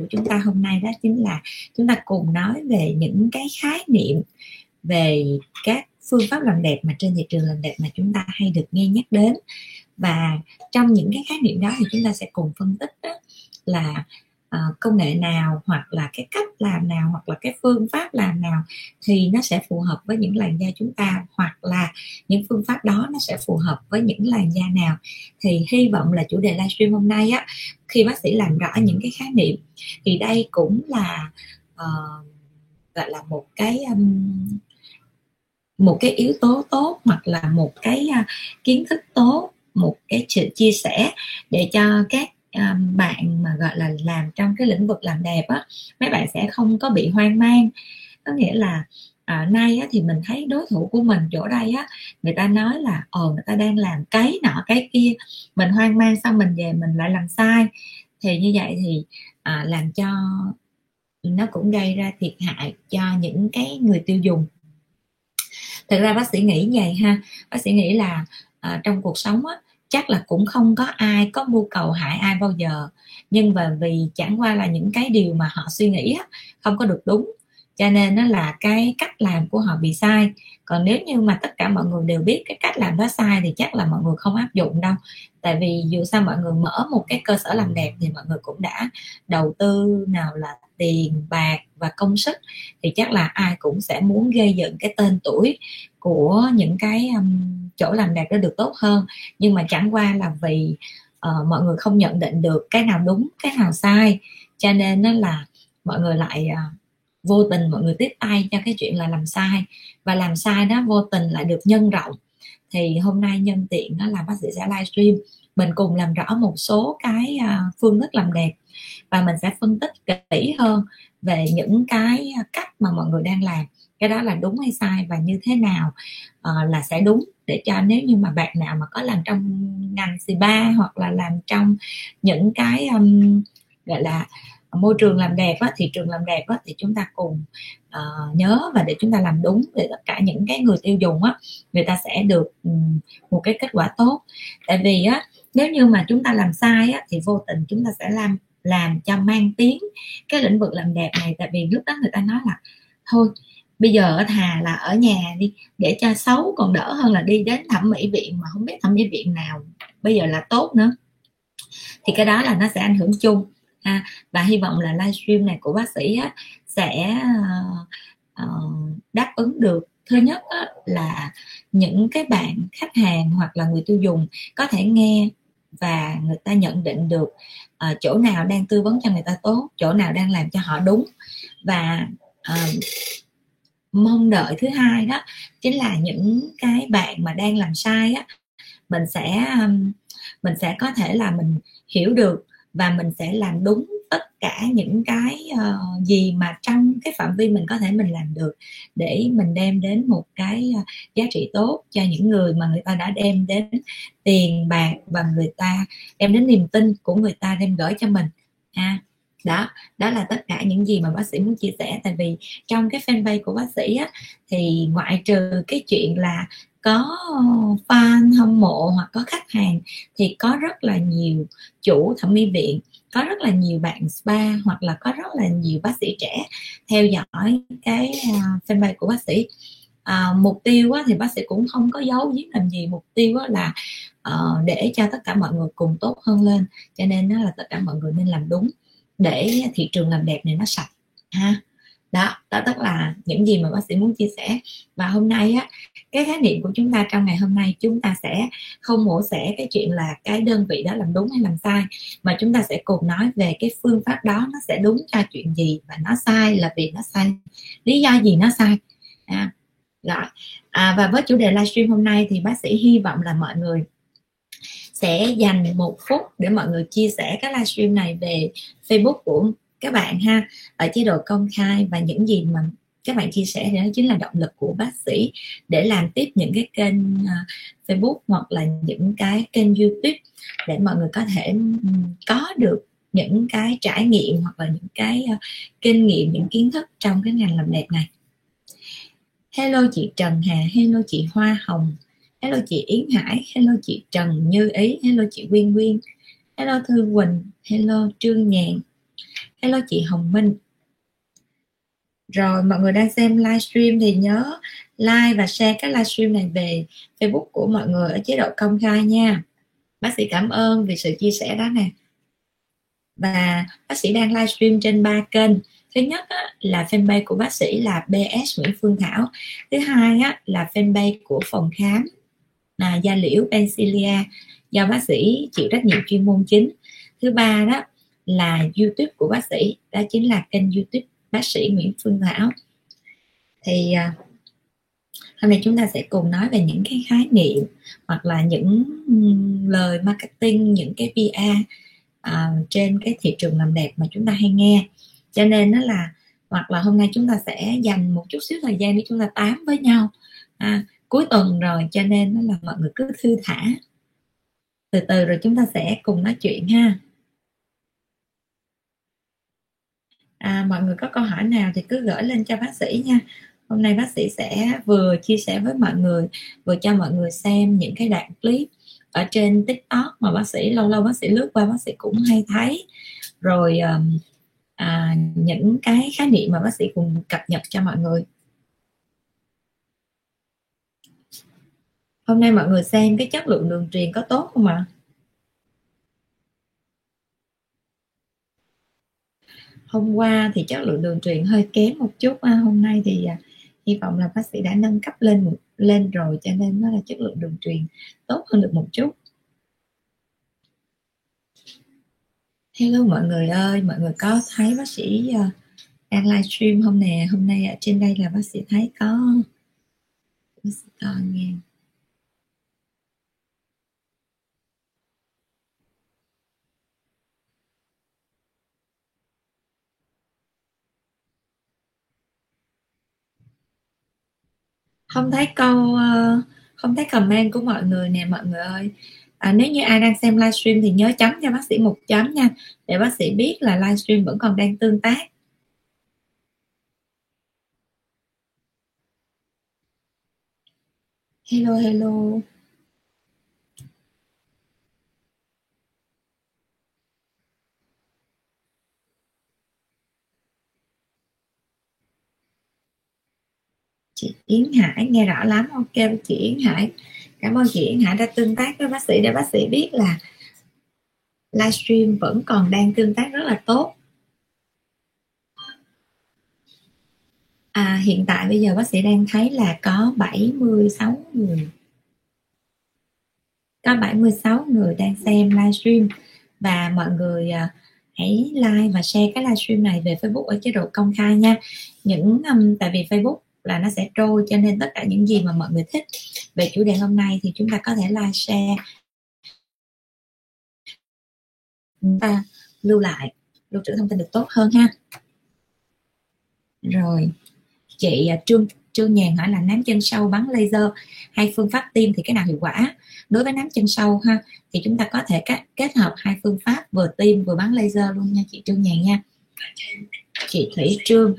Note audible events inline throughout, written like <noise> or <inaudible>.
của chúng ta hôm nay đó chính là chúng ta cùng nói về những cái khái niệm về các phương pháp làm đẹp mà trên thị trường làm đẹp mà chúng ta hay được nghe nhắc đến. Và trong những cái khái niệm đó thì chúng ta sẽ cùng phân tích đó là uh, công nghệ nào hoặc là cái cách làm nào hoặc là cái phương pháp làm nào thì nó sẽ phù hợp với những làn da chúng ta hoặc là những phương pháp đó nó sẽ phù hợp với những làn da nào. Thì hy vọng là chủ đề livestream hôm nay á khi bác sĩ làm rõ những cái khái niệm thì đây cũng là uh, gọi là một cái um, một cái yếu tố tốt hoặc là một cái uh, kiến thức tốt một cái sự chia sẻ để cho các um, bạn mà gọi là làm trong cái lĩnh vực làm đẹp á mấy bạn sẽ không có bị hoang mang. Có nghĩa là à, nay á, thì mình thấy đối thủ của mình chỗ đây á người ta nói là ờ người ta đang làm cái nọ cái kia mình hoang mang xong mình về mình lại làm sai. Thì như vậy thì à, làm cho nó cũng gây ra thiệt hại cho những cái người tiêu dùng. Thực ra bác sĩ nghĩ vậy ha bác sĩ nghĩ là à, trong cuộc sống á chắc là cũng không có ai có mưu cầu hại ai bao giờ. Nhưng mà vì chẳng qua là những cái điều mà họ suy nghĩ không có được đúng. Cho nên nó là cái cách làm của họ bị sai. Còn nếu như mà tất cả mọi người đều biết cái cách làm đó sai thì chắc là mọi người không áp dụng đâu. Tại vì dù sao mọi người mở một cái cơ sở làm đẹp thì mọi người cũng đã đầu tư nào là tiền, bạc và công sức thì chắc là ai cũng sẽ muốn gây dựng cái tên tuổi của những cái um, chỗ làm đẹp đó được tốt hơn. Nhưng mà chẳng qua là vì uh, mọi người không nhận định được cái nào đúng cái nào sai. Cho nên nó là mọi người lại uh, vô tình mọi người tiếp tay cho cái chuyện là làm sai. Và làm sai đó vô tình lại được nhân rộng. Thì hôm nay nhân tiện đó là bác sĩ sẽ livestream. Mình cùng làm rõ một số cái ờ, phương thức làm đẹp. Và mình sẽ phân tích kỹ hơn về những cái cách mà mọi người đang làm cái đó là đúng hay sai và như thế nào uh, là sẽ đúng. Để cho nếu như mà bạn nào mà có làm trong ngành spa hoặc là làm trong những cái um, gọi là môi trường làm đẹp á, thị trường làm đẹp á, thì chúng ta cùng uh, nhớ và để chúng ta làm đúng để tất cả những cái người tiêu dùng á người ta sẽ được um, một cái kết quả tốt. Tại vì á nếu như mà chúng ta làm sai á, thì vô tình chúng ta sẽ làm làm cho mang tiếng cái lĩnh vực làm đẹp này. Tại vì lúc đó người ta nói là thôi bây giờ thà là ở nhà đi để cho xấu còn đỡ hơn là đi đến thẩm mỹ viện mà không biết thẩm mỹ viện nào bây giờ là tốt nữa. Thì cái đó là nó sẽ ảnh hưởng chung. Ha và hy vọng là livestream này của bác sĩ á, sẽ uh, uh, đáp ứng được. Thứ nhất á, là những cái bạn khách hàng hoặc là người tiêu dùng có thể nghe và người ta nhận định được à, chỗ nào đang tư vấn cho người ta tốt chỗ nào đang làm cho họ đúng. Và à, mong đợi thứ hai đó chính là những cái bạn mà đang làm sai á mình sẽ mình sẽ có thể là mình hiểu được và mình sẽ làm đúng tất cả những cái uh, gì mà trong cái phạm vi mình có thể mình làm được để mình đem đến một cái uh, giá trị tốt cho những người mà người ta đã đem đến tiền bạc và người ta đem đến niềm tin của người ta đem gửi cho mình ha. Đó đó là tất cả những gì mà bác sĩ muốn chia sẻ. Tại vì trong cái fanpage của bác sĩ á thì ngoại trừ cái chuyện là có fan hâm mộ hoặc có khách hàng thì có rất là nhiều chủ thẩm mỹ viện có rất là nhiều bạn spa hoặc là có rất là nhiều bác sĩ trẻ theo dõi cái à, fanpage của bác sĩ. À, mục tiêu á, thì bác sĩ cũng không có giấu giếm làm gì. Mục tiêu á, là uh, để cho tất cả mọi người cùng tốt hơn lên. Cho nên đó là tất cả mọi người nên làm đúng để thị trường làm đẹp này nó sạch ha đó đó tức là những gì mà bác sĩ muốn chia sẻ. Và hôm nay á cái khái niệm của chúng ta trong ngày hôm nay chúng ta sẽ không mổ xẻ cái chuyện là cái đơn vị đó làm đúng hay làm sai mà chúng ta sẽ cùng nói về cái phương pháp đó nó sẽ đúng cho chuyện gì và nó sai là vì nó sai lý do gì nó sai. À, rồi. À, và với chủ đề livestream hôm nay thì bác sĩ hy vọng là mọi người sẽ dành một phút để mọi người chia sẻ cái livestream này về Facebook của các bạn ha. Ở chế độ công khai và những gì mà các bạn chia sẻ thì đó chính là động lực của bác sĩ để làm tiếp những cái kênh à, Facebook hoặc là những cái kênh YouTube để mọi người có thể có được những cái trải nghiệm hoặc là những cái à, kinh nghiệm, những kiến thức trong cái ngành làm đẹp này. Hello chị Trần Hà, hello chị Hoa Hồng, hello chị Yến Hải, hello chị Trần Như Ý, hello chị Quyên Quyên, hello Thư Quỳnh, hello Trương Nhàn hello chị Hồng Minh. Rồi mọi người đang xem livestream thì nhớ like và share cái livestream này về Facebook của mọi người ở chế độ công khai nha. Bác sĩ cảm ơn vì sự chia sẻ đó nè. Và bác sĩ đang livestream trên ba kênh. Thứ nhất á, là fanpage của bác sĩ là BS Nguyễn Phương Thảo. Thứ hai á, là fanpage của phòng khám là da liễu Pencilia do bác sĩ chịu trách nhiệm chuyên môn chính. Thứ ba đó là YouTube của bác sĩ. Đó chính là kênh YouTube bác sĩ Nguyễn Phương Thảo. Thì à, hôm nay chúng ta sẽ cùng nói về những cái khái niệm hoặc là những lời marketing những cái PR uh, à, trên cái thị trường làm đẹp mà chúng ta hay nghe. Cho nên nó là hoặc là hôm nay chúng ta sẽ dành một chút xíu thời gian để chúng ta tám với nhau. À, cuối tuần rồi cho nên nó là mọi người cứ thư thả. Từ từ rồi chúng ta sẽ cùng nói chuyện ha. À, mọi người có câu hỏi nào thì cứ gửi lên cho bác sĩ nha. Hôm nay bác sĩ sẽ vừa chia sẻ với mọi người vừa cho mọi người xem những cái đoạn clip ở trên tiktok mà bác sĩ lâu lâu bác sĩ lướt qua bác sĩ cũng hay thấy. Rồi à, những cái khái niệm mà bác sĩ cùng cập nhật cho mọi người. Hôm nay mọi người xem cái chất lượng đường truyền có tốt không ạ? Hôm qua thì chất lượng đường truyền hơi kém một chút à, hôm nay thì à, hy vọng là bác sĩ đã nâng cấp lên lên rồi cho nên nó là chất lượng đường truyền tốt hơn được một chút. Hello mọi người ơi mọi người có thấy bác sĩ uh, đang livestream không nè? Hôm nay ở trên đây là bác sĩ thấy có. Bác sĩ có nghe không thấy câu ờ, không thấy comment của mọi người nè mọi người ơi. À, nếu như ai đang xem livestream thì nhớ chấm cho bác sĩ một chấm nha để bác sĩ biết là livestream vẫn còn đang tương tác. Hello hello. Chị Yến Hải nghe rõ lắm ok chị Yến Hải. Cảm ơn chị Yến Hải đã tương tác với bác sĩ để bác sĩ biết là livestream vẫn còn đang tương tác rất là tốt. À, hiện tại bây giờ bác sĩ đang thấy là có 76 người. Có 76 người đang xem livestream. Và mọi người à, hãy like và share cái livestream này về Facebook ở chế độ công khai nha. Những um, tại vì Facebook là nó sẽ trôi, cho nên tất cả những gì mà mọi người thích về chủ đề hôm nay thì chúng ta có thể like, share. Chúng ta lưu lại, lưu trữ thông tin được tốt hơn ha. Rồi, chị à, trương trương nhàn hỏi là nám chân sâu bắn laser hay phương pháp tiêm thì cái nào hiệu quả? Đối với nám chân sâu ha, thì chúng ta có thể kết hợp hai phương pháp vừa tiêm vừa bắn laser luôn nha chị trương nhàn nha. Chị thủy trương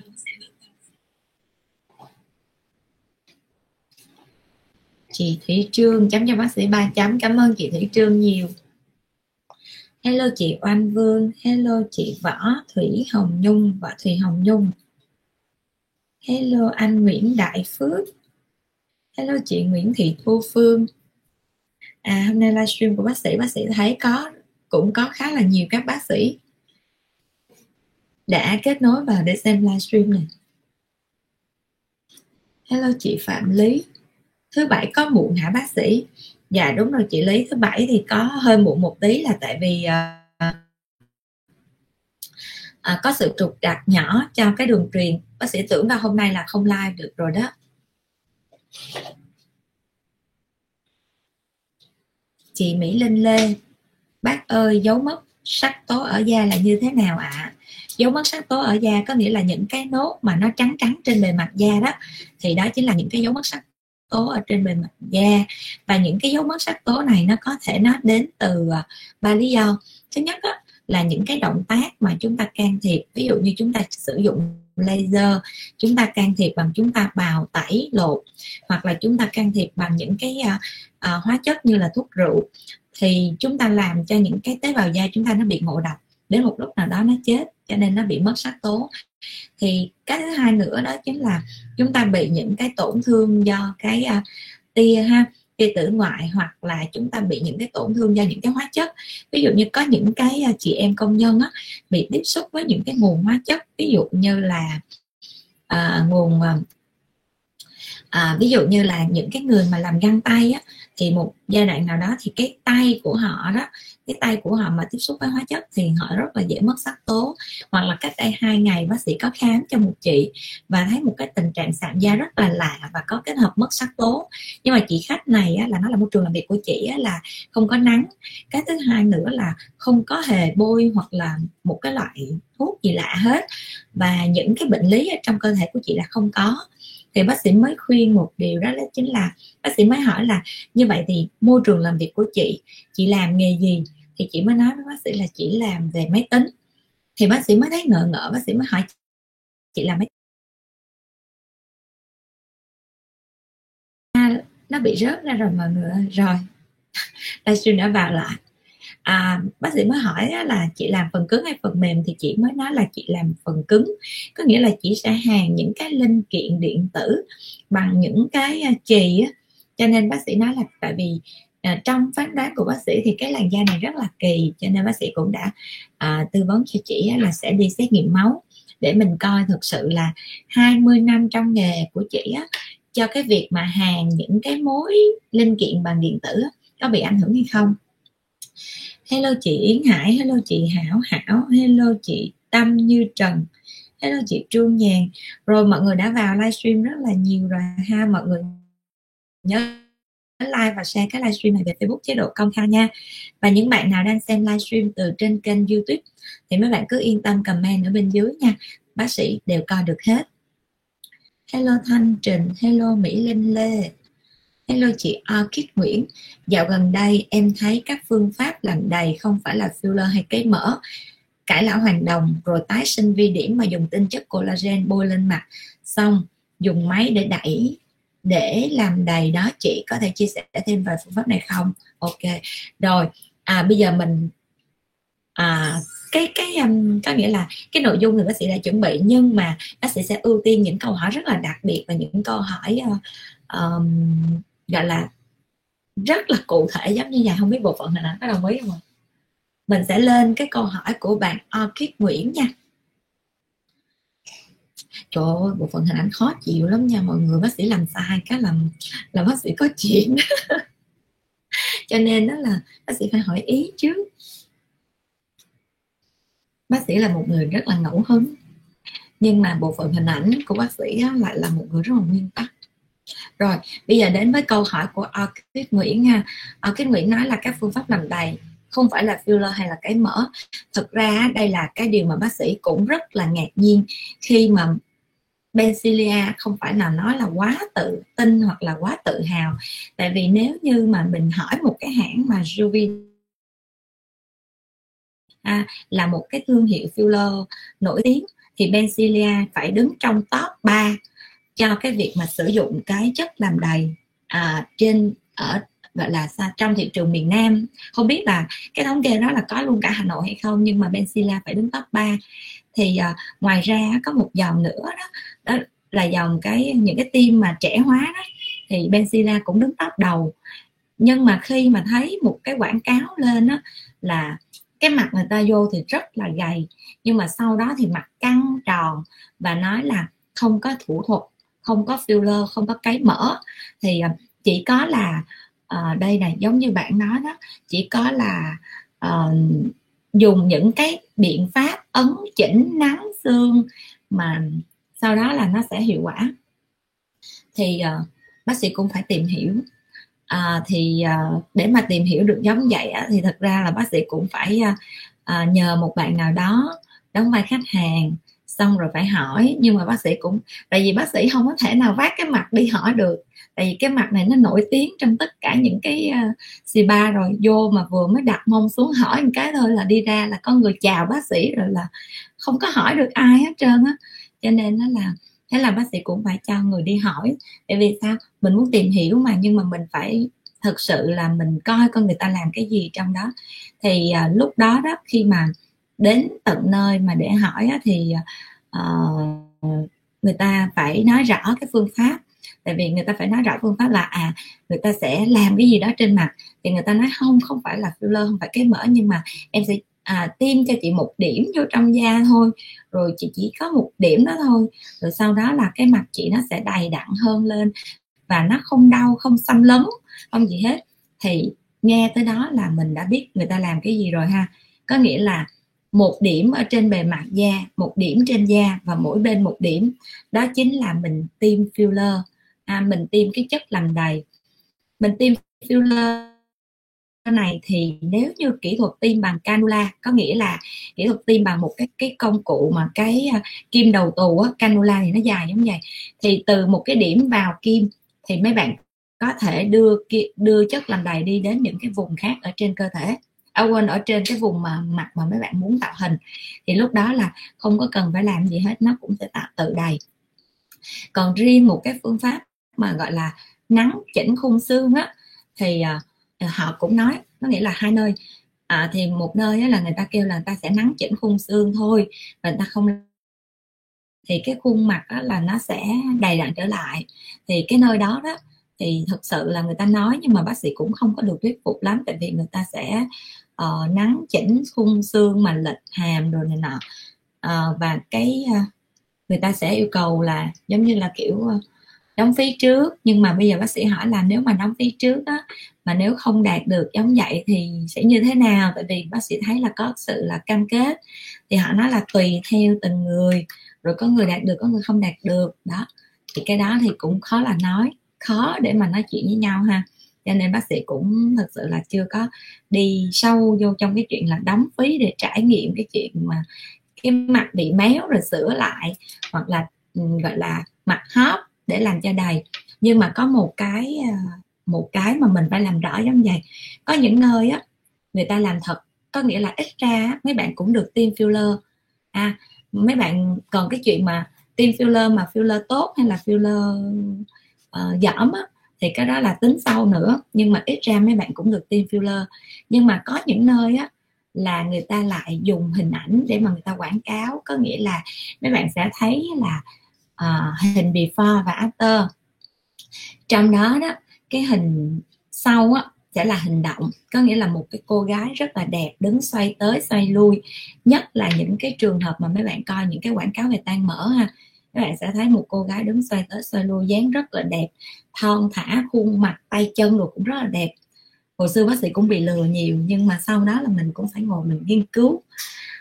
chị Thủy Trương chấm cho bác sĩ ba chấm. Cảm ơn chị Thủy Trương nhiều. Hello chị Oanh Vương, hello chị Võ, Thủy Hồng Nhung Võ Thủy Hồng Nhung. Hello anh Nguyễn Đại Phước. Hello chị Nguyễn Thị Thu Phương. À hôm nay livestream của bác sĩ bác sĩ thấy có, cũng có khá là nhiều các bác sĩ đã kết nối vào để xem livestream này. Hello chị Phạm Lý thứ bảy có muộn hả bác sĩ? Dạ đúng rồi chị lý thứ bảy thì có hơi muộn một tí là tại vì uh, uh, có sự trục trặc nhỏ cho cái đường truyền. Bác sĩ tưởng là hôm nay là không live được rồi đó. Chị mỹ linh lê bác ơi dấu mất sắc tố ở da là như thế nào ạ? À? dấu mất sắc tố ở da có nghĩa là những cái nốt mà nó trắng trắng trên bề mặt da đó. Thì đó chính là những cái dấu mất sắc tố ở trên bề mặt da. Và những cái dấu mất sắc tố này nó có thể nó đến từ à, ba lý do. Thứ nhất á, là những cái động tác mà chúng ta can thiệp. Ví dụ như chúng ta sử dụng laser chúng ta can thiệp bằng chúng ta bào tẩy lột hoặc là chúng ta can thiệp bằng những cái uh, uh, hóa chất như là thuốc rượu thì chúng ta làm cho những cái tế bào da chúng ta nó bị ngộ độc. Đến một lúc nào đó nó chết cho nên nó bị mất sắc tố thì cái thứ hai nữa đó chính là chúng ta bị những cái tổn thương do cái uh, tia ha tia tử ngoại hoặc là chúng ta bị những cái tổn thương do những cái hóa chất. Ví dụ như có những cái uh, chị em công nhân á, bị tiếp xúc với những cái nguồn hóa chất ví dụ như là uh, nguồn uh, à, ví dụ như là những cái người mà làm găng tay á, thì một giai đoạn nào đó thì cái tay của họ đó cái tay của họ mà tiếp xúc với hóa chất thì họ rất là dễ mất sắc tố. Hoặc là cách đây hai ngày bác sĩ có khám cho một chị và thấy một cái tình trạng sạm da rất là lạ và có kết hợp mất sắc tố. Nhưng mà chị khách này á, là nó là môi trường làm việc của chị á, là không có nắng. Cái thứ hai nữa là không có hề bôi hoặc là một cái loại thuốc gì lạ hết. Và những cái bệnh lý ở trong cơ thể của chị là không có. Thì bác sĩ mới khuyên một điều đó, đó chính là bác sĩ mới hỏi là như vậy thì môi trường làm việc của chị chị làm nghề gì? Thì chị mới nói với bác sĩ là chỉ làm về máy tính. Thì bác sĩ mới thấy ngợ ngợ bác sĩ mới hỏi chị làm máy à, nó bị rớt ra rồi mọi người rồi. <laughs> Livestream đã vào lại. À, bác sĩ mới hỏi là chị làm phần cứng hay phần mềm thì chị mới nói là chị làm phần cứng. Có nghĩa là chị sẽ hàng những cái linh kiện điện tử bằng những cái à, chì á. Cho nên bác sĩ nói là tại vì à, trong phán đoán của bác sĩ thì cái làn da này rất là kỳ cho nên bác sĩ cũng đã à, tư vấn cho chị là sẽ đi xét nghiệm máu để mình coi thực sự là 20 năm trong nghề của chị á, cho cái việc mà hàng những cái mối linh kiện bằng điện tử á, có bị ảnh hưởng hay không? Hello chị Yến Hải hello chị Hảo Hảo hello chị Tâm Như Trần hello chị Trương Nhàn. Rồi mọi người đã vào livestream rất là nhiều rồi ha mọi người nhớ like và share cái livestream này về Facebook chế độ công khai nha. Và những bạn nào đang xem livestream từ trên kênh YouTube thì mấy bạn cứ yên tâm comment ở bên dưới nha. Bác sĩ đều coi được hết. Hello Thanh Trình, hello Mỹ Linh Lê. Hello chị Orchid Nguyễn. Dạo gần đây em thấy các phương pháp làm đầy không phải là filler hay cấy mỡ. Cải lão hoàng đồng rồi tái sinh vi điểm mà dùng tinh chất collagen bôi lên mặt. Xong, dùng máy để đẩy để làm đầy đó chị có thể chia sẻ thêm về phương pháp này không? Ok rồi à bây giờ mình à, cái cái um, có nghĩa là cái nội dung thì bác sĩ đã chuẩn bị nhưng mà bác sĩ sẽ ưu tiên những câu hỏi rất là đặc biệt và những câu hỏi uh, um, gọi là rất là cụ thể giống như vậy không biết bộ phận này có đồng ý không mình sẽ lên cái câu hỏi của bạn Orchid Nguyễn nha trời ơi, bộ phận hình ảnh khó chịu lắm nha, mọi người. Bác sĩ làm sai, cái làm là bác sĩ có chuyện. <laughs> Cho nên đó là bác sĩ phải hỏi ý trước. Bác sĩ là một người rất là ngẫu hứng. Nhưng mà bộ phận hình ảnh của bác sĩ lại là một người rất là nguyên tắc. Rồi, bây giờ đến với câu hỏi của Orchid Nguyễn ha. Orchid Nguyễn nói là các phương pháp làm đầy không phải là filler hay là cái mỡ. Thực ra đây là cái điều mà bác sĩ cũng rất là ngạc nhiên khi mà Bencilia không phải là nói là quá tự tin hoặc là quá tự hào. Tại vì nếu như mà mình hỏi một cái hãng mà Juvin à, là một cái thương hiệu filler nổi tiếng thì Bencilia phải đứng trong top 3 cho cái việc mà sử dụng cái chất làm đầy à, trên ở gọi là xa trong thị trường miền Nam. Không biết là cái thống kê đó là có luôn cả Hà Nội hay không nhưng mà Bensila phải đứng top 3 thì uh, ngoài ra có một dòng nữa đó, đó là dòng cái những cái tim mà trẻ hóa đó thì Benzilla cũng đứng top đầu. Nhưng mà khi mà thấy một cái quảng cáo lên đó là cái mặt người ta vô thì rất là gầy nhưng mà sau đó thì mặt căng tròn và nói là không có thủ thuật không có filler không có cái mỡ. Thì à, chỉ có là uh, đây này giống như bạn nói đó chỉ có là uh, dùng những cái biện pháp ấn chỉnh nắng xương mà sau đó là nó sẽ hiệu quả. Thì uh, bác sĩ cũng phải tìm hiểu. À, thì uh, để mà tìm hiểu được giống vậy á, thì thật ra là bác sĩ cũng phải uh, uh, nhờ một bạn nào đó đóng vai khách hàng xong rồi phải hỏi. Nhưng mà bác sĩ cũng tại vì bác sĩ không có thể nào vác cái mặt đi hỏi được. Tại vì cái mặt này nó nổi tiếng trong tất cả những cái uh, xì ba rồi. Vô mà vừa mới đặt mông xuống hỏi một cái thôi là đi ra là có người chào bác sĩ rồi là không có hỏi được ai hết trơn á cho nên nó là thế là bác sĩ cũng phải cho người đi hỏi. Tại vì sao? Mình muốn tìm hiểu mà nhưng mà mình phải thực sự là mình coi con người ta làm cái gì trong đó. Thì à, lúc đó đó khi mà đến tận nơi mà để hỏi á, thì uh, người ta phải nói rõ cái phương pháp. Tại vì người ta phải nói rõ phương pháp là à người ta sẽ làm cái gì đó trên mặt. Thì người ta nói không không phải là filler không phải cái mỡ nhưng mà em sẽ à, tiêm cho chị một điểm vô trong da thôi. Rồi chị chỉ có một điểm đó thôi. Rồi sau đó là cái mặt chị nó sẽ đầy đặn hơn lên và nó không đau không xâm lấn không gì hết. Thì nghe tới đó là mình đã biết người ta làm cái gì rồi ha. Có nghĩa là một điểm ở trên bề mặt da một điểm trên da và mỗi bên một điểm. Đó chính là mình tiêm filler. À, mình tiêm cái chất làm đầy. Mình tiêm filler này thì nếu như kỹ thuật tiêm bằng cannula có nghĩa là kỹ thuật tiêm bằng một cái cái công cụ mà cái uh, kim đầu tù á, cannula thì nó dài giống vậy. Thì từ một cái điểm vào kim thì mấy bạn có thể đưa đưa chất làm đầy đi đến những cái vùng khác ở trên cơ thể. À, quên ở trên cái vùng mà mặt mà mấy bạn muốn tạo hình. Thì lúc đó là không có cần phải làm gì hết nó cũng sẽ tạo tự đầy. Còn riêng một cái phương pháp mà gọi là nắng chỉnh khung xương á thì uh, họ cũng nói có nghĩa là hai nơi. À, thì một nơi là người ta kêu là người ta sẽ nắng chỉnh khung xương thôi và người ta không thì cái khuôn mặt đó là nó sẽ đầy đặn trở lại. Thì cái nơi đó đó thì thực sự là người ta nói nhưng mà bác sĩ cũng không có được thuyết phục lắm tại vì người ta sẽ uh, nắng chỉnh khung xương mà lệch hàm rồi này nọ. Uh, và cái uh, người ta sẽ yêu cầu là giống như là kiểu uh, đóng phí trước. Nhưng mà bây giờ bác sĩ hỏi là nếu mà đóng phí trước á mà nếu không đạt được giống vậy thì sẽ như thế nào? Tại vì bác sĩ thấy là có sự là cam kết. Thì họ nói là tùy theo từng người. Rồi có người đạt được, có người không đạt được. Đó. Thì cái đó thì cũng khó là nói. Khó để mà nói chuyện với nhau ha. Cho nên bác sĩ cũng thật sự là chưa có đi sâu vô trong cái chuyện là đóng phí để trải nghiệm cái chuyện mà cái mặt bị méo rồi sửa lại, hoặc là ừ, gọi là mặt hóp để làm cho đầy. Nhưng mà có một cái ờ, một cái mà mình phải làm rõ giống vậy. Có những nơi á người ta làm thật có nghĩa là ít ra mấy bạn cũng được tiêm filler. À mấy bạn còn cái chuyện mà tiêm filler mà filler tốt hay là filler ờ, uh, giảm á thì cái đó là tính sau nữa. Nhưng mà ít ra mấy bạn cũng được tiêm filler. Nhưng mà có những nơi á là người ta lại dùng hình ảnh để mà người ta quảng cáo. Có nghĩa là mấy bạn sẽ thấy là uh, hình before và after. Trong đó đó cái hình sau á, sẽ là hình động, có nghĩa là một cái cô gái rất là đẹp đứng xoay tới xoay lui. Nhất là những cái trường hợp mà mấy bạn coi những cái quảng cáo về tan mỡ ha, các bạn sẽ thấy một cô gái đứng xoay tới xoay lui, dáng rất là đẹp, thon thả, khuôn mặt, tay chân rồi cũng rất là đẹp. Hồi xưa bác sĩ cũng bị lừa nhiều, nhưng mà sau đó là mình cũng phải ngồi mình nghiên cứu.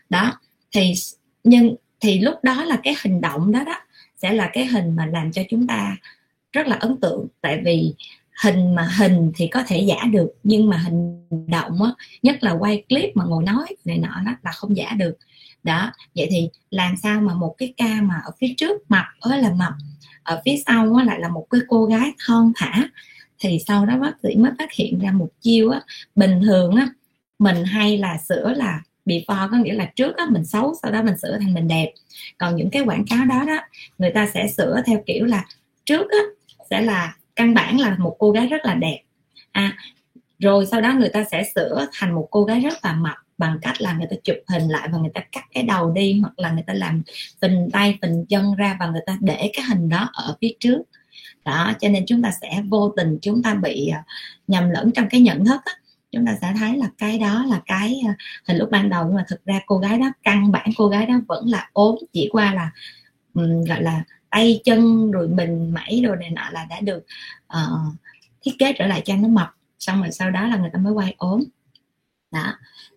Đó, thì nhưng thì lúc đó là cái hình động đó đó sẽ là cái hình mà làm cho chúng ta rất là ấn tượng. Tại vì hình mà hình thì có thể giả được nhưng mà hình động á nhất là quay clip mà ngồi nói này nọ đó là không giả được. Đó vậy thì làm sao mà một cái ca mà ở phía trước mập ơi là mập ở phía sau á, lại là một cái cô gái thon thả thì sau đó bác sĩ mới phát hiện ra một chiêu á bình thường á mình hay là sửa là before có nghĩa là trước á mình xấu sau đó mình sửa thành mình đẹp. Còn những cái quảng cáo đó đó người ta sẽ sửa theo kiểu là trước á sẽ là căn bản là một cô gái rất là đẹp. À rồi sau đó người ta sẽ sửa thành một cô gái rất là mập bằng cách là người ta chụp hình lại và người ta cắt cái đầu đi hoặc là người ta làm phình tay phình chân ra và người ta để cái hình đó ở phía trước. Đó cho nên chúng ta sẽ vô tình chúng ta bị à, nhầm lẫn trong cái nhận thức á. Chúng ta sẽ thấy là cái đó là cái à, hình lúc ban đầu nhưng mà thực ra cô gái đó căn bản cô gái đó vẫn là ốm chỉ qua là um, gọi là tay chân rồi mình mẩy rồi này nọ là đã được uh, thiết kế trở lại cho nó mập. Xong rồi sau đó là người ta mới quay ốm. Đó.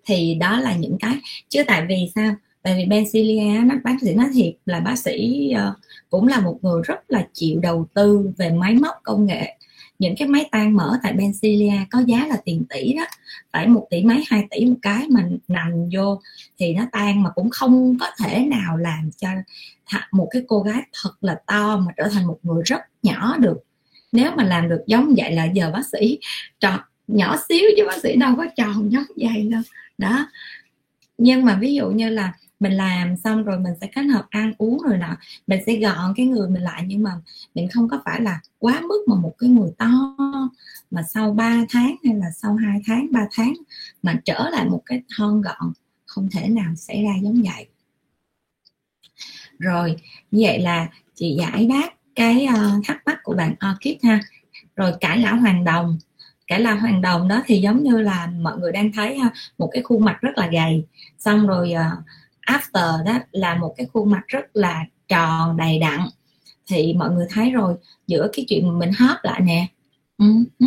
Thì đó là những cái. Chứ tại vì sao? Tại vì Benzilia nó bác sĩ nói thiệt là bác sĩ uh, cũng là một người rất là chịu đầu tư về máy móc công nghệ những cái máy tan mở tại Benzilia có giá là tiền tỷ đó. Phải một tỷ mấy, hai tỷ một cái mà nằm vô thì nó tan mà cũng không có thể nào làm cho một cái cô gái thật là to mà trở thành một người rất nhỏ được. Nếu mà làm được giống vậy là giờ bác sĩ tròn nhỏ xíu chứ bác sĩ đâu có tròn giống vậy đâu. Đó. Nhưng mà ví dụ như là mình làm xong rồi mình sẽ kết hợp ăn uống rồi nọ. Mình sẽ gọn cái người mình lại nhưng mà mình không có phải là quá mức mà một cái người to mà sau 3 tháng hay là sau 2 tháng 3 tháng mà trở lại một cái thon gọn không thể nào xảy ra giống vậy. Rồi như vậy là chị giải đáp cái ờ, thắc mắc của bạn Orchid ha. Rồi cải lão hoàng đồng. Cải lão hoàng đồng đó thì giống như là mọi người đang thấy ha một cái khuôn mặt rất là gầy. Xong rồi uh, after đó là một cái khuôn mặt rất là tròn đầy đặn. Thì mọi người thấy rồi giữa cái chuyện mà mình hóp lại nè. Ừ, ừ.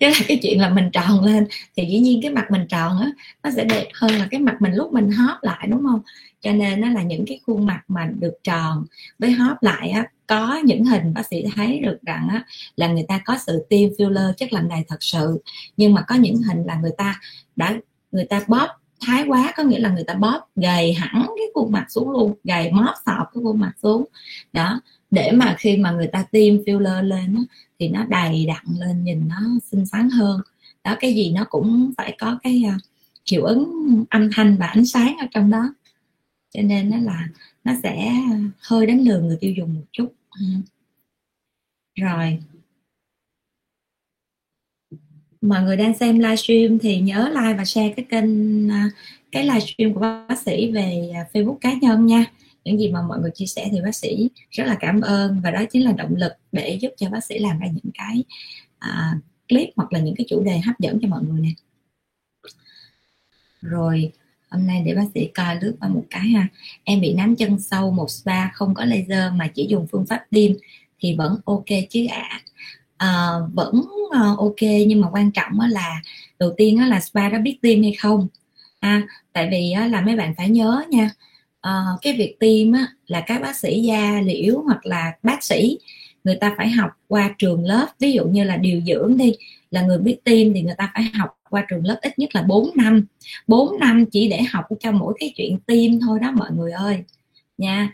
chứ là cái chuyện là mình tròn lên. Thì dĩ nhiên cái mặt mình tròn á nó sẽ đẹp hơn là cái mặt mình lúc mình hóp lại đúng không? Cho nên nó là những cái khuôn mặt mà được tròn. Với hóp lại á có những hình bác sĩ thấy được rằng á là người ta có sự tiêm filler chất làm đầy thật sự. Nhưng mà có những hình là người ta đã người ta bóp thái quá có nghĩa là người ta bóp gầy hẳn cái khuôn mặt xuống luôn gầy móp sọt cái khuôn mặt xuống. Đó để mà khi mà người ta tiêm filler lên đó, thì nó đầy đặn lên nhìn nó xinh xắn hơn. Đó cái gì nó cũng phải có cái uh, hiệu ứng âm thanh và ánh sáng ở trong đó. Cho nên nó là nó sẽ à, hơi đánh lừa người tiêu dùng một chút. Ừ. Rồi mọi người đang xem livestream thì nhớ like và share cái kênh à, cái livestream của bác sĩ về à, Facebook cá nhân nha. Những gì mà mọi người chia sẻ thì bác sĩ rất là cảm ơn và đó chính là động lực để giúp cho bác sĩ làm ra những cái à, clip hoặc là những cái chủ đề hấp dẫn cho mọi người nè. Rồi hôm nay để bác sĩ coi lướt qua một cái ha. Em bị nám chân sâu một spa không có laser mà chỉ dùng phương pháp tiêm thì vẫn ok chứ ạ. à uh, vẫn uh, ok nhưng mà quan trọng là đầu tiên là spa có biết tiêm hay không. À, tại vì là mấy bạn phải nhớ nha uh, cái việc tiêm á, là các bác sĩ da liễu hoặc là bác sĩ người ta phải học qua trường lớp. Ví dụ như là điều dưỡng đi là người biết tiêm thì người ta phải học qua trường lớp ít nhất là 4 năm. 4 năm chỉ để học cho mỗi cái chuyện tiêm thôi đó mọi người ơi. Nha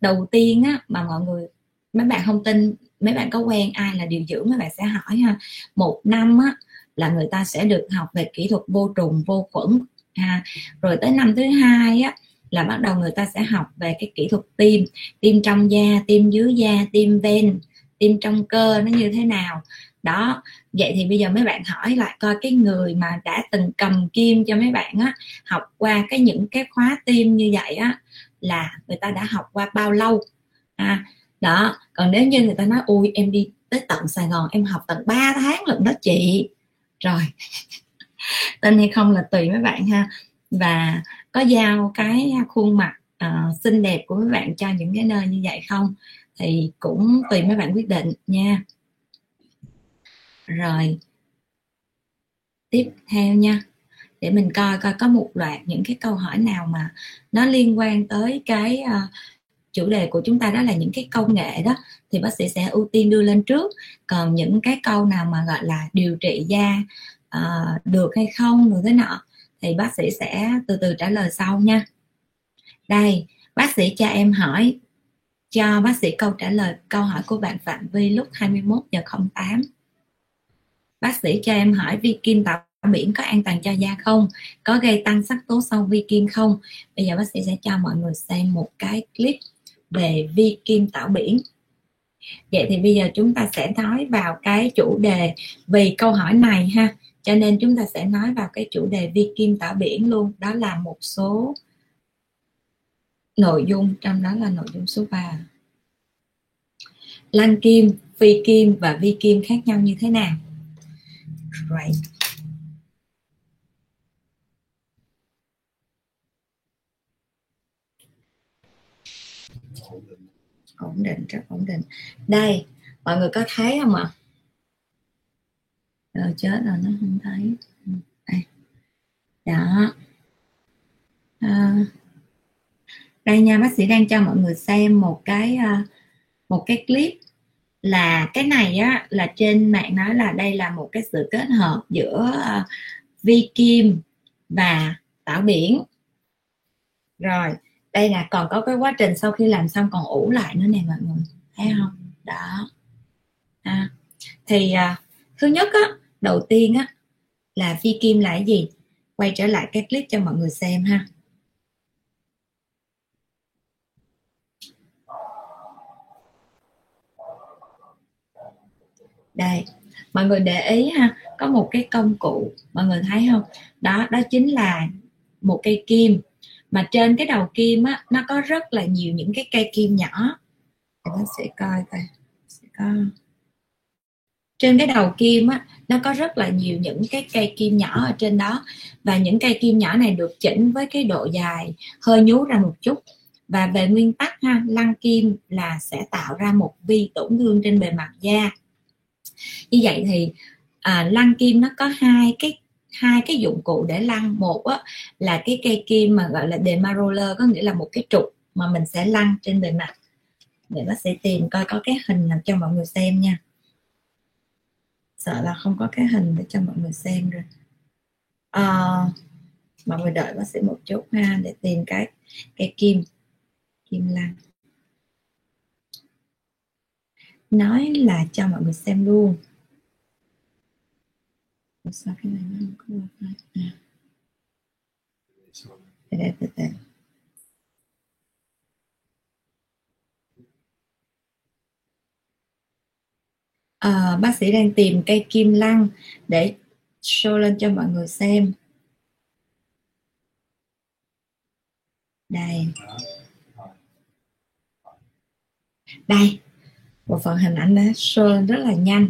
đầu tiên á mà mọi người mấy bạn không tin mấy bạn có quen ai là điều dưỡng mấy bạn sẽ hỏi ha. Một năm á là người ta sẽ được học về kỹ thuật vô trùng vô khuẩn ha. Rồi tới năm thứ hai á là bắt đầu người ta sẽ học về cái kỹ thuật tiêm tiêm trong da tiêm dưới da tiêm ven tiêm trong cơ nó như thế nào. Đó vậy thì bây giờ mấy bạn hỏi lại coi cái người mà đã từng cầm kim cho mấy bạn á học qua cái những cái khóa tiêm như vậy á là người ta đã học qua bao lâu à, đó còn nếu như người ta nói ui em đi tới tận sài gòn em học tận 3 tháng lận đó chị. Rồi <laughs> tin hay không là tùy mấy bạn ha. Và có giao cái khuôn mặt uh, xinh đẹp của mấy bạn cho những cái nơi như vậy không? Thì cũng tùy mấy bạn quyết định nha. Rồi tiếp theo nha. Để mình coi coi có một loạt những cái câu hỏi nào mà nó liên quan tới cái uh, chủ đề của chúng ta đó là những cái công nghệ đó thì bác sĩ sẽ ưu tiên đưa lên trước. Còn những cái câu nào mà gọi là điều trị da uh, được hay không rồi thế nọ thì bác sĩ sẽ từ từ trả lời sau nha. Đây bác sĩ cho em hỏi cho bác sĩ câu trả lời câu hỏi của bạn Phạm Vi lúc 21 giờ 08 bác sĩ cho em hỏi vi kim tạo biển có an toàn cho da không? Có gây tăng sắc tố sau vi kim không? Bây giờ bác sĩ sẽ cho mọi người xem một cái clip về vi kim tảo biển. Vậy thì bây giờ chúng ta sẽ nói vào cái chủ đề vì câu hỏi này ha. Cho nên chúng ta sẽ nói vào cái chủ đề vi kim tảo biển luôn. Đó là một số nội dung, trong đó là nội dung số 3 lăng kim, phi kim và vi kim khác nhau như thế nào? Right. Ổn định rất ổn định. Đây mọi người có thấy không ạ? Rồi chết rồi nó không thấy. Đây. Đó. À, đây nha bác sĩ đang cho mọi người xem một cái à, một cái clip là cái này á là trên mạng nói là đây là một cái sự kết hợp giữa uh, vi kim và tảo biển. Rồi đây là còn có cái quá trình sau khi làm xong còn ủ lại nữa nè mọi người thấy không? Đó. À, thì à, thứ nhất á đầu tiên á là phi kim là cái gì? Quay trở lại cái clip cho mọi người xem ha. Đây mọi người để ý ha có một cái công cụ mọi người thấy không? Đó đó chính là một cây kim mà trên cái đầu kim á nó có rất là nhiều những cái cây kim nhỏ. Nó sẽ coi coi sẽ có trên cái đầu kim á nó có rất là nhiều những cái cây kim nhỏ ở trên đó. Và những cây kim nhỏ này được chỉnh với cái độ dài hơi nhú ra một chút. Và về nguyên tắc ha lăng kim là sẽ tạo ra một vi tổn thương trên bề mặt da. Như vậy thì à, lăng kim nó có hai cái hai cái dụng cụ để lăn. Một á, là cái cây kim mà gọi là demaroller có nghĩa là một cái trục mà mình sẽ lăn trên bề mặt. Để bác sĩ tìm coi có cái hình nào cho mọi người xem nha. Sợ là không có cái hình để cho mọi người xem rồi. À, mọi người đợi bác sĩ một chút ha để tìm cái cái kim kim lăng nói là cho mọi người xem luôn sao cái này nó không có à. để đây từ à, ờ, bác sĩ đang tìm cây kim lăng để show lên cho mọi người xem. Đây. Đây một phần hình ảnh đã show lên rất là nhanh.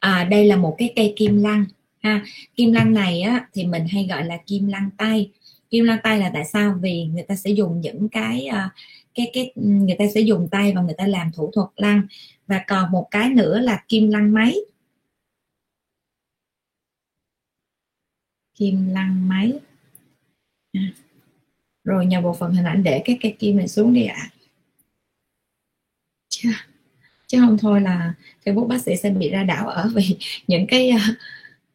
À, đây là một cái cây kim lăng ha. Kim lăng này á thì mình hay gọi là kim lăng tay. Kim lăng tay là tại sao? Vì người ta sẽ dùng những cái uh, cái cái người ta sẽ dùng tay và người ta làm thủ thuật lăn và còn một cái nữa là kim lăng máy. Kim lăng máy. À. rồi nhờ bộ phận hình ảnh để cái cây kim này xuống đi ạ. À. chứ, chứ không thôi là facebook bác sĩ sẽ bị ra đảo ở vì <laughs> những cái uh,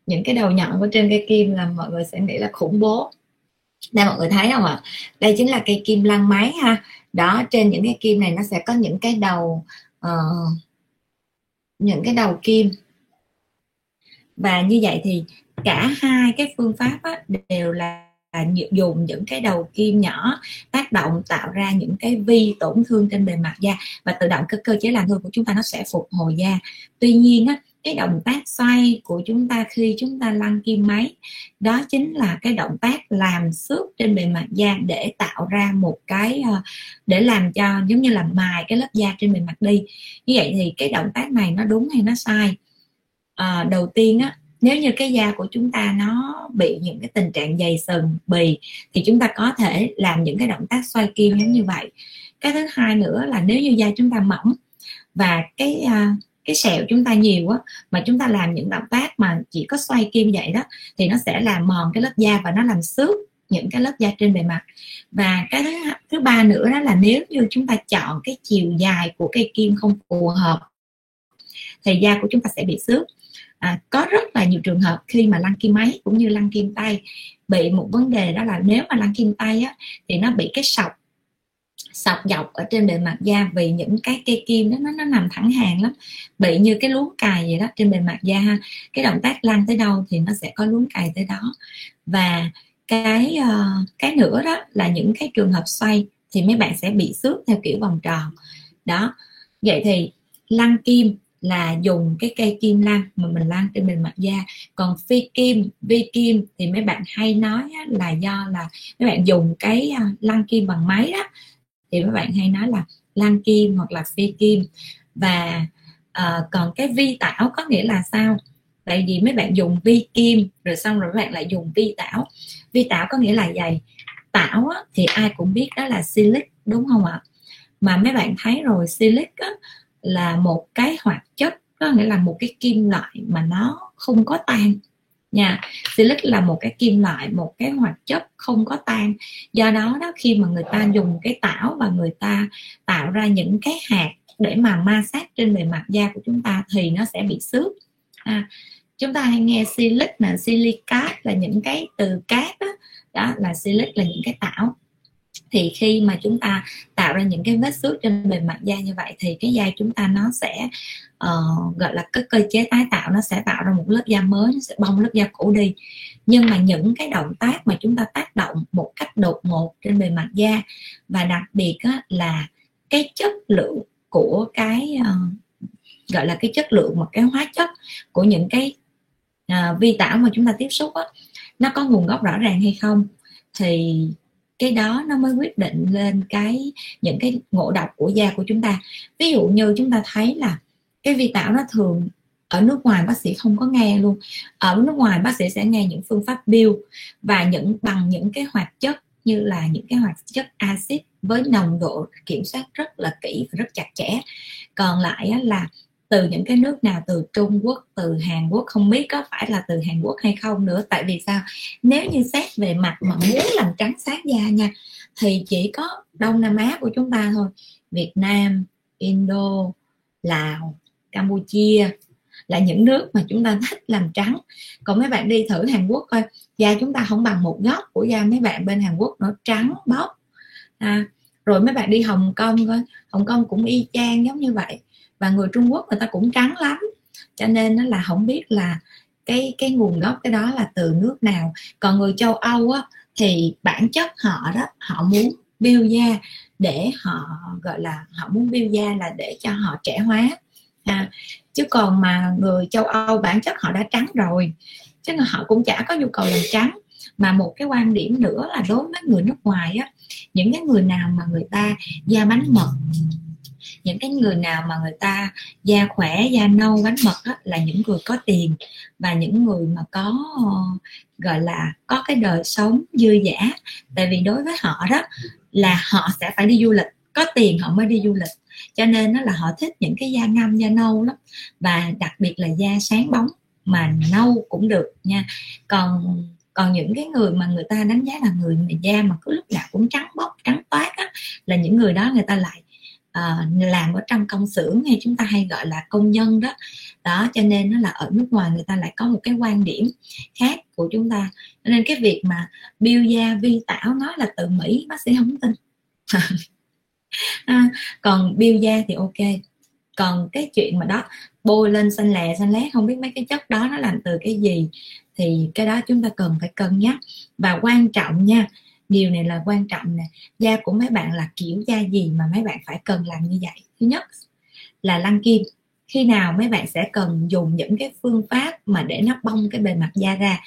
những cái đầu nhọn của trên cây kim là mọi người sẽ nghĩ là khủng bố. Đây mọi người thấy không ạ? Đây chính là cây kim lăn máy ha. Đó trên những cái kim này nó sẽ có những cái đầu uh, những cái đầu kim. Và như vậy thì cả hai cái phương pháp á, đều là dùng những cái đầu kim nhỏ tác động tạo ra những cái vi tổn thương trên bề mặt da. Và tự động cái cơ chế làm thương của chúng ta nó sẽ phục hồi da. Tuy nhiên á, cái động tác xoay của chúng ta khi chúng ta lăn kim máy. Đó chính là cái động tác làm xước trên bề mặt da để tạo ra một cái ờ, để làm cho giống như là mài cái lớp da trên bề mặt đi. Như vậy thì cái động tác này nó đúng hay nó sai? À, đầu tiên á nếu như cái da của chúng ta nó bị những cái tình trạng dày sừng bì thì chúng ta có thể làm những cái động tác xoay kim giống như vậy. Cái thứ hai nữa là nếu như da chúng ta mỏng và cái uh, cái sẹo chúng ta nhiều á mà chúng ta làm những động tác mà chỉ có xoay kim vậy đó thì nó sẽ làm mòn cái lớp da và nó làm xước những cái lớp da trên bề mặt. Và cái thứ thứ ba nữa đó là nếu như chúng ta chọn cái chiều dài của cây kim không phù hợp thì da của chúng ta sẽ bị xước. À, có rất là nhiều trường hợp khi mà lăn kim máy cũng như lăn kim tay bị một vấn đề đó là nếu mà lăn kim tay á, thì nó bị cái sọc sọc dọc ở trên bề mặt da vì những cái cây kim đó nó nó nằm thẳng hàng lắm. Bị như cái luống cài vậy đó trên bề mặt da ha. Cái động tác lăn tới đâu thì nó sẽ có luống cài tới đó. Và cái uh, cái nữa đó là những cái trường hợp xoay thì mấy bạn sẽ bị xước theo kiểu vòng tròn. Đó. Vậy thì lăn kim là dùng cái cây kim lăn mà mình lăn trên bề mặt da. Còn phi kim vi kim thì mấy bạn hay nói là do là mấy bạn dùng cái ờ, lăn kim bằng máy đó thì các bạn hay nói là lan kim hoặc là phi kim. Và uh, còn cái vi tảo có nghĩa là sao? Tại vì mấy bạn dùng vi kim rồi xong rồi các bạn lại dùng vi tảo. Vi tảo có nghĩa là dày tảo á, thì ai cũng biết đó là silic đúng không ạ? Mà mấy bạn thấy rồi silic á, là một cái hoạt chất có nghĩa là một cái kim loại mà nó không có tan nha. Silic là một cái kim loại một cái hoạt chất không có tan. Do đó đó khi mà người ta dùng cái tảo và người ta tạo ra những cái hạt để mà ma sát trên bề mặt da của chúng ta thì nó sẽ bị xước. À, chúng ta hay nghe silic là silicat là những cái từ cát đó, đó là silic là những cái tảo thì khi mà chúng ta tạo ra những cái vết xước trên bề mặt da như vậy thì cái da chúng ta nó sẽ uh, gọi là cái cơ chế tái tạo nó sẽ tạo ra một lớp da mới nó sẽ bong lớp da cũ đi. Nhưng mà những cái động tác mà chúng ta tác động một cách đột ngột trên bề mặt da và đặc biệt á, là cái chất lượng của cái uh, gọi là cái chất lượng một cái hóa chất của những cái uh, vi tảo mà chúng ta tiếp xúc á, nó có nguồn gốc rõ ràng hay không? Thì cái đó nó mới quyết định lên cái, những cái ngộ độc của da của chúng ta. Ví dụ như chúng ta thấy là cái vi tảo nó thường ở nước ngoài bác sĩ không có nghe luôn. Ở nước ngoài bác sĩ sẽ nghe những phương pháp bill và những, bằng những cái hoạt chất như là những cái hoạt chất axit với nồng độ kiểm soát rất là kỹ và rất chặt chẽ. Còn lại là từ những cái nước nào từ Trung Quốc từ Hàn Quốc không biết có phải là từ Hàn Quốc hay không nữa. Tại vì sao? Nếu như xét về mặt mà muốn làm trắng sáng da nha thì chỉ có Đông Nam Á của chúng ta thôi. Việt Nam Indo Lào Campuchia là những nước mà chúng ta thích làm trắng. Còn mấy bạn đi thử Hàn Quốc coi da chúng ta không bằng một góc của da mấy bạn bên Hàn Quốc nó trắng bóc. À, rồi mấy bạn đi Hồng Kông coi Hồng Kông cũng y chang giống như vậy và người Trung Quốc người ta cũng trắng lắm. Cho nên nó là không biết là cái cái nguồn gốc cái đó là từ nước nào. Còn người châu Âu á thì bản chất họ đó họ muốn biêu da để họ gọi là họ muốn biêu da là để cho họ trẻ hóa. À, chứ còn mà người châu Âu bản chất họ đã trắng rồi chứ họ cũng chả có nhu cầu làm trắng. Mà một cái quan điểm nữa là đối với người nước ngoài á những cái người nào mà người ta da bánh mật những cái người nào mà người ta da khỏe da nâu bánh mật đó, là những người có tiền và những người mà có gọi là có cái đời sống dư giả tại vì đối với họ đó là họ sẽ phải đi du lịch có tiền họ mới đi du lịch. Cho nên nó là họ thích những cái da ngâm da nâu lắm và đặc biệt là da sáng bóng mà nâu cũng được nha. Còn còn những cái người mà người ta đánh giá là người da mà cứ lúc nào cũng trắng bóc trắng toát á, là những người đó người ta lại uh, làm ở trong công xưởng hay chúng ta hay gọi là công nhân đó. Đó cho nên nó là ở nước ngoài người ta lại có một cái quan điểm khác của chúng ta. Nên cái việc mà biêu da vi tảo nói là từ mỹ bác sĩ không tin. <laughs> À, còn biêu da thì ok. Còn cái chuyện mà đó bôi lên xanh lè xanh lét không biết mấy cái chất đó nó làm từ cái gì thì cái đó chúng ta cần phải cân nhắc. Và quan trọng nha điều này là quan trọng nè. Da của mấy bạn là kiểu da gì mà mấy bạn phải cần làm như vậy? Thứ nhất là lăn kim. Khi nào mấy bạn sẽ cần dùng những cái phương pháp mà để nó bong cái bề mặt da ra?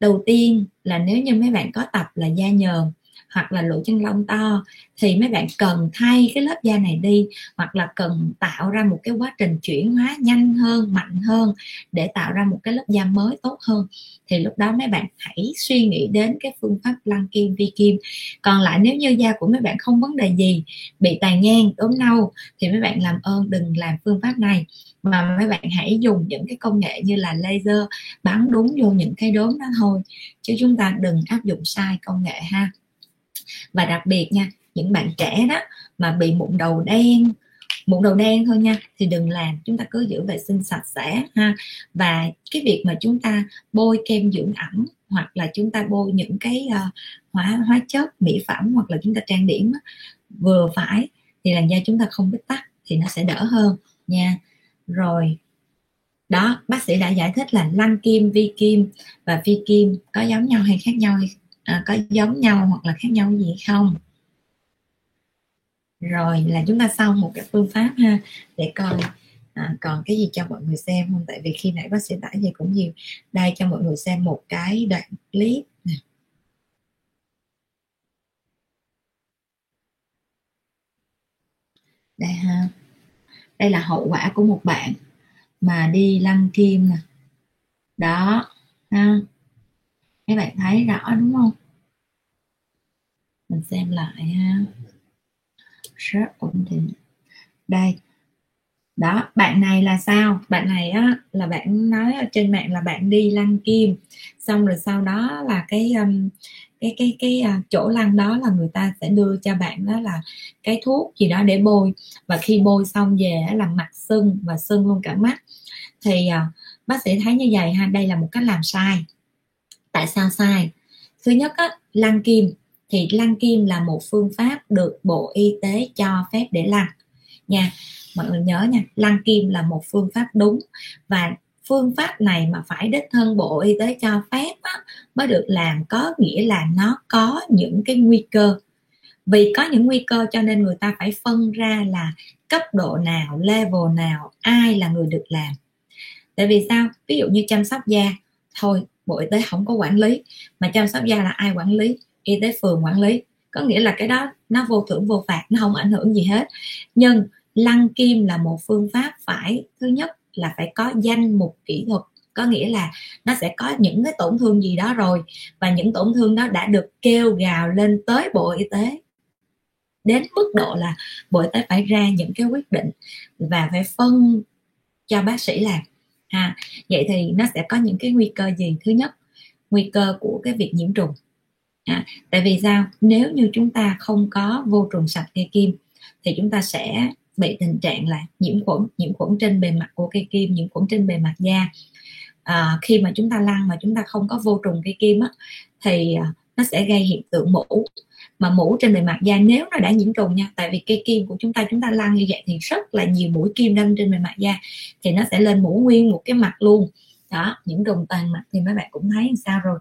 Đầu tiên là nếu như mấy bạn có tập là da nhờn hoặc là lỗ chân lông to, thì mấy bạn cần thay cái lớp da này đi, hoặc là cần tạo ra một cái quá trình chuyển hóa nhanh hơn, mạnh hơn để tạo ra một cái lớp da mới tốt hơn. Thì lúc đó mấy bạn hãy suy nghĩ đến cái phương pháp lăn kim, vi kim. Còn lại nếu như da của mấy bạn không vấn đề gì, bị tàn nhang đốm nâu thì mấy bạn làm ơn đừng làm phương pháp này. Mà mấy bạn hãy dùng những cái công nghệ như là laser bắn đúng vô những cái đốm đó thôi, chứ chúng ta đừng áp dụng sai công nghệ ha và đặc biệt nha những bạn trẻ đó mà bị mụn đầu đen mụn đầu đen thôi nha thì đừng làm chúng ta cứ giữ vệ sinh sạch sẽ ha. Và cái việc mà chúng ta bôi kem dưỡng ẩm hoặc là chúng ta bôi những cái uh, hóa hóa chất mỹ phẩm hoặc là chúng ta trang điểm đó, vừa phải thì làn da chúng ta không bít tắc thì nó sẽ đỡ hơn nha. Rồi đó bác sĩ đã giải thích là lăn kim vi kim và phi kim có giống nhau hay khác nhau hay à, có giống nhau hoặc là khác nhau gì không? Rồi là chúng ta xong một cái phương pháp ha để coi à, còn cái gì cho mọi người xem không? Tại vì khi nãy bác sĩ tải gì cũng nhiều đây cho mọi người xem một cái đoạn clip đây ha đây là hậu quả của một bạn mà đi lăn kim nè. Đó ha các bạn thấy rõ đúng không? Mình xem lại ha. Rất ổn định. Đây. Đó bạn này là sao? Bạn này á là bạn nói ở trên mạng là bạn đi lăn kim. Xong rồi sau đó là cái um, cái cái cái uh, chỗ lăn đó là người ta sẽ đưa cho bạn đó là cái thuốc gì đó để bôi. Và khi bôi xong về là mặt sưng và sưng luôn cả mắt. Thì uh, bác sĩ thấy như vậy ha. Đây là một cách làm sai tại sao sai? Thứ nhất á, lăn kim. Thì lăn kim là một phương pháp được bộ y tế cho phép để lăn nha mọi người nhớ nha lăn kim là một phương pháp đúng. Và phương pháp này mà phải đích thân bộ y tế cho phép á, mới được làm có nghĩa là nó có những cái nguy cơ. Vì có những nguy cơ cho nên người ta phải phân ra là cấp độ nào level nào ai là người được làm. Tại vì sao? Ví dụ như chăm sóc da thôi bộ y tế không có quản lý, mà chăm sóc da là ai quản lý? Y tế phường quản lý. Có nghĩa là cái đó nó vô thưởng, vô phạt, nó không ảnh hưởng gì hết. Nhưng lăn kim là một phương pháp phải, thứ nhất là phải có danh mục kỹ thuật. Có nghĩa là nó sẽ có những cái tổn thương gì đó rồi, và những tổn thương đó đã được kêu gào lên tới bộ y tế. Đến mức độ là bộ y tế phải ra những cái quyết định và phải phân cho bác sĩ làm ha. Vậy thì nó sẽ có những cái nguy cơ gì? Thứ nhất nguy cơ của cái việc nhiễm trùng. À, tại vì sao? Nếu như chúng ta không có vô trùng sạch cây kim thì chúng ta sẽ bị tình trạng là nhiễm khuẩn nhiễm khuẩn trên bề mặt của cây kim nhiễm khuẩn trên bề mặt da. À, khi mà chúng ta lăn mà chúng ta không có vô trùng cây kim á, thì à, nó sẽ gây hiện tượng mũ mà mũ trên bề mặt da nếu nó đã nhiễm trùng nha. Tại vì cây kim của chúng ta chúng ta lăn như vậy thì rất là nhiều mũi kim đâm trên bề mặt da thì nó sẽ lên mũ nguyên một cái mặt luôn. Đó những trùng toàn mặt thì mấy bạn cũng thấy làm sao rồi.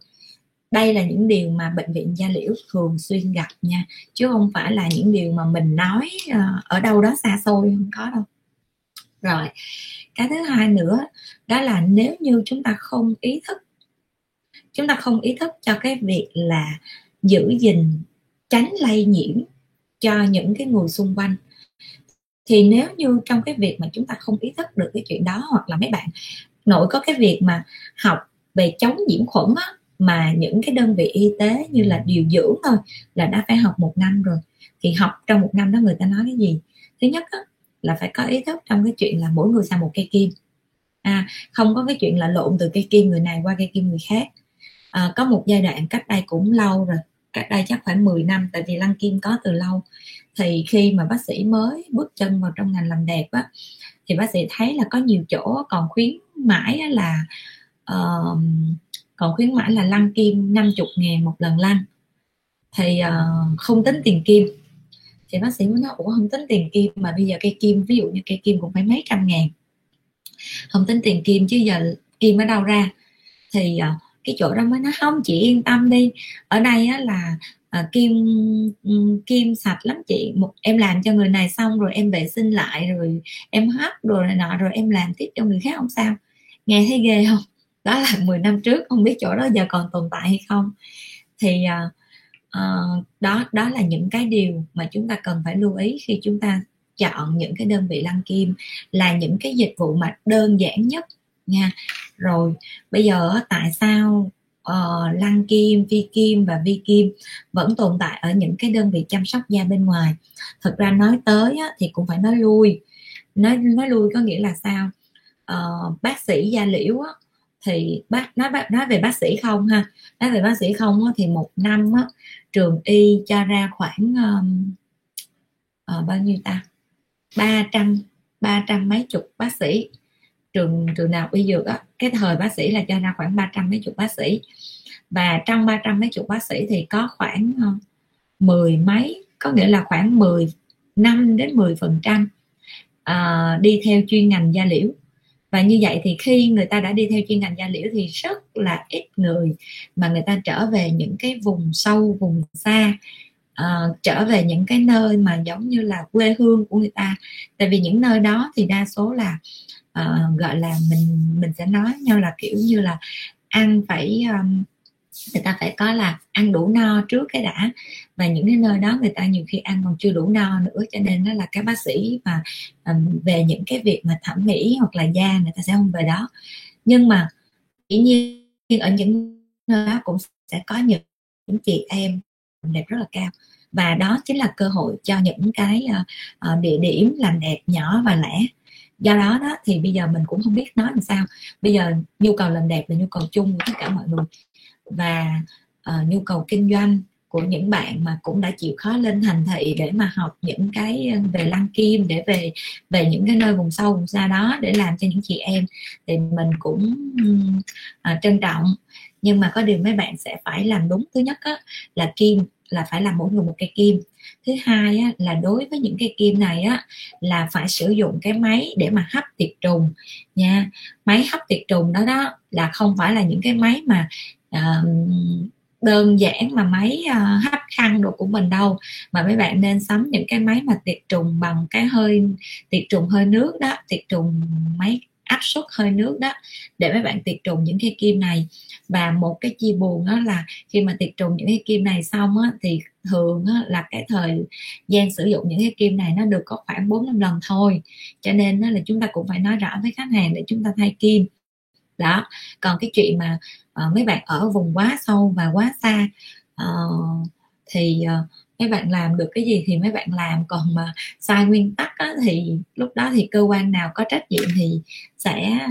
Đây là những điều mà bệnh viện da liễu thường xuyên gặp nha, chứ không phải là những điều mà mình nói ờ, ở đâu đó xa xôi, không có đâu. Rồi, cái thứ hai nữa, đó là nếu như chúng ta không ý thức, chúng ta không ý thức cho cái việc là giữ gìn tránh lây nhiễm cho những cái người xung quanh. Thì nếu như trong cái việc mà chúng ta không ý thức được cái chuyện đó hoặc là mấy bạn nội có cái việc mà học về chống nhiễm khuẩn á, mà những cái đơn vị y tế như là điều dưỡng thôi là đã phải học một năm rồi thì học trong một năm đó người ta nói cái gì? Thứ nhất á, là phải có ý thức trong cái chuyện là mỗi người xài một cây kim. À, không có cái chuyện là lộn từ cây kim người này qua cây kim người khác. À, có một giai đoạn cách đây cũng lâu rồi cách đây chắc khoảng 10 năm tại vì lăng kim có từ lâu. Thì khi mà bác sĩ mới bước chân vào trong ngành làm đẹp á thì bác sĩ thấy là có nhiều chỗ còn khuyến mãi là uh, còn khuyến mãi là lăn kim 50 ngàn một lần lăn thì uh, không tính tiền kim. Thì bác sĩ mới nói ủa không tính tiền kim mà bây giờ cây kim ví dụ như cây kim cũng phải mấy trăm ngàn. Không tính tiền kim chứ giờ kim ở đâu ra? Thì uh, cái chỗ đó mới nói không chị yên tâm đi. Ở đây á, là à, kim kim sạch lắm chị. Một em làm cho người này xong rồi em vệ sinh lại rồi em hấp rồi này nọ rồi em làm tiếp cho người khác không sao. Nghe thấy ghê không? Đó là <laughs> 10 năm trước không biết chỗ đó giờ còn tồn tại hay không. Thì à, à, đó đó là những cái điều mà chúng ta cần phải lưu ý khi chúng ta chọn những cái đơn vị lăn kim là những cái dịch vụ mà đơn giản nhất nha. Rồi bây giờ tại sao uh, lăng kim vi kim và vi kim vẫn tồn tại ở những cái đơn vị chăm sóc da bên ngoài? Thực ra nói tới á, thì cũng phải nói lui. Nói nói lui có nghĩa là sao? Uh, bác sĩ da liễu á, thì bác nói nói về bác sĩ không ha? Nói về bác sĩ không á, thì một năm á, trường y cho ra khoảng um, uh, bao nhiêu ta? Ba trăm ba trăm mấy chục bác sĩ trường trường nào y dược á cái thời bác sĩ là cho ra khoảng ba trăm mấy chục bác sĩ. Và trong ba trăm mấy chục bác sĩ thì có khoảng ờ, mười mấy có nghĩa là khoảng 10 năm đến 10 phần trăm uh, đi theo chuyên ngành da liễu. Và như vậy thì khi người ta đã đi theo chuyên ngành da liễu thì rất là ít người mà người ta trở về những cái vùng sâu vùng xa uh, trở về những cái nơi mà giống như là quê hương của người ta. Tại vì những nơi đó thì đa số là uh, gọi là mình mình sẽ nói nhau là kiểu như là ăn phải um, người ta phải có là ăn đủ no trước cái đã. Và những cái nơi đó người ta nhiều khi ăn còn chưa đủ no nữa cho nên đó là các bác sĩ mà um, về những cái việc mà thẩm mỹ hoặc là da người ta sẽ không về đó. Nhưng mà dĩ nhiên ở những nơi đó cũng sẽ có những, những chị em đẹp rất là cao. Và đó chính là cơ hội cho những cái uh, địa điểm làm đẹp nhỏ và lẻ do đó đó thì bây giờ mình cũng không biết nói làm sao. Bây giờ nhu cầu làm đẹp là nhu cầu chung của tất cả mọi người. Và uh, nhu cầu kinh doanh của những bạn mà cũng đã chịu khó lên thành thị để mà học những cái ờ, về lăng kim để về về những cái nơi vùng sâu vùng xa đó để làm cho những chị em thì mình cũng uh, trân trọng. Nhưng mà có điều mấy bạn sẽ phải làm đúng. Thứ nhất á, là kim là phải làm mỗi người một cây kim. Thứ hai á, là đối với những cây kim này á là phải sử dụng cái máy để mà hấp tiệt trùng nha. Máy hấp tiệt trùng đó đó là không phải là những cái máy mà uh, đơn giản mà máy uh, hấp khăn đồ của mình đâu. Mà mấy bạn nên sắm những cái máy mà tiệt trùng bằng cái hơi tiệt trùng hơi nước đó tiệt trùng máy áp suất hơi nước đó để mấy bạn tiệt trùng những cái kim này. Và một cái chia buồn đó là khi mà tiệt trùng những cái kim này xong á, thì thường á, là cái thời gian sử dụng những cái kim này nó được có khoảng 4 năm lần thôi. Cho nên đó là chúng ta cũng phải nói rõ với khách hàng để chúng ta thay kim. Đó còn cái chuyện mà uh, mấy bạn ở vùng quá sâu và quá xa uh, thì uh, mấy bạn làm được cái gì thì mấy bạn làm còn mà sai nguyên tắc á, thì lúc đó thì cơ quan nào có trách nhiệm thì sẽ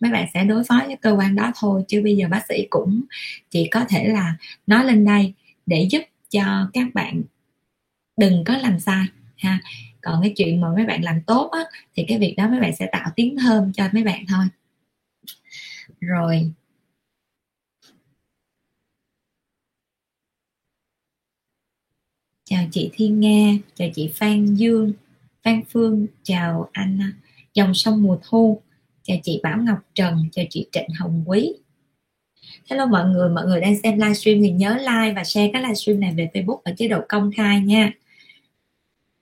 mấy bạn sẽ đối phó với cơ quan đó thôi. Chứ bây giờ bác sĩ cũng chỉ có thể là nói lên đây để giúp cho các bạn đừng có làm sai ha. Còn cái chuyện mà mấy bạn làm tốt á, thì cái việc đó mấy bạn sẽ tạo tiếng thơm cho mấy bạn thôi. Rồi chào chị Thiên Nga chào chị Phan Dương Phan Phương chào anh à, dòng sông mùa thu. Chào chị Bảo Ngọc Trần chào chị Trịnh Hồng Quý. Hello mọi người, mọi người đang xem livestream thì nhớ like và share cái livestream này về Facebook ở chế độ công khai nha.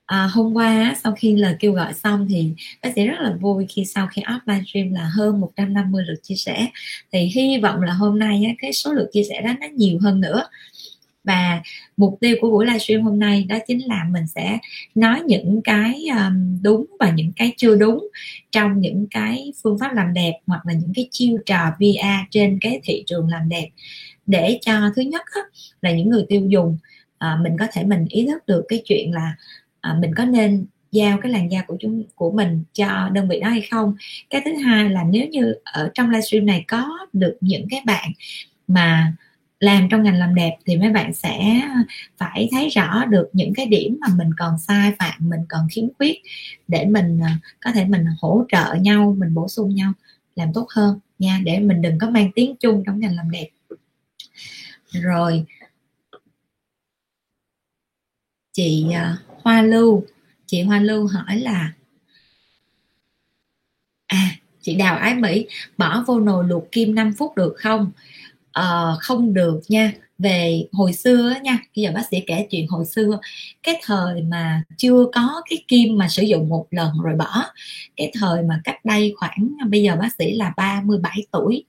À, hôm qua sau khi lời kêu gọi xong thì bác sĩ rất là vui khi sau khi up livestream là hơn 150 lượt chia sẻ. Thì hy vọng là hôm nay cái số lượt chia sẻ đó nó nhiều hơn nữa và mục tiêu của buổi livestream hôm nay đó chính là mình sẽ nói những cái um, đúng và những cái chưa đúng trong những cái phương pháp làm đẹp hoặc là những cái chiêu trò VR trên cái thị trường làm đẹp. Để cho thứ nhất á, là những người tiêu dùng à, mình có thể mình ý thức được cái chuyện là à, mình có nên giao cái làn da của chúng của mình cho đơn vị đó hay không. Cái thứ hai là nếu như ở trong livestream này có được những cái bạn mà làm trong ngành làm đẹp thì mấy bạn sẽ phải thấy rõ được những cái điểm mà mình còn sai phạm, mình còn khiếm khuyết để mình à, có thể mình hỗ trợ nhau, mình bổ sung nhau, làm tốt hơn nha, để mình đừng có mang tiếng chung trong ngành làm đẹp. Rồi, chị à, Hoa Lưu, chị Hoa Lưu hỏi là à chị Đào Ái Mỹ, bỏ vô nồi luộc kim 5 phút được không? Uh, không được nha. Về hồi xưa nha bây giờ bác sĩ kể chuyện hồi xưa cái thời mà chưa có cái kim mà sử dụng một lần rồi bỏ cái thời mà cách đây khoảng bây giờ bác sĩ là 37 tuổi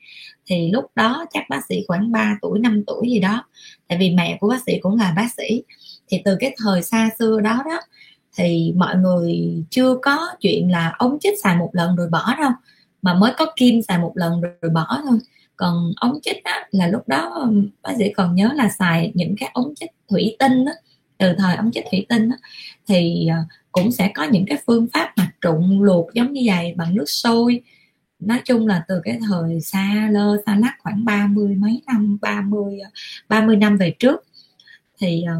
thì lúc đó chắc bác sĩ khoảng 3 tuổi 5 tuổi gì đó. Tại vì mẹ của bác sĩ cũng là bác sĩ. Thì từ cái thời xa xưa đó đó thì mọi người chưa có chuyện là ống chích xài một lần rồi bỏ đâu mà mới có kim xài một lần rồi bỏ thôi còn ống chích á, là lúc đó bác sĩ còn nhớ là xài những cái ống chích thủy tinh á, từ thời ống chích thủy tinh á, thì ờ, cũng sẽ có những cái phương pháp mà trụng luộc giống như vậy bằng nước sôi. Nói chung là từ cái thời xa lơ xa lắc khoảng ba mươi mấy năm 30 30 ờ, năm về trước. Thì ờ,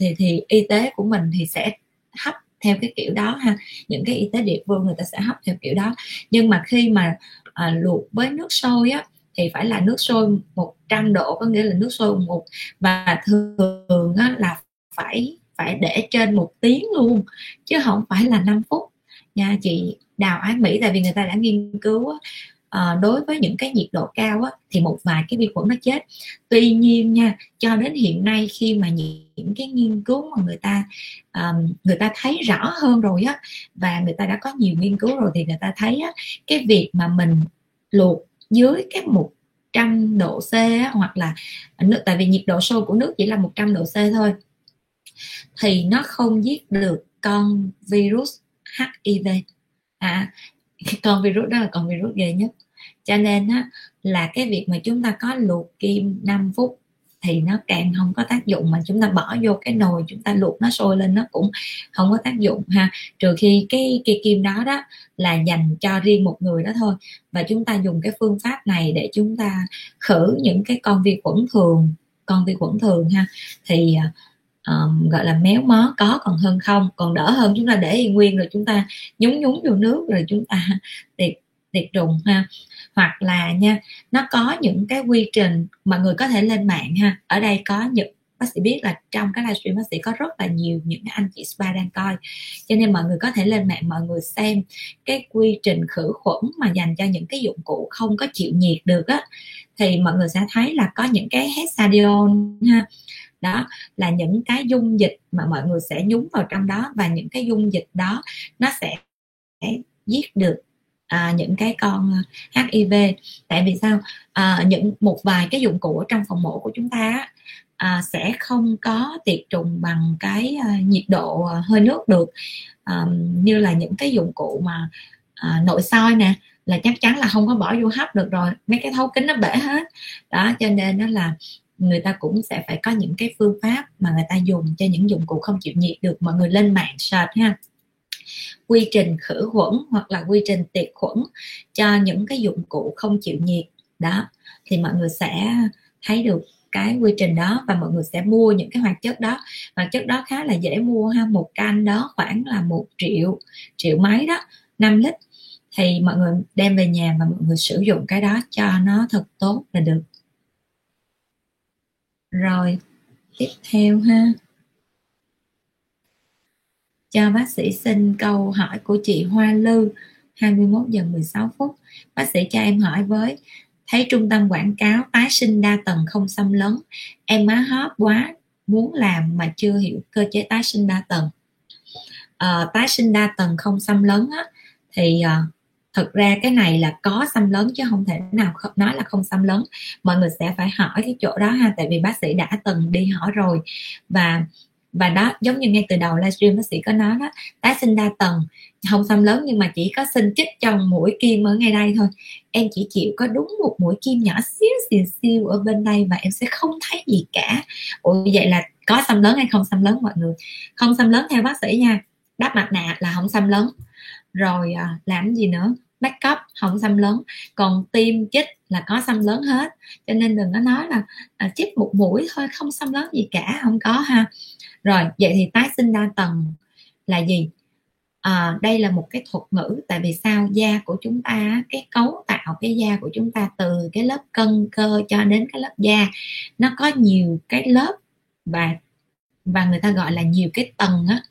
thì thì y tế của mình thì sẽ hấp theo cái kiểu đó ha. Những cái y tế địa phương người ta sẽ hấp theo kiểu đó. Nhưng mà khi mà à, luộc với nước sôi á thì phải là nước sôi 100 độ có nghĩa là nước sôi một và thường á, là phải phải để trên một tiếng luôn chứ không phải là 5 phút. Nha chị đào ái mỹ tại vì người ta đã nghiên cứu á, à, đối với những cái nhiệt độ cao á, thì một vài cái vi khuẩn nó chết. Tuy nhiên nha cho đến hiện nay khi mà những cái nghiên cứu mà người ta um, người ta thấy rõ hơn rồi á và người ta đã có nhiều nghiên cứu rồi thì người ta thấy á, cái việc mà mình luộc dưới cái 100 độ C á, hoặc là nước tại vì nhiệt độ sôi của nước chỉ là 100 độ C thôi thì nó không giết được con virus HIV à <laughs> con virus đó là con virus ghê nhất cho nên á, là cái việc mà chúng ta có luộc kim 5 phút thì nó càng không có tác dụng mà chúng ta bỏ vô cái nồi chúng ta luộc nó sôi lên nó cũng không có tác dụng ha. Trừ khi cái cái kim đó đó là dành cho riêng một người đó thôi. Và chúng ta dùng cái phương pháp này để chúng ta khử những cái con vi khuẩn thường con vi khuẩn thường ha. Thì um, gọi là méo mó có còn hơn không? Còn đỡ hơn chúng ta để nguyên rồi chúng ta nhúng nhúng vô nước rồi chúng ta <laughs> tiệt tiệt trùng ha. Hoặc là nha, nó có những cái quy trình mà người có thể lên mạng ha. Ở đây có những, bác sĩ biết là trong cái livestream bác sĩ có rất là nhiều những anh chị spa đang coi. Cho nên mọi người có thể lên mạng, mọi người xem cái quy trình khử khuẩn mà dành cho những cái dụng cụ không có chịu nhiệt được á. Thì mọi người sẽ thấy là có những cái hexadiol ha. Đó, là những cái dung dịch mà mọi người sẽ nhúng vào trong đó và những cái dung dịch đó nó sẽ giết được à, những cái con ờ, HIV tại vì sao? À, những một vài cái dụng cụ ở trong phòng mổ của chúng ta à, sẽ không có tiệt trùng bằng cái à, nhiệt độ à, hơi nước được. À, như là những cái dụng cụ mà à, nội soi nè là chắc chắn là không có bỏ vô hấp được rồi mấy cái thấu kính nó bể hết. Đó cho nên đó là người ta cũng sẽ phải có những cái phương pháp mà người ta dùng cho những dụng cụ không chịu nhiệt được mọi người lên mạng search ha quy trình khử khuẩn hoặc là quy trình tiệt khuẩn cho những cái dụng cụ không chịu nhiệt. Đó, thì mọi người sẽ thấy được cái quy trình đó và mọi người sẽ mua những cái hoạt chất đó. Hoạt chất đó khá là dễ mua ha, một can đó khoảng là một triệu triệu mấy đó 5 lít. Thì mọi người đem về nhà và mọi người sử dụng cái đó cho nó thật tốt là được. Rồi, tiếp theo ha cho bác sĩ xin câu hỏi của chị Hoa Lư 21 giờ 16 phút. Bác sĩ cho em hỏi với thấy trung tâm quảng cáo tái sinh đa tầng không xâm lấn em má hót quá muốn làm mà chưa hiểu cơ chế tái sinh đa tầng. À, tái sinh đa tầng không xâm lấn á, thì à, thực ra cái này là có xâm lấn chứ không thể nào nói là không xâm lấn. Mọi người sẽ phải hỏi cái chỗ đó ha tại vì bác sĩ đã từng đi hỏi rồi. Và và đó giống như ngay từ đầu livestream bác sĩ có nói đó tái sinh đa tầng không xâm lớn nhưng mà chỉ có sinh chích trong mũi kim ở ngay đây thôi. Em chỉ chịu có đúng một mũi kim nhỏ xíu xìu siêu ở bên đây và em sẽ không thấy gì cả. Ủa vậy là có xâm lớn hay không xâm lớn mọi người? Không xâm lớn theo bác sĩ nha. Đắp mặt nạ là không xâm lớn. Rồi à, làm gì nữa? Make up không xâm lớn. Còn tiêm chích là có xâm lớn hết. Cho nên đừng có nói là à, chích một mũi thôi không xâm lớn gì cả không có ha rồi vậy thì tái sinh đa tầng là gì? À, đây là một cái thuật ngữ tại vì sao? Da của chúng ta cái cấu tạo cái da của chúng ta từ cái lớp cân cơ cho đến cái lớp da nó có nhiều cái lớp và và người ta gọi là nhiều cái tầng á.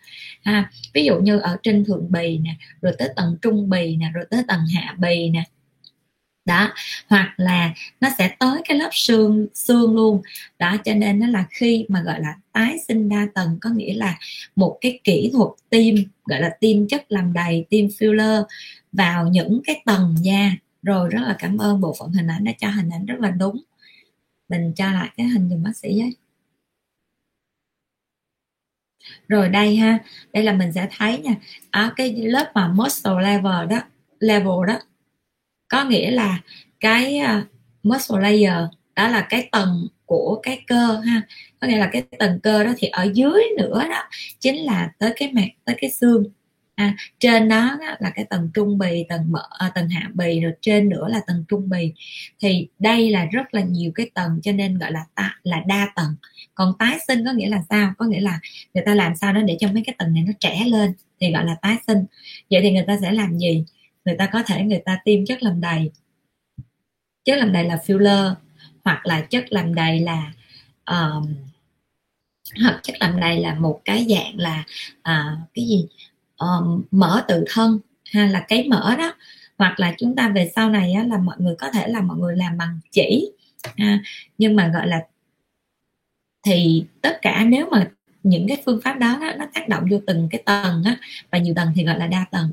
Ha ví dụ như ở trên thượng bì nè rồi tới tầng trung bì nè rồi tới tầng hạ bì nè đó, hoặc là nó sẽ tới cái lớp xương xương luôn. Đó, cho nên nó là khi mà, gọi là, tái sinh đa tầng, có nghĩa là một cái kỹ thuật tiêm gọi là tiêm chất làm đầy tiêm filler vào những cái tầng da. Rồi, rất là cảm ơn bộ phận hình ảnh đã cho hình ảnh rất là đúng. Mình cho lại cái hình dùm bác sĩ ấy rồi, đây ha. Đây là mình sẽ thấy nha. Ở cái lớp mà muscle level đó level đó có nghĩa là cái à, muscle layer đó là cái tầng của cái cơ ha. Có nghĩa là cái tầng cơ đó thì ở dưới nữa đó chính là tới cái mặt tới cái xương. À, trên đó, đó là cái tầng trung bì tầng mỡ à, tầng hạ bì rồi trên nữa là tầng trung bì. Thì đây là rất là nhiều cái tầng cho nên gọi là ta, là đa tầng. Còn tái sinh có nghĩa là sao? Có nghĩa là người ta làm sao đó để cho mấy cái tầng này nó trẻ lên thì gọi là tái sinh. Vậy thì người ta sẽ làm gì? Người ta có thể người ta tiêm chất làm đầy. Chất làm đầy là filler hoặc là chất làm đầy là um, hoặc chất làm đầy là một cái dạng là uh, cái gì? Um, mỡ tự thân hay là cái mỡ đó. Hoặc là chúng ta về sau này á, là mọi người có thể là mọi người làm bằng chỉ ha. nhưng mà gọi là thì tất cả nếu mà những cái phương pháp đó, đó nó tác động vô từng cái tầng á, và nhiều tầng thì gọi là đa tầng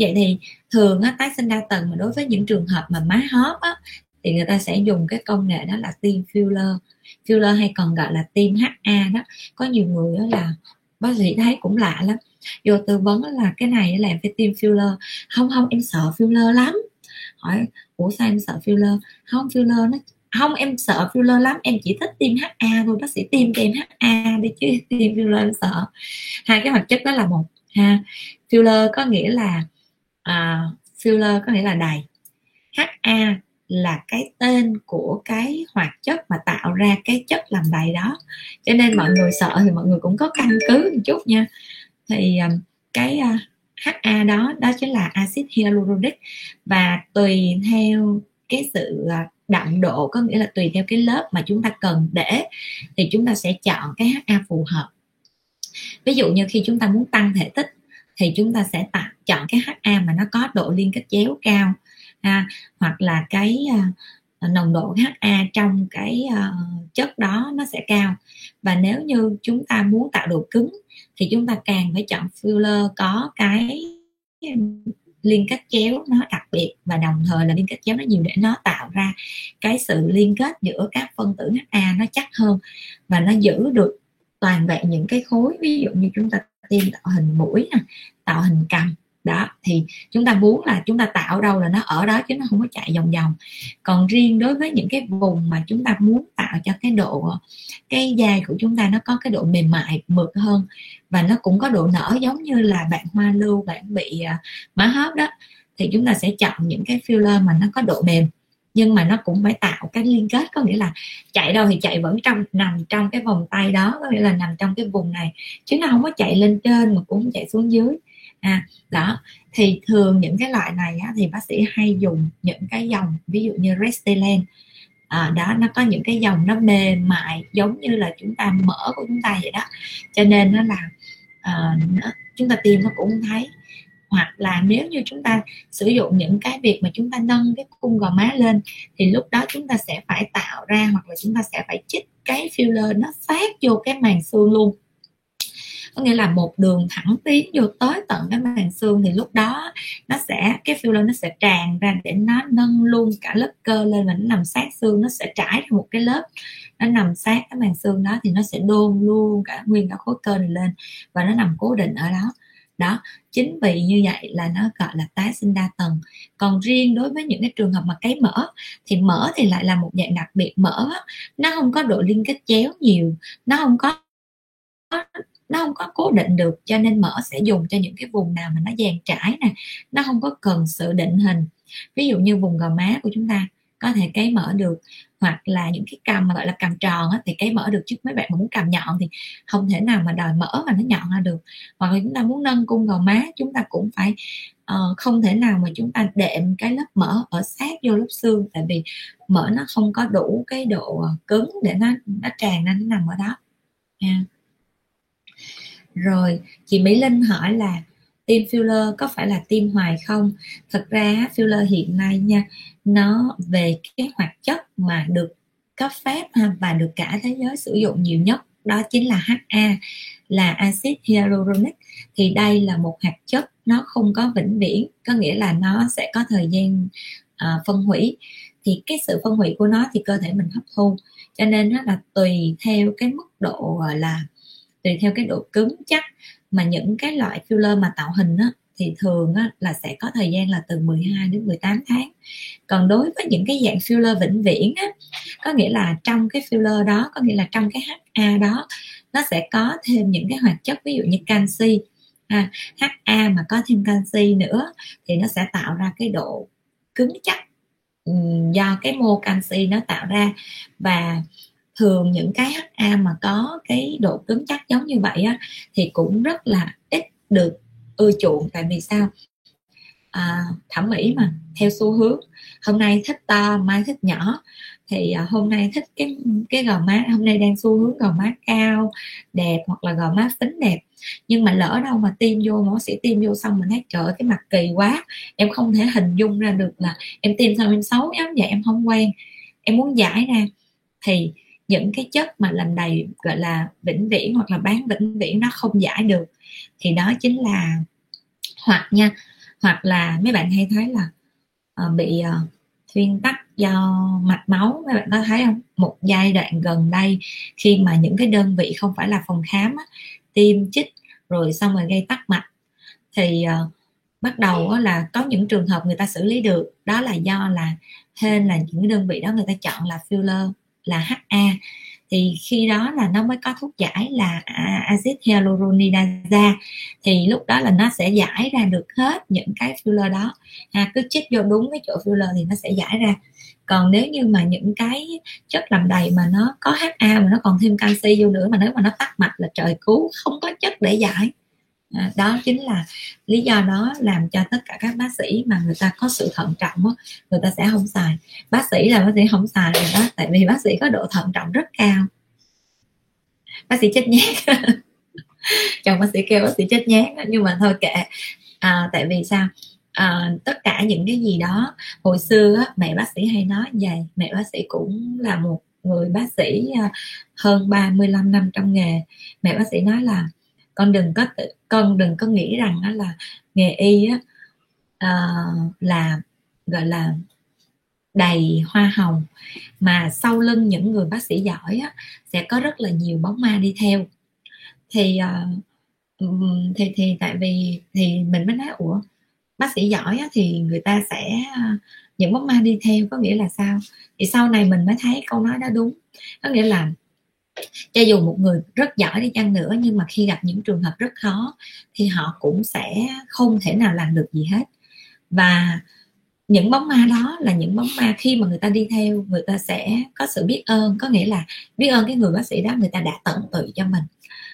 vậy thì thường á, tái sinh đa tầng mà đối với những trường hợp mà má hóp á, thì người ta sẽ dùng cái công nghệ đó là tiêm filler. Filler hay còn gọi là tiêm HA đó. Có nhiều người đó là bác sĩ thấy cũng lạ lắm. Vô tư vấn là cái này là em phải tiêm filler. Không không em sợ filler lắm. Hỏi ủa sao em sợ filler? Không filler nó không em sợ filler lắm. Em chỉ thích tiêm HA thôi bác sĩ tiêm cho em HA đi chứ tiêm filler em sợ. Hai cái hoạt chất đó là một ha. Filler có nghĩa là uh, filler có nghĩa là đầy HA là cái tên của cái hoạt chất mà tạo ra cái chất làm đầy đó. Cho nên mọi người sợ thì mọi người cũng có căn cứ một chút nha. Thì um, cái uh, HA đó đó chính là axit hyaluronic và tùy theo cái sự uh, đậm độ có nghĩa là tùy theo cái lớp mà chúng ta cần để thì chúng ta sẽ chọn cái HA phù hợp. Ví dụ như khi chúng ta muốn tăng thể tích thì chúng ta sẽ tạo, chọn cái HA mà nó có độ liên kết chéo cao ha, hoặc là cái uh, nồng độ HA trong cái uh, chất đó nó sẽ cao. Và nếu như chúng ta muốn tạo độ cứng thì chúng ta càng phải chọn filler có cái liên kết chéo nó đặc biệt và đồng thời là liên kết chéo nó nhiều để nó tạo ra cái sự liên kết giữa các phân tử HA nó chắc hơn và nó giữ được toàn vẹn những cái khối. Ví dụ như chúng ta tiêm tạo hình mũi nè, tạo hình cằm đó, thì chúng ta muốn là chúng ta tạo đâu là nó ở đó chứ nó không có chạy vòng vòng. Còn riêng đối với những cái vùng mà chúng ta muốn tạo cho cái độ, cái da của chúng ta nó có cái độ mềm mại, mượt hơn và nó cũng có độ nở giống như là bạn hoa lưu, bạn bị à, má hớp đó, thì chúng ta sẽ chọn những cái filler mà nó có độ mềm nhưng mà nó cũng phải tạo cái liên kết có nghĩa là chạy đâu thì chạy vẫn trong nằm trong cái vòng tay đó có nghĩa là nằm trong cái vùng này. Chứ nó không có chạy lên trên mà cũng không chạy xuống dưới. À đó thì thường những cái loại này á, thì bác sĩ hay dùng những cái dòng ví dụ như Restylane. À, đó nó có những cái dòng nó mềm mại giống như là chúng ta mở của chúng ta vậy đó. Cho nên nó là à, nó, chúng ta tìm nó cũng không thấy hoặc là nếu như chúng ta sử dụng những cái việc mà chúng ta nâng cái cung gò má lên, thì lúc đó chúng ta sẽ phải tạo ra hoặc là chúng ta sẽ phải chích cái filler nó phát vô cái màng xương luôn. Có nghĩa là một đường thẳng tiến vô tới tận cái màng xương, thì lúc đó nó sẽ, cái filler nó sẽ tràn ra để nó nâng luôn cả lớp cơ lên và nó nằm sát xương, nó sẽ trải ra một cái lớp, nó nằm sát cái màng xương đó, thì nó sẽ đôn luôn cả nguyên cả khối cơ này lên và nó nằm cố định ở đó đó, chính vì như vậy là nó, gọi là, tái sinh đa tầng. Còn riêng đối với những cái trường hợp mà cấy mỡ, thì mỡ thì lại là một dạng đặc biệt mỡ nó không có độ liên kết chéo nhiều, nó không có, nó không có cố định được, cho nên mỡ sẽ dùng cho những cái vùng nào mà nó dàn trải nè, nó không có cần sự định hình. Ví dụ như vùng gò má của chúng ta, có thể cấy mỡ được hoặc là những cái cầm mà gọi là cầm tròn á, thì cái mở được chứ mấy bạn mà muốn cầm nhọn thì không thể nào mà đòi mỡ mà nó nhọn ra được. Hoặc là chúng ta muốn nâng cung gò má chúng ta cũng phải uh, không thể nào mà chúng ta đệm cái lớp mỡ ở sát vô lớp xương tại vì mỡ nó không có đủ cái độ ờ, cứng để nó nó tràn ra nó nằm ở đó. Nha yeah. Rồi chị Mỹ Linh hỏi là tiêm filler có phải là tiêm hoài không? Thật ra filler hiện nay nha nó về cái hoạt chất mà được cấp phép và được cả thế giới sử dụng nhiều nhất đó chính là HA là axit hyaluronic. Thì đây là một hạt chất nó không có vĩnh viễn có nghĩa là nó sẽ có thời gian uh, phân hủy. Thì cái sự phân hủy của nó thì cơ thể mình hấp thu cho nên nó là tùy theo cái mức độ là tùy theo cái độ cứng chắc mà những cái loại filler mà tạo hình á, thì thường á, là sẽ có thời gian là từ 12 đến 18 tháng. Còn đối với những cái dạng filler vĩnh viễn á, có nghĩa là trong cái filler đó có nghĩa là trong cái HA đó nó sẽ có thêm những cái hoạt chất ví dụ như canxi ha, HA mà có thêm canxi nữa thì nó sẽ tạo ra cái độ cứng chắc do cái mô canxi nó tạo ra. Và thường những cái HA mà có cái độ cứng chắc giống như vậy á thì cũng rất là ít được ưa chuộng. Tại vì sao? À, thẩm mỹ mà theo xu hướng. Hôm nay thích to mai thích nhỏ. Thì à, hôm nay thích cái cái gò má hôm nay đang xu hướng gò má cao đẹp hoặc là gò má phính đẹp. Nhưng mà lỡ đâu mà tiêm vô mà sẽ sĩ tiêm vô xong mình thấy trời cái mặt kỳ quá. Em không thể hình dung ra được là em tiêm xong em xấu lắm vậy dạ em không quen. Em muốn giải ra. Thì những cái chất mà làm đầy gọi là vĩnh viễn hoặc là bán vĩnh viễn nó không giải được thì đó chính là hoặc nha hoặc là mấy bạn hay thấy là uh, bị uh, thuyên tắc do mạch máu mấy bạn có thấy không? Một giai đoạn gần đây khi mà những cái đơn vị không phải là phòng khám á, tiêm chích rồi xong rồi gây tắc mạch thì uh, bắt đầu là có những trường hợp người ta xử lý được. Đó là do là hên là những đơn vị đó người ta chọn là filler là HA thì khi đó là nó mới có thuốc giải là axit hyaluronidase thì lúc đó là nó sẽ giải ra được hết những cái filler đó. À, cứ chích vô đúng cái chỗ filler thì nó sẽ giải ra. Còn nếu như mà những cái chất làm đầy mà nó có HA mà nó còn thêm canxi vô nữa mà nếu mà nó tắc mạch là trời cứu không có chất để giải. À, đó chính là lý do đó làm cho tất cả các bác sĩ mà người ta có sự thận trọng á, người ta sẽ không xài. Bác sĩ là bác sĩ không xài rồi đó tại vì bác sĩ có độ thận trọng rất cao. Bác sĩ chết nhát. <laughs> Chồng bác sĩ kêu bác sĩ chết nhát nhưng mà thôi kệ. À, tại vì sao? À, tất cả những cái gì đó hồi xưa á, mẹ bác sĩ hay nói vậy mẹ bác sĩ cũng là một người bác sĩ à, hơn 35 năm trong nghề. Mẹ bác sĩ nói là con đừng có tự, con đừng có nghĩ rằng đó là nghề y á uh, là gọi là đầy hoa hồng. Mà sau lưng những người bác sĩ giỏi á, sẽ có rất là nhiều bóng ma đi theo. Thì uh, thì thì tại vì thì mình mới nói ủa bác sĩ giỏi á, thì người ta sẽ ờ, những bóng ma đi theo. Có nghĩa là sao? Thì sau này mình mới thấy câu nói đó đúng. Có nghĩa là cho dù một người rất giỏi đi chăng nữa, nhưng mà khi gặp những trường hợp rất khó, thì họ cũng sẽ không thể nào làm được gì hết. Và những bóng ma đó là những bóng ma khi mà người ta đi theo, người ta sẽ có sự biết ơn, có nghĩa là biết ơn cái người bác sĩ đó, người ta đã tận tụy cho mình,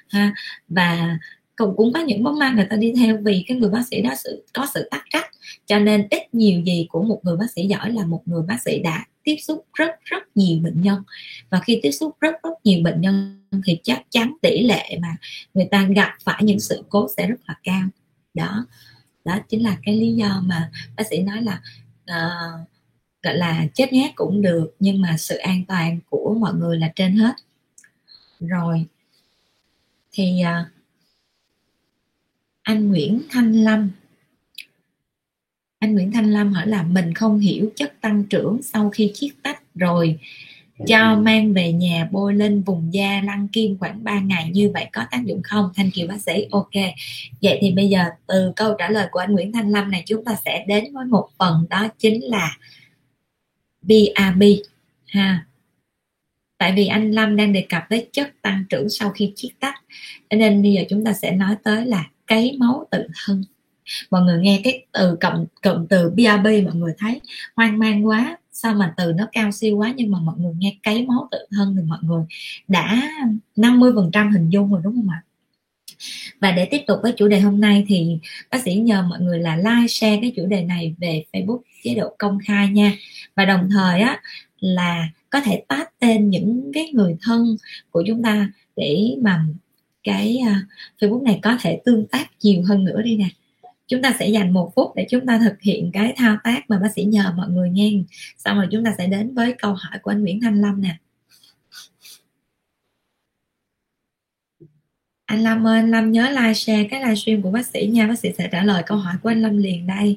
ha. Và cũng cũng có những bóng ma người ta đi theo vì cái người bác sĩ đó sự, có sự tắc trách cho nên ít nhiều gì của một người bác sĩ giỏi là một người bác sĩ đã tiếp xúc rất rất nhiều bệnh nhân. Và khi tiếp xúc rất rất nhiều bệnh nhân thì chắc chắn tỷ lệ mà người ta gặp phải những sự cố sẽ rất là cao. Đó. Đó chính là cái lý do mà bác sĩ nói là uh, gọi là chết nhát cũng được nhưng mà sự an toàn của mọi người là trên hết. Rồi. Thì uh, anh Nguyễn Thanh Lâm anh Nguyễn Thanh Lâm hỏi là mình không hiểu chất tăng trưởng sau khi chiết tách rồi. Cho mang về nhà bôi lên vùng da lăn kim khoảng 3 ngày như vậy có tác dụng không? Thanh kiều bác sĩ. Ok. Vậy thì bây giờ từ câu trả lời của anh Nguyễn Thanh Lâm này chúng ta sẽ đến với một phần đó chính là BRB ha. Tại vì anh Lâm đang đề cập tới chất tăng trưởng sau khi chiết tách nên bây giờ chúng ta sẽ nói tới là cấy máu tự thân mọi người nghe cái từ cộng cụm từ BRB mọi người thấy hoang mang quá. Sao mà từ nó cao siêu quá nhưng mà mọi người nghe cấy máu tự thân thì mọi người đã 50% hình dung rồi đúng không ạ? Và để tiếp tục với chủ đề hôm nay thì bác sĩ nhờ mọi người là like share cái chủ đề này về Facebook chế độ công khai nha. Và đồng thời á là có thể tag tên những cái người thân của chúng ta để mà cái uh, Facebook này có thể tương tác nhiều hơn nữa đi nè chúng ta sẽ dành một phút để chúng ta thực hiện cái thao tác mà bác sĩ nhờ mọi người nghe. Xong rồi chúng ta sẽ đến với câu hỏi của anh Nguyễn Thanh Lâm nè. Anh Lâm ơi, anh Lâm nhớ like, share cái livestream của bác sĩ nha. Bác sĩ sẽ trả lời câu hỏi của anh Lâm liền đây.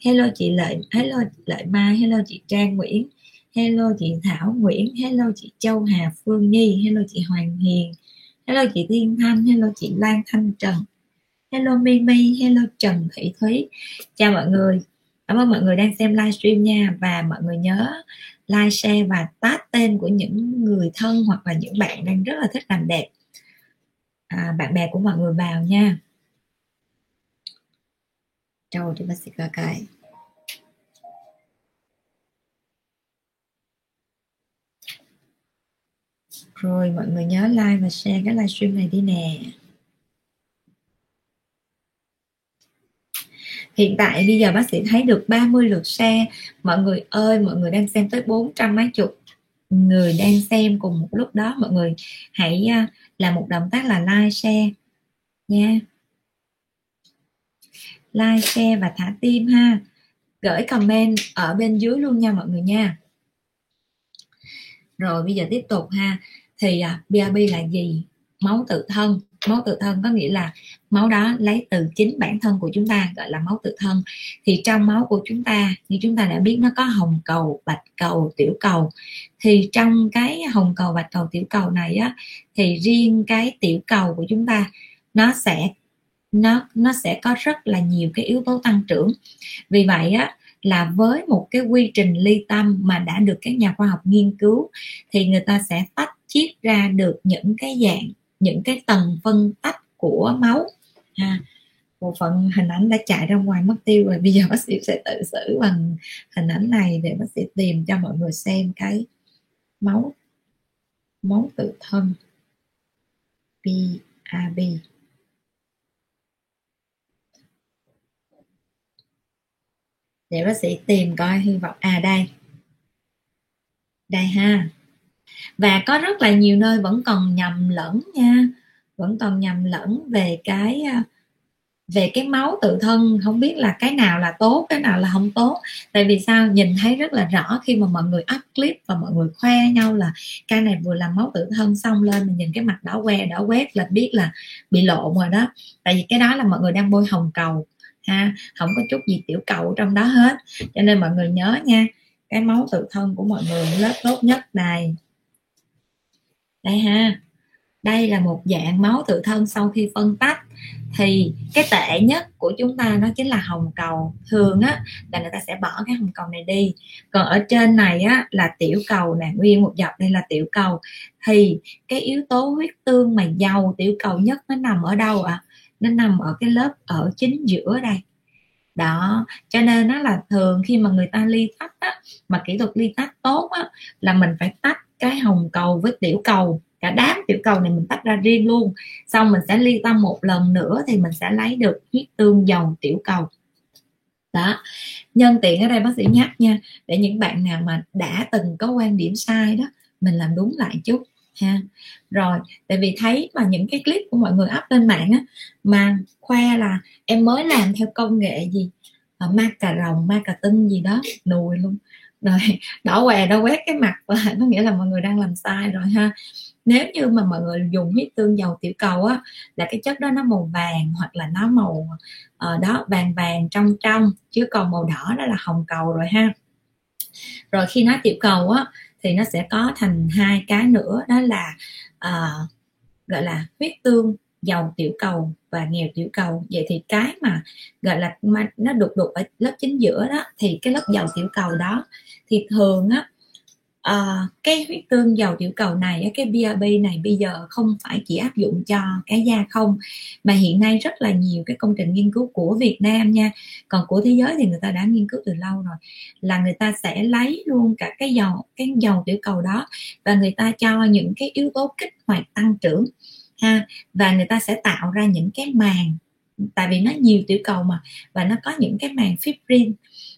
Hello chị Lợi, hello Lợi Mai, hello chị Trang Nguyễn, hello chị Thảo Nguyễn, hello chị Châu Hà Phương Nhi, hello chị Hoàng Hiền, hello chị Thiên Thanh, hello chị Lan Thanh Trần hello Mimi hello Trần Thị Thúy. Chào mọi người. Cảm ơn mọi người đang xem livestream nha. Và mọi người nhớ like share và tag tên của những người thân hoặc là những bạn đang rất là thích làm đẹp. À, bạn bè của mọi người vào nha. Trời thì bác sẽ coi cái rồi mọi người nhớ like và share cái livestream này đi nè. Hiện tại bây giờ bác sĩ thấy được 30 lượt share mọi người ơi, mọi người đang xem tới 400 mấy chục người đang xem cùng một lúc đó. Mọi người hãy à, làm một động tác là like, share nha. Like, share và thả tim ha. Gửi comment ở bên dưới luôn nha mọi người nha. Rồi bây giờ tiếp tục ha. Thì à, BRB là gì? Máu tự thân máu tự thân, có nghĩa là máu đó lấy từ chính bản thân của chúng ta, gọi là máu tự thân. Thì trong máu của chúng ta, như chúng ta đã biết, nó có hồng cầu, bạch cầu, tiểu cầu. Thì trong cái hồng cầu, bạch cầu, tiểu cầu này á, thì riêng cái tiểu cầu của chúng ta, nó sẽ, nó nó sẽ có rất là nhiều cái yếu tố tăng trưởng. Vì vậy á, là với một cái quy trình ly tâm mà đã được các nhà khoa học nghiên cứu, thì người ta sẽ tách chiết ra được những cái dạng những cái tầng phân tách của máu. À, ha bộ phận hình ảnh đã chạy ra ngoài mất tiêu rồi. Bây giờ bác sĩ sẽ tự xử bằng hình ảnh này để bác sĩ tìm cho mọi người xem cái máu máu tự thân. PAB để bác sĩ tìm coi, hy vọng à đây. Đây ha và có rất là nhiều nơi vẫn còn nhầm lẫn nha. Vẫn còn nhầm lẫn về cái à, về cái máu tự thân. Không biết là cái nào là tốt, cái nào là không tốt. Tại vì sao? Nhìn thấy rất là rõ khi mà mọi người up clip và mọi người khoe nhau là ca này vừa làm máu tự thân xong lên mình nhìn cái mặt đỏ que đỏ quét là biết là bị lộn rồi đó. Tại vì cái đó là mọi người đang bôi hồng cầu, ha. Không có chút gì tiểu cầu trong đó hết. Cho nên mọi người nhớ nha, cái máu tự thân của mọi người lớp tốt nhất này đây ha. Đây là một dạng máu tự thân sau khi phân tách. Thì cái tệ nhất của chúng ta đó chính là hồng cầu. Thường á là người ta sẽ bỏ cái hồng cầu này đi. Còn ở trên này á là tiểu cầu nè nguyên một dọc đây là tiểu cầu. Thì cái yếu tố huyết tương mà giàu tiểu cầu nhất nó nằm ở đâu ạ? À? nó nằm ở cái lớp ở chính giữa đây. Đó cho nên nó là thường khi mà người ta ly tách á, mà kỹ thuật ly tách tốt á, là mình phải tách cái hồng cầu với tiểu cầu. Cả đám tiểu cầu này mình tách ra riêng luôn. Xong mình sẽ ly tâm một lần nữa thì mình sẽ lấy được huyết tương dòng tiểu cầu. Đó. Nhân tiện ở đây bác sĩ nhắc nha, để những bạn nào mà đã từng có quan điểm sai đó, mình làm đúng lại chút, ha. Rồi, tại vì thấy mà những cái clip của mọi người up lên mạng á, mà khoe là em mới làm theo công nghệ gì à, ma cà rồng, ma cà tưng gì đó, nùi luôn rồi <laughs> đỏ què đỏ quét cái mặt. <laughs> Và nó nghĩa là mọi người đang làm sai rồi ha. Nếu như mà mọi người dùng huyết tương dầu tiểu cầu á là cái chất đó nó màu vàng hoặc là nó màu uh, đó vàng vàng trong trong chứ còn màu đỏ đó là hồng cầu rồi ha. Rồi khi nó tiểu cầu á thì nó sẽ có thành hai cái nữa đó là uh, gọi là huyết tương dầu tiểu cầu và nghèo tiểu cầu. Vậy thì cái mà gọi là mà nó đục đục ở lớp chính giữa đó thì cái lớp dầu tiểu cầu đó thì thường á uh, cái huyết tương dầu tiểu cầu này cái BRB này bây giờ không phải chỉ áp dụng cho cái da không mà hiện nay rất là nhiều cái công trình nghiên cứu của Việt Nam nha. Còn của thế giới thì người ta đã nghiên cứu từ lâu rồi là người ta sẽ lấy luôn cả cái dầu cái dầu tiểu cầu đó và người ta cho những cái yếu tố kích hoạt tăng trưởng ha và người ta sẽ tạo ra những cái màng tại vì nó nhiều tiểu cầu mà và nó có những cái màng fibrin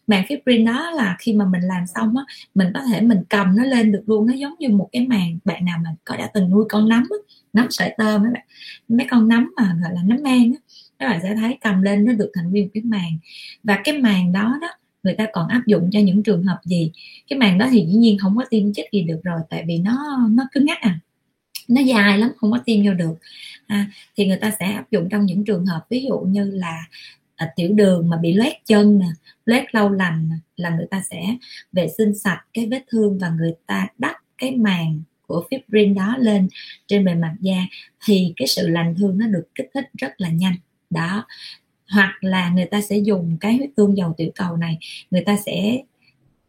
màng fibrin đó là khi mà mình làm xong á mình có thể mình cầm nó lên được luôn nó giống như một cái màng bạn nào mà có đã từng nuôi con nấm á, nấm sợi tơ mấy bạn mấy con nấm mà gọi là nấm men á các bạn sẽ thấy cầm lên nó được thành viên cái màng và cái màng đó đó người ta còn áp dụng cho những trường hợp gì? Cái màng đó thì dĩ nhiên không có tiêm chích gì được rồi tại vì nó nó cứng ngắc à nó dài lắm không có tiêm vô được. À, thì người ta sẽ áp dụng trong những trường hợp ví dụ như là à, tiểu đường mà bị loét chân nè loét lâu lành là người ta sẽ vệ sinh sạch cái vết thương và người ta đắp cái màng của fibrin đó lên trên bề mặt da thì cái sự lành thương nó được kích thích rất là nhanh. Đó. Hoặc là người ta sẽ dùng cái huyết tương dầu tiểu cầu này người ta sẽ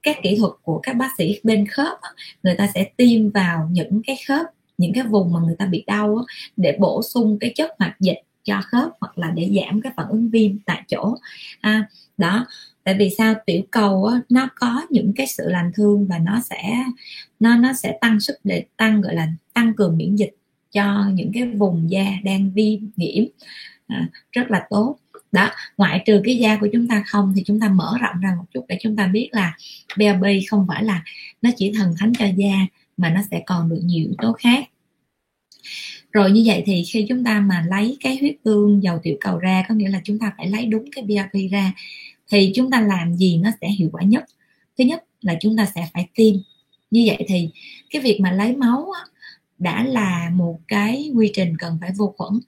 các kỹ thuật của các bác sĩ bên khớp người ta sẽ tiêm vào những cái khớp những cái vùng mà người ta bị đau để bổ sung cái chất hoạt dịch cho khớp hoặc là để giảm cái phản ứng viêm tại chỗ. À, đó tại vì sao? Tiểu cầu á, nó có những cái sự lành thương và nó sẽ nó nó sẽ tăng sức để tăng gọi là tăng cường miễn dịch cho những cái vùng da đang viêm nhiễm. À, rất là tốt. Đó ngoại trừ cái da của chúng ta không thì chúng ta mở rộng ra một chút để chúng ta biết là BRB không phải là nó chỉ thần thánh cho da mà nó sẽ còn được nhiều yếu tố khác. Rồi như vậy thì khi chúng ta mà lấy cái huyết tương dầu tiểu cầu ra, có nghĩa là chúng ta phải lấy đúng cái BRP ra, thì chúng ta làm gì nó sẽ hiệu quả nhất? Thứ nhất là chúng ta sẽ phải tiêm. Như vậy thì cái việc mà lấy máu đã là một cái quy trình cần phải vô khuẩn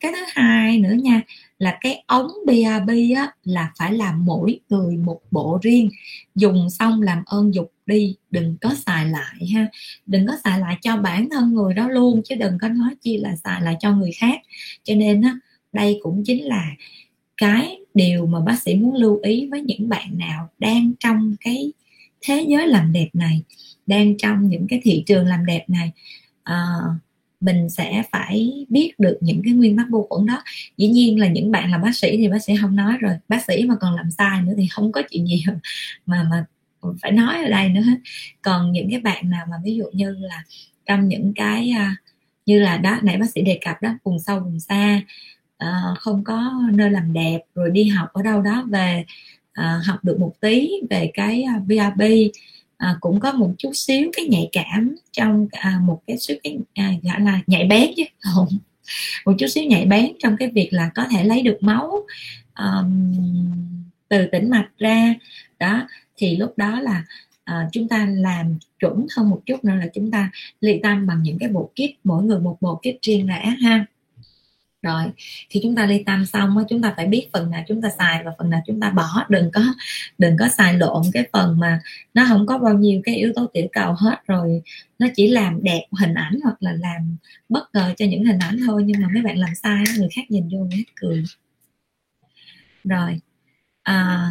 cái thứ hai nữa nha là cái ống BRB á, là phải làm mỗi người một bộ riêng. Dùng xong làm ơn dục đi đừng có xài lại ha. Đừng có xài lại cho bản thân người đó luôn chứ đừng có nói chi là xài lại cho người khác. Cho nên á, đây cũng chính là cái điều mà bác sĩ muốn lưu ý với những bạn nào đang trong cái thế giới làm đẹp này đang trong những cái thị trường làm đẹp này. À, mình sẽ phải biết được những cái nguyên tắc vô khuẩn đó. Dĩ nhiên là những bạn là bác sĩ thì bác sĩ không nói rồi bác sĩ mà còn làm sai nữa thì không có chuyện gì <laughs> mà mà phải nói ở đây nữa hết. Còn những cái bạn nào mà ví dụ như là trong những cái à, như là đó nãy bác sĩ đề cập đó vùng sâu vùng xa ờ, không có nơi làm đẹp rồi đi học ở đâu đó về ờ, học được một tí về cái uh, à, cũng có một chút xíu cái nhạy cảm trong à, một cái xíu cái à, gọi là nhạy bén chứ à, không một chút xíu nhạy bén trong cái việc là có thể lấy được máu um, từ tĩnh mạch ra. Đó thì lúc đó là uh, chúng ta làm chuẩn hơn một chút nữa là chúng ta ly tâm bằng những cái bộ kit mỗi người một bộ kit riêng lẻ ha rồi khi chúng ta ly tâm xong á chúng ta phải biết phần nào chúng ta xài và phần nào chúng ta bỏ. Đừng có đừng có xài lộn cái phần mà nó không có bao nhiêu cái yếu tố tiểu cầu hết rồi nó chỉ làm đẹp hình ảnh hoặc là làm bất ngờ cho những hình ảnh thôi nhưng mà mấy bạn làm sai người khác nhìn vô người hết cười. Rồi à,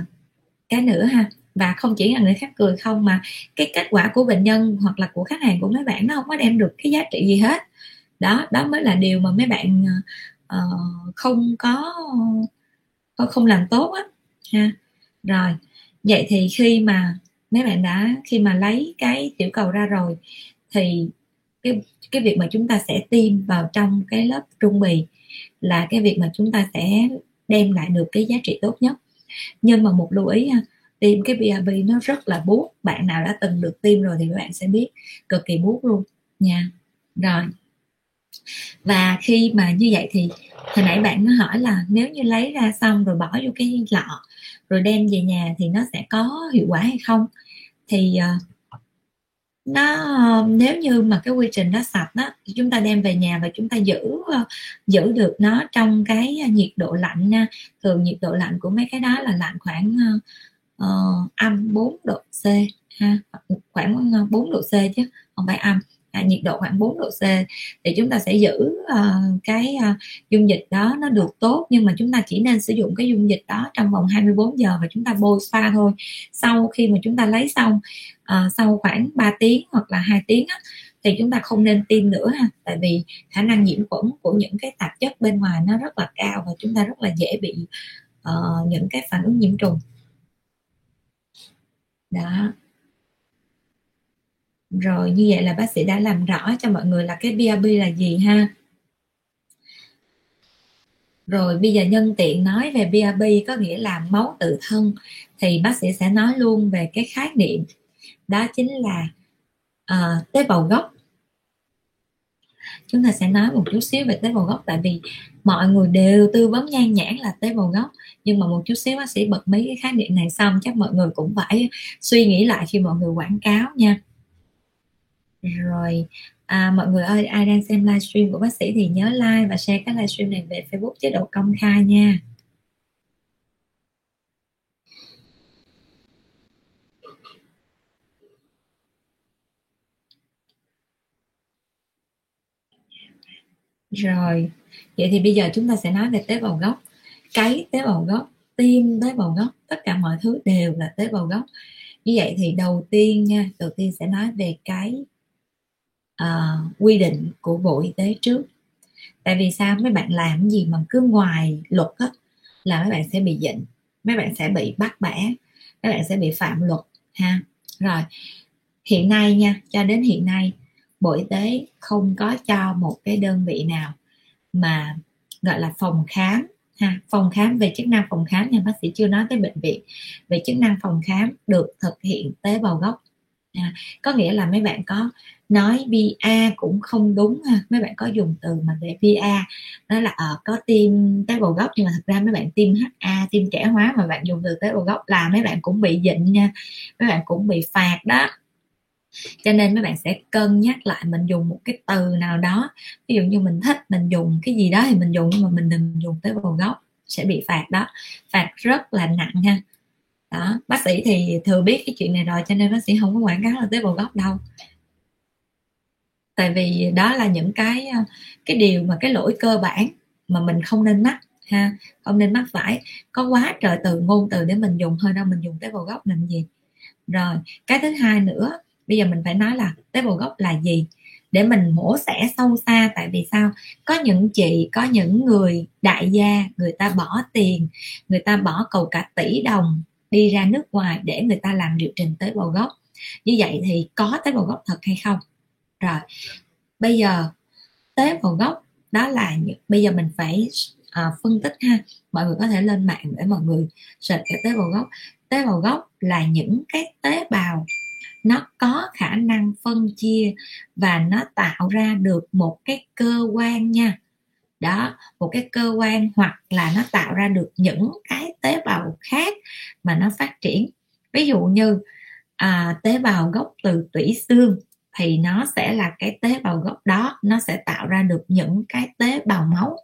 cái nữa ha và không chỉ là người khác cười không mà cái kết quả của bệnh nhân hoặc là của khách hàng của mấy bạn nó không có đem được cái giá trị gì hết. Đó đó mới là điều mà mấy bạn à, uh, không có không làm tốt á ha. Rồi vậy thì khi mà mấy bạn đã khi mà lấy cái tiểu cầu ra rồi thì cái cái việc mà chúng ta sẽ tiêm vào trong cái lớp trung bì là cái việc mà chúng ta sẽ đem lại được cái giá trị tốt nhất. Nhưng mà một lưu ý ha tiêm cái BRB nó rất là buốt bạn nào đã từng được tiêm rồi thì các bạn sẽ biết cực kỳ buốt luôn nha. Rồi và khi mà như vậy thì hồi nãy bạn nó hỏi là nếu như lấy ra xong rồi bỏ vô cái lọ rồi đem về nhà thì nó sẽ có hiệu quả hay không? Thì uh, nó nếu như mà cái quy trình nó sạch đó thì chúng ta đem về nhà và chúng ta giữ uh, giữ được nó trong cái nhiệt độ lạnh nha. Thường nhiệt độ lạnh của mấy cái đó là lạnh khoảng uh, uh, âm 4 độ C ha khoảng 4 độ C chứ không phải âm à, nhiệt độ khoảng 4 độ C thì chúng ta sẽ giữ uh, cái uh, dung dịch đó nó được tốt. Nhưng mà chúng ta chỉ nên sử dụng cái dung dịch đó trong vòng 24 giờ và chúng ta bôi spa thôi. Sau khi mà chúng ta lấy xong uh, sau khoảng 3 tiếng hoặc là hai tiếng á, thì chúng ta không nên tiêm nữa ha. Tại vì khả năng nhiễm khuẩn của những cái tạp chất bên ngoài nó rất là cao và chúng ta rất là dễ bị uh, những cái phản ứng nhiễm trùng. Đó rồi như vậy là bác sĩ đã làm rõ cho mọi người là cái BRB là gì ha? Rồi bây giờ nhân tiện nói về BRB có nghĩa là máu tự thân. Thì bác sĩ sẽ nói luôn về cái khái niệm. Đó chính là uh, tế bào gốc. Chúng ta sẽ nói một chút xíu về tế bào gốc tại vì mọi người đều tư vấn nhan nhãn là tế bào gốc. Nhưng mà một chút xíu bác sĩ bật mấy cái khái niệm này xong chắc mọi người cũng phải suy nghĩ lại khi mọi người quảng cáo nha rồi à, mọi người ơi ai đang xem livestream của bác sĩ thì nhớ like và share các livestream này về Facebook chế độ công khai nha. Rồi vậy thì bây giờ chúng ta sẽ nói về tế bào gốc. Cái tế bào gốc tim tế bào gốc tất cả mọi thứ đều là tế bào gốc. Như vậy thì đầu tiên nha đầu tiên sẽ nói về cái uh, quy định của bộ y tế trước. Tại vì sao? Mấy bạn làm gì mà cứ ngoài luật á là mấy bạn sẽ bị dịnh mấy bạn sẽ bị bắt bẻ mấy bạn sẽ bị phạm luật ha. Rồi hiện nay nha cho đến hiện nay bộ y tế không có cho một cái đơn vị nào mà gọi là phòng khám ha phòng khám về chức năng phòng khám nha bác sĩ chưa nói tới bệnh viện. Về chức năng phòng khám được thực hiện tế bào gốc à, có nghĩa là mấy bạn có nói ba cũng không đúng ha. Mấy bạn có dùng từ mà về ba đó là ở uh, có tim tế bào gốc nhưng mà thật ra mấy bạn tim HA tim trẻ hóa mà bạn dùng từ tế bào gốc là mấy bạn cũng bị dịnh nha. Mấy bạn cũng bị phạt đó. Cho nên mấy bạn sẽ cân nhắc lại mình dùng một cái từ nào đó. Ví dụ như mình thích mình dùng cái gì đó thì mình dùng nhưng mà mình đừng dùng tế bào gốc sẽ bị phạt đó. Phạt rất là nặng ha đó, bác sĩ thì thừa biết cái chuyện này rồi cho nên bác sĩ không có quảng cáo là tế bào gốc đâu. Tại vì đó là những cái ờ, cái điều mà cái lỗi cơ bản mà mình không nên mắc, ha, không nên mắc phải. Có quá trời từ ngôn từ để mình dùng, thôi đâu mình dùng tế bào gốc làm gì. Rồi, cái thứ hai nữa, bây giờ mình phải nói là tế bào gốc là gì? Để mình mổ xẻ sâu xa, tại vì sao? Có những chị, có những người đại gia, người ta bỏ tiền, người ta bỏ cầu cả tỷ đồng đi ra nước ngoài để người ta làm liệu trình tế bào gốc. Như vậy thì có tế bào gốc thật hay không? Rồi bây giờ tế bào gốc đó là những bây giờ mình phải à, phân tích ha. Mọi người có thể lên mạng để mọi người search cái tế bào gốc. Tế bào gốc là những cái tế bào nó có khả năng phân chia và nó tạo ra được một cái cơ quan nha. Đó một cái cơ quan hoặc là nó tạo ra được những cái tế bào khác mà nó phát triển. Ví dụ như à, tế bào gốc từ tủy xương thì nó sẽ là cái tế bào gốc đó nó sẽ tạo ra được những cái tế bào máu.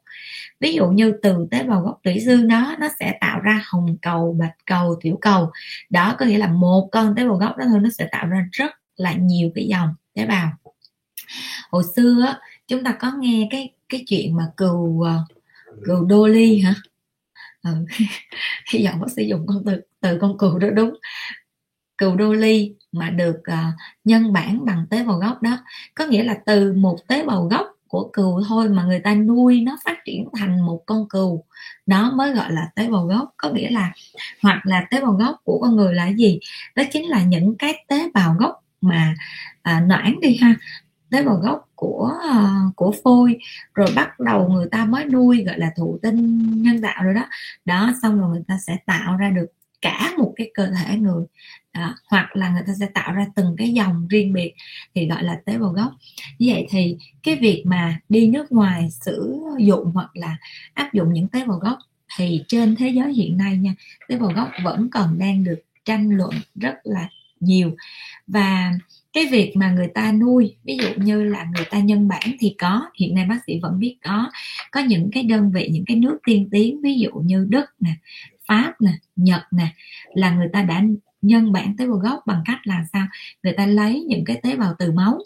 Ví dụ như từ tế bào gốc tủy xương đó nó sẽ tạo ra hồng cầu bạch cầu tiểu cầu. Đó có nghĩa là một con tế bào gốc đó thôi nó sẽ tạo ra rất là nhiều cái dòng tế bào. Hồi xưa chúng ta có nghe cái cái chuyện mà cừu ờ, cừu đô ly hả? Ừ. <laughs> hy vọng bác sĩ dùng con từ từ con cừu đó đúng. Cừu đô ly mà được uh, nhân bản bằng tế bào gốc đó. Có nghĩa là từ một tế bào gốc của cừu thôi mà người ta nuôi nó phát triển thành một con cừu. Đó mới gọi là tế bào gốc. Có nghĩa là hoặc là tế bào gốc của con người là gì? Đó chính là những cái tế bào gốc mà à, noãn đi ha tế bào gốc của uh, của phôi rồi bắt đầu người ta mới nuôi gọi là thụ tinh nhân tạo rồi đó đó xong rồi người ta sẽ tạo ra được cả một cái cơ thể người đó. hoặc là người ta sẽ tạo ra từng cái dòng riêng biệt thì gọi là tế bào gốc như vậy thì cái việc mà đi nước ngoài sử dụng hoặc là áp dụng những tế bào gốc thì trên thế giới hiện nay nha tế bào gốc vẫn còn đang được tranh luận rất là nhiều. Và cái việc mà người ta nuôi, ví dụ như là người ta nhân bản thì có, hiện nay bác sĩ vẫn biết có có những cái đơn vị, những cái nước tiên tiến, ví dụ như đức nè, pháp nè, nhật nè, là người ta đã nhân bản tế bào gốc bằng cách là sao? Người ta lấy những cái tế bào từ máu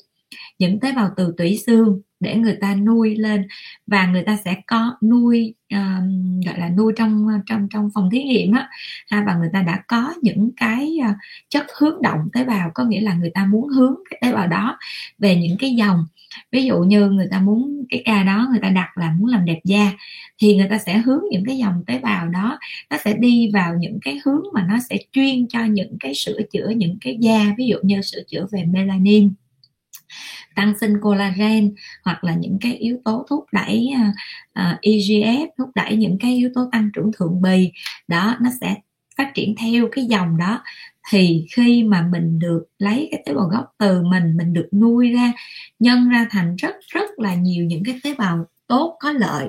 những tế bào từ tủy xương để người ta nuôi lên và người ta sẽ có nuôi um, gọi là nuôi trong trong trong phòng thí nghiệm á. Ha và người ta đã có những cái uh, chất hướng động tế bào có nghĩa là người ta muốn hướng cái tế bào đó về những cái dòng. Ví dụ như người ta muốn cái ca đó người ta đặt là muốn làm đẹp da thì người ta sẽ hướng những cái dòng tế bào đó nó sẽ đi vào những cái hướng mà nó sẽ chuyên cho những cái sửa chữa những cái da ví dụ như sửa chữa về melanin tăng sinh collagen hoặc là những cái yếu tố thúc đẩy à, à, uh, EGF thúc đẩy những cái yếu tố tăng trưởng thượng bì đó nó sẽ phát triển theo cái dòng đó. Thì khi mà mình được lấy cái tế bào gốc từ mình mình được nuôi ra nhân ra thành rất rất là nhiều những cái tế bào tốt có lợi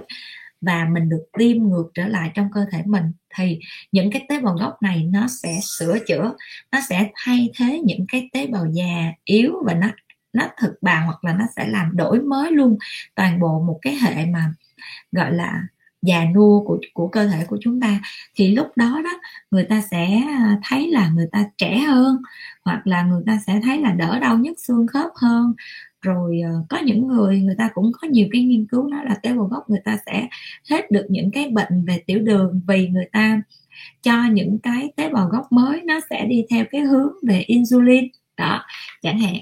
và mình được tiêm ngược trở lại trong cơ thể mình thì những cái tế bào gốc này nó sẽ sửa chữa nó sẽ thay thế những cái tế bào già yếu và nó nó thực bào hoặc là nó sẽ làm đổi mới luôn toàn bộ một cái hệ mà, gọi là, già nua của của cơ thể của chúng ta. Thì lúc đó đó, người ta sẽ à, thấy là người ta trẻ hơn, hoặc là người ta sẽ thấy là đỡ đau nhức xương khớp hơn. Rồi ờ, có những người người ta cũng có nhiều cái nghiên cứu nói là tế bào gốc người ta sẽ hết được những cái bệnh về tiểu đường vì người ta cho những cái tế bào gốc mới nó sẽ đi theo cái hướng về insulin đó chẳng hạn.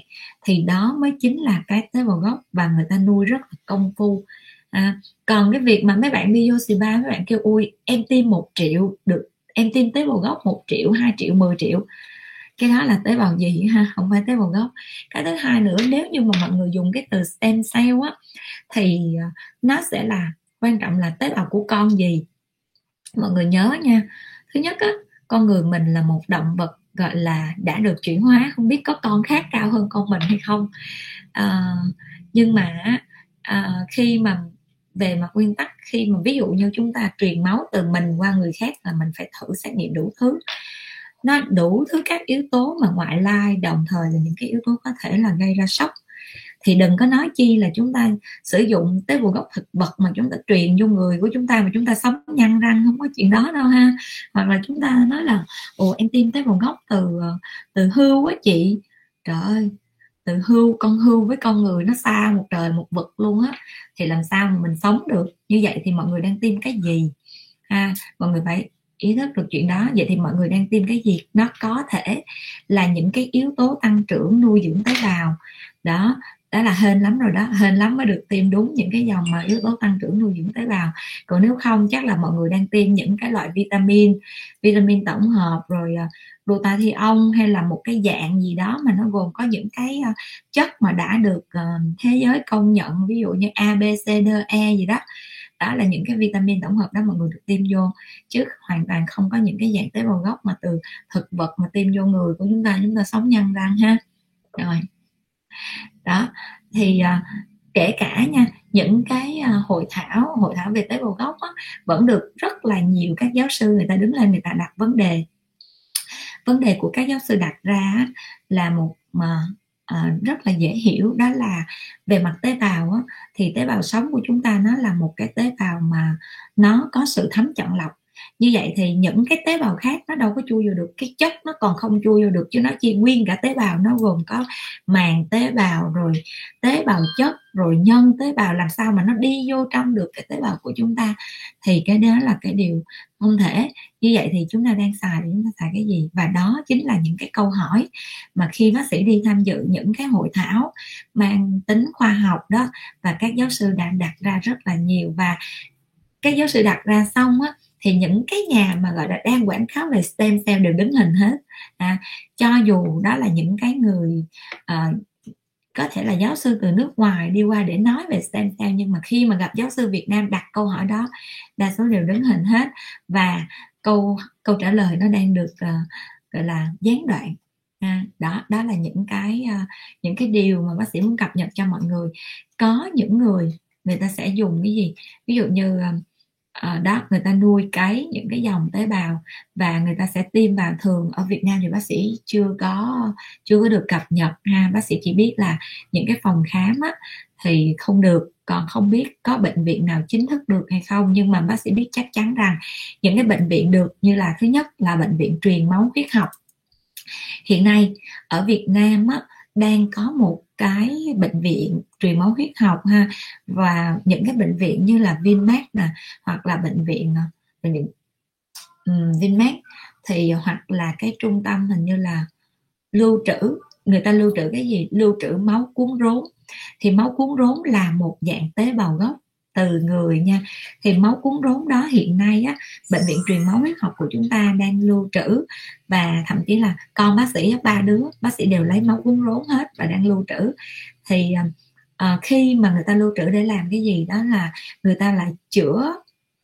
Thì đó mới chính là cái tế bào gốc và người ta nuôi rất là công phu. À, còn cái việc mà mấy bạn đi vô ba mấy bạn kêu ui em tiêm một triệu được em tiêm tế bào gốc một triệu 2 triệu 10 triệu. Cái đó là tế bào gì ha? Không phải tế bào gốc. Cái thứ hai nữa nếu như mà mọi người dùng cái từ stem cell á thì à, nó sẽ là quan trọng là tế bào của con gì? Mọi người nhớ nha. Thứ nhất á con người mình là một động vật gọi là đã được chuyển hóa không biết có con khác cao hơn con mình hay không. À, nhưng mà à, khi mà về mặt nguyên tắc khi mà ví dụ như chúng ta truyền máu từ mình qua người khác là mình phải thử xét nghiệm đủ thứ. Nó đủ thứ các yếu tố mà ngoại lai đồng thời là những cái yếu tố có thể là gây ra sốc thì đừng có nói chi là chúng ta sử dụng tế bào gốc thực vật mà chúng ta truyền vô người của chúng ta mà chúng ta sống nhăn răng, không có chuyện đó đâu ha. Hoặc là chúng ta nói là, ồ, em tiêm tế bào gốc từ ờ, từ hưu quá chị. Trời ơi, từ hưu, con hưu với con người nó xa một trời một vực luôn á. Thì làm sao mà mình sống được? Như vậy thì mọi người đang tiêm cái gì? Ha, mọi người phải ý thức được chuyện đó. Vậy thì mọi người đang tiêm cái gì nó có thể là những cái yếu tố tăng trưởng nuôi dưỡng tế bào. Đó đó là hên lắm rồi đó. Hên lắm mới được tiêm đúng những cái dòng mà yếu tố tăng trưởng nuôi dưỡng tế bào. Còn nếu không, chắc là mọi người đang tiêm những cái loại vitamin vitamin tổng hợp, rồi ờ, glutathione hay là một cái dạng gì đó mà nó gồm có những cái ờ, chất mà đã được ờ, thế giới công nhận, ví dụ như A, B, C, D E gì đó. Đó là những cái vitamin tổng hợp đó mọi người được tiêm vô. Chứ hoàn toàn không có những cái dạng tế bào gốc mà từ thực vật mà tiêm vô người của chúng ta chúng ta sống nhân răng ha. Rồi đó thì à, kể cả nha những cái à, hội thảo hội thảo về tế bào gốc á, vẫn được rất là nhiều các giáo sư người ta đứng lên người ta đặt vấn đề. Vấn đề của các giáo sư đặt ra là một mà à, rất là dễ hiểu đó là về mặt tế bào á, thì tế bào sống của chúng ta nó là một cái tế bào mà nó có sự thấm chọn lọc như vậy thì những cái tế bào khác nó đâu có chui vô được, cái chất nó còn không chui vô được, chứ nó chỉ nguyên cả tế bào nó gồm có màng tế bào, rồi tế bào chất, rồi nhân tế bào, làm sao mà nó đi vô trong được cái tế bào của chúng ta? Thì cái đó là cái điều không thể. Như vậy thì chúng ta đang xài, chúng ta xài cái gì? Và đó chính là những cái câu hỏi mà khi bác sĩ đi tham dự những cái hội thảo mang tính khoa học đó, và các giáo sư đã đặt ra rất là nhiều. Và các giáo sư đặt ra xong á thì những cái nhà mà gọi là đang quảng cáo về stem cell đều đứng hình hết. À, cho dù đó là những cái người uh, có thể là giáo sư từ nước ngoài đi qua để nói về stem cell nhưng mà khi mà gặp giáo sư Việt Nam đặt câu hỏi đó đa số đều đứng hình hết. Và câu câu trả lời nó đang được uh, gọi là gián đoạn. À, đó đó là những cái uh, những cái điều mà bác sĩ muốn cập nhật cho mọi người. Có những người người ta sẽ dùng cái gì? Ví dụ như uh, Ờ, đó người ta nuôi cái những cái dòng tế bào và người ta sẽ tiêm vào thường. Ở Việt Nam thì bác sĩ chưa có chưa có được cập nhật ha. Bác sĩ chỉ biết là những cái phòng khám á, thì không được còn không biết có bệnh viện nào chính thức được hay không. Nhưng mà bác sĩ biết chắc chắn rằng những cái bệnh viện được như là thứ nhất là bệnh viện truyền máu huyết học. Hiện nay ở Việt Nam á, đang có một cái bệnh viện truyền máu huyết học ha và những cái bệnh viện như là Vinmec nè hoặc là bệnh viện ờ, bệnh viện um, Vinmec thì hoặc là cái trung tâm hình như là lưu trữ người ta lưu trữ cái gì? Lưu trữ máu cuốn rốn. Thì máu cuốn rốn là một dạng tế bào gốc từ người nha. Thì máu cuốn rốn đó hiện nay á bệnh viện truyền máu huyết học của chúng ta đang lưu trữ và thậm chí là con bác sĩ ba đứa bác sĩ đều lấy máu cuốn rốn hết và đang lưu trữ. Thì à, à, khi mà người ta lưu trữ để làm cái gì đó là người ta lại chữa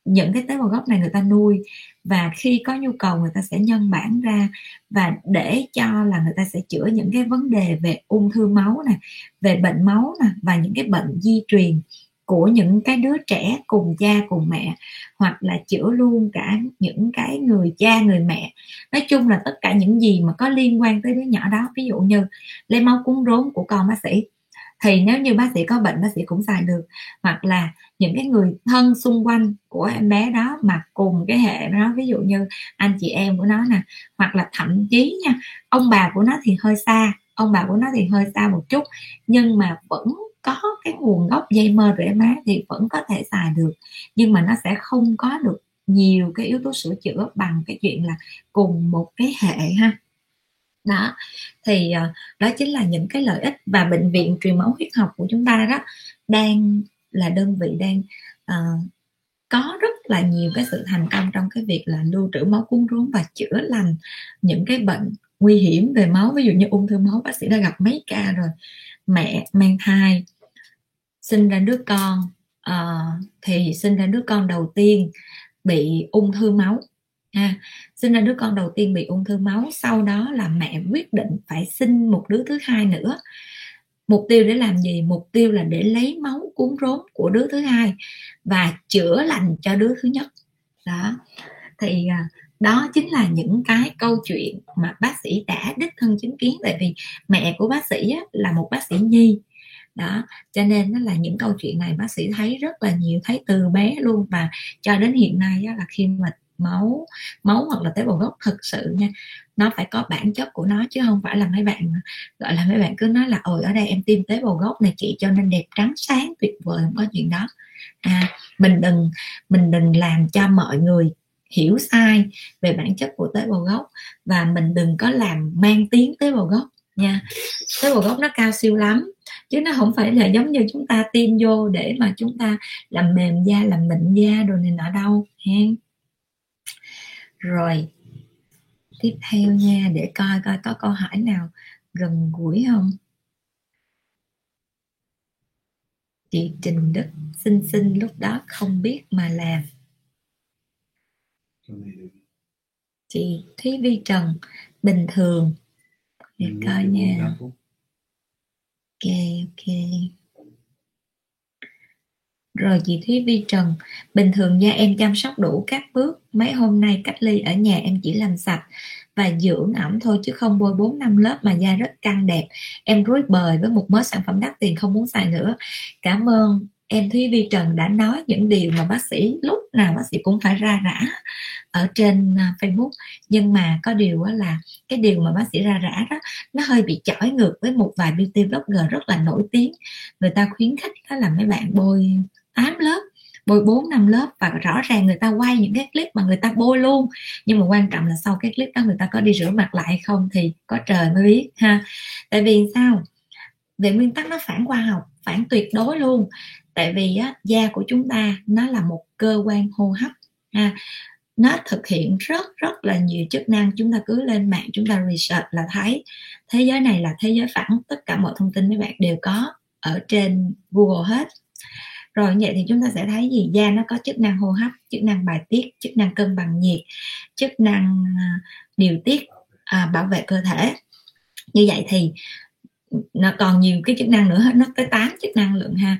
những cái tế bào gốc này người ta nuôi. Và khi có nhu cầu người ta sẽ nhân bản ra và để cho là người ta sẽ chữa những cái vấn đề về ung thư máu này về bệnh máu nè và những cái bệnh di truyền của những cái đứa trẻ cùng cha, cùng mẹ, hoặc là chữa luôn cả những cái người cha, người mẹ. Nói chung là tất cả những gì mà có liên quan tới đứa nhỏ đó, ví dụ như lấy máu cuốn rốn của con bác sĩ, thì nếu như bác sĩ có bệnh, bác sĩ cũng xài được. Hoặc là những cái người thân xung quanh của em bé đó mà cùng cái hệ đó, ví dụ như anh chị em của nó nè, hoặc là thậm chí nha, ông bà của nó thì hơi xa, ông bà của nó thì hơi xa một chút, nhưng mà vẫn có cái nguồn gốc dây mơ rễ má thì vẫn có thể xài được. Nhưng mà nó sẽ không có được nhiều cái yếu tố sửa chữa bằng cái chuyện là cùng một cái hệ ha. Đó thì ờ, đó chính là những cái lợi ích và bệnh viện truyền máu huyết học của chúng ta đó đang là đơn vị đang uh, có rất là nhiều cái sự thành công trong cái việc là lưu trữ máu cuốn rốn và chữa lành những cái bệnh nguy hiểm về máu. Ví dụ như ung thư máu bác sĩ đã gặp mấy ca rồi mẹ mang thai sinh ra đứa con uh, thì sinh ra đứa con đầu tiên bị ung thư máu ha. Sinh ra đứa con đầu tiên bị ung thư máu sau đó là mẹ quyết định phải sinh một đứa thứ hai nữa. Mục tiêu để làm gì? Mục tiêu là để lấy máu cuốn rốn của đứa thứ hai và chữa lành cho đứa thứ nhất. Đó. Thì à, đó chính là những cái câu chuyện mà bác sĩ đã đích thân chứng kiến. Tại vì mẹ của bác sĩ á, là một bác sĩ nhi. Đó cho nên nó là những câu chuyện này bác sĩ thấy rất là nhiều thấy từ bé luôn. Và cho đến hiện nay á, là khi mà máu máu hoặc là tế bào gốc thực sự nha nó phải có bản chất của nó chứ không phải là mấy bạn gọi là mấy bạn cứ nói là ôi ở đây em tiêm tế bào gốc này chị cho nên đẹp trắng sáng tuyệt vời. Không có chuyện đó. À, mình đừng mình đừng làm cho mọi người hiểu sai về bản chất của tế bào gốc và mình đừng có làm mang tiếng tế bào gốc nha. Tế bào gốc nó cao siêu lắm, chứ nó không phải là giống như chúng ta tiêm vô để mà chúng ta làm mềm da, làm mịn da đồ này nọ đâu hen rồi, tiếp theo nha, để coi coi có câu hỏi nào gần gũi không? Chị Trình Đức xinh xinh lúc đó không biết mà làm chị Thúy Vi Trần bình thường. Để coi nha. ok ok. Rồi chị Thúy Vi Trần bình thường da em chăm sóc đủ các bước. Mấy hôm nay cách ly ở nhà em chỉ làm sạch và dưỡng ẩm thôi chứ không bôi 4 năm lớp mà da rất căng đẹp. Em rối bời với một mớ sản phẩm đắt tiền không muốn xài nữa. Cảm ơn em Thúy Vi Trần đã nói những điều mà bác sĩ, lúc nào bác sĩ cũng phải ra rã ở trên à, Facebook. Nhưng mà có điều là cái điều mà bác sĩ ra rã đó, nó hơi bị chỏi ngược với một vài beauty blogger rất là nổi tiếng. Người ta khuyến khích đó là mấy bạn bôi 8 lớp, bôi 4 năm lớp và rõ ràng người ta quay những cái clip mà người ta bôi luôn. Nhưng mà quan trọng là sau cái clip đó người ta có đi rửa mặt lại không thì có trời mới biết, ha. Tại vì sao? Về nguyên tắc nó phản khoa học, phản tuyệt đối luôn tại vì á, da của chúng ta nó là một cơ quan hô hấp ha. Nó thực hiện rất rất là nhiều chức năng. Chúng ta cứ lên mạng chúng ta research là thấy. Thế giới này là thế giới phẳng. Tất cả mọi thông tin mấy bạn đều có ở trên google hết. Rồi như vậy thì chúng ta sẽ thấy gì? Da nó có chức năng hô hấp chức năng bài tiết chức năng cân bằng nhiệt chức năng à, điều tiết à, bảo vệ cơ thể. Như vậy thì nó còn nhiều cái chức năng nữa hết nó tới 8 chức năng lượng ha.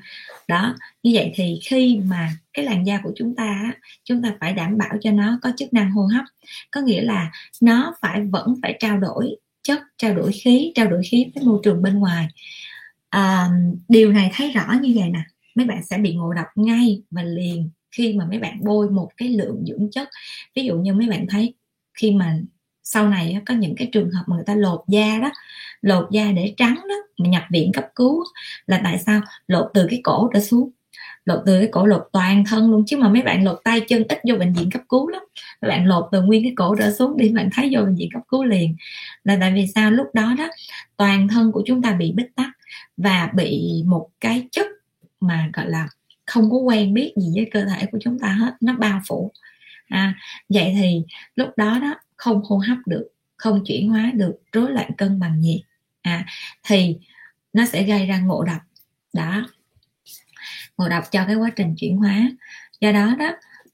Đó như vậy thì khi mà cái làn da của chúng ta chúng ta phải đảm bảo cho nó có chức năng hô hấp. Có nghĩa là nó phải vẫn phải trao đổi chất trao đổi khí trao đổi khí với môi trường bên ngoài. À, điều này thấy rõ như vậy nè mấy bạn sẽ bị ngộ độc ngay và liền khi mà mấy bạn bôi một cái lượng dưỡng chất. Ví dụ như mấy bạn thấy khi mà sau này có những cái trường hợp mà người ta lột da đó lột da để trắng đó mà nhập viện cấp cứu là tại sao? Lột từ cái cổ trở xuống lột từ cái cổ lột toàn thân luôn. Chứ mà mấy bạn lột tay chân ít vô bệnh viện cấp cứu lắm. Mấy bạn lột từ nguyên cái cổ trở xuống đi bạn thấy vô bệnh viện cấp cứu liền. Là tại vì sao? Lúc đó đó toàn thân của chúng ta bị bít tắc và bị một cái chất mà gọi là không có quen biết gì với cơ thể của chúng ta hết nó bao phủ. À, vậy thì lúc đó đó không hô hấp được, không chuyển hóa được, rối loạn cân bằng nhiệt à thì nó sẽ gây ra ngộ độc. Đó. Ngộ độc cho cái quá trình chuyển hóa. Do đó đó,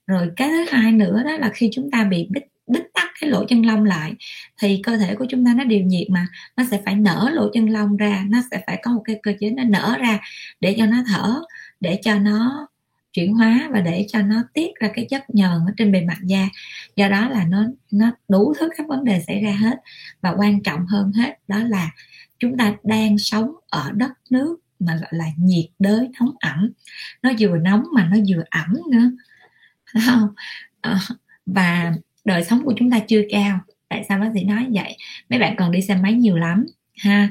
rồi cái thứ hai nữa đó là khi chúng ta bị bít bít tắt cái lỗ chân lông lại, thì cơ thể của chúng ta nó điều nhiệt mà, nó sẽ phải nở lỗ chân lông ra, nó sẽ phải có một cái cơ chế nó nở ra để cho nó thở, để cho nó chuyển hóa và để cho nó tiết ra cái chất nhờn ở trên bề mặt da. Do đó là nó nó đủ thứ các vấn đề xảy ra hết. Và quan trọng hơn hết đó là chúng ta đang sống ở đất nước mà gọi là nhiệt đới nóng ẩm. Nó vừa nóng mà nó vừa ẩm nữa. Không? Ờ, và đời sống của chúng ta chưa cao. Tại sao bác sĩ nói vậy? Mấy bạn còn đi xe máy nhiều lắm, ha.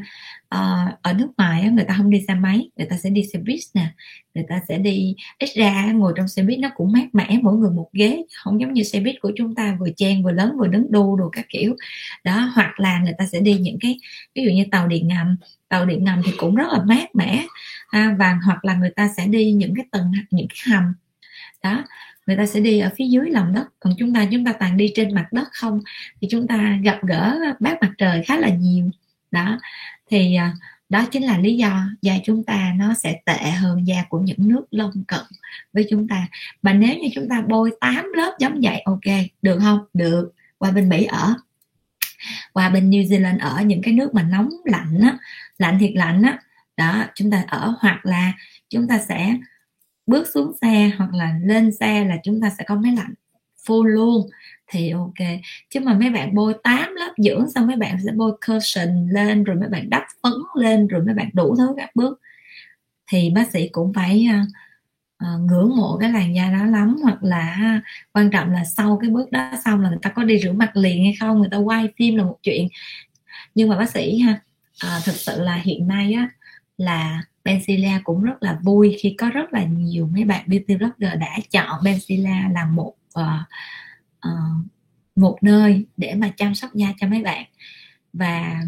Ờ, ở nước ngoài người ta không đi xe máy người ta sẽ đi xe buýt nè người ta sẽ đi ít ra ngồi trong xe buýt nó cũng mát mẻ mỗi người một ghế không giống như xe buýt của chúng ta vừa chen vừa lớn vừa đứng đu đồ các kiểu. Đó hoặc là người ta sẽ đi những cái ví dụ như tàu điện ngầm tàu điện ngầm thì cũng rất là mát mẻ à, và hoặc là người ta sẽ đi những cái tầng những cái hầm. Đó người ta sẽ đi ở phía dưới lòng đất. Còn chúng ta chúng ta toàn đi trên mặt đất không thì chúng ta gặp gỡ bát mặt trời khá là nhiều. Đó thì à, đó chính là lý do da chúng ta nó sẽ tệ hơn da của những nước lân cận với chúng ta. Mà nếu như chúng ta bôi 8 lớp giống vậy, ok, được không? Được. Qua bên mỹ ở, qua bên New Zealand ở, những cái nước mà nóng lạnh á, lạnh thiệt lạnh á, đó, chúng ta ở, hoặc là chúng ta sẽ bước xuống xe, hoặc là lên xe là chúng ta sẽ có máy lạnh full luôn thì ok. Chứ mà mấy bạn bôi 8 lớp dưỡng xong mấy bạn sẽ bôi cushion lên rồi mấy bạn đắp phấn lên rồi mấy bạn đủ thứ các bước. Thì bác sĩ cũng phải uh, ngưỡng mộ cái làn da đó lắm hoặc là à, quan trọng là sau cái bước đó xong là người ta có đi rửa mặt liền hay không người ta quay phim là một chuyện. Nhưng mà bác sĩ ha uh, thực sự là hiện nay á là Benzilla cũng rất là vui khi có rất là nhiều mấy bạn beauty blogger đã chọn Benzilla là một uh, uh, một nơi để mà chăm sóc da cho mấy bạn. Và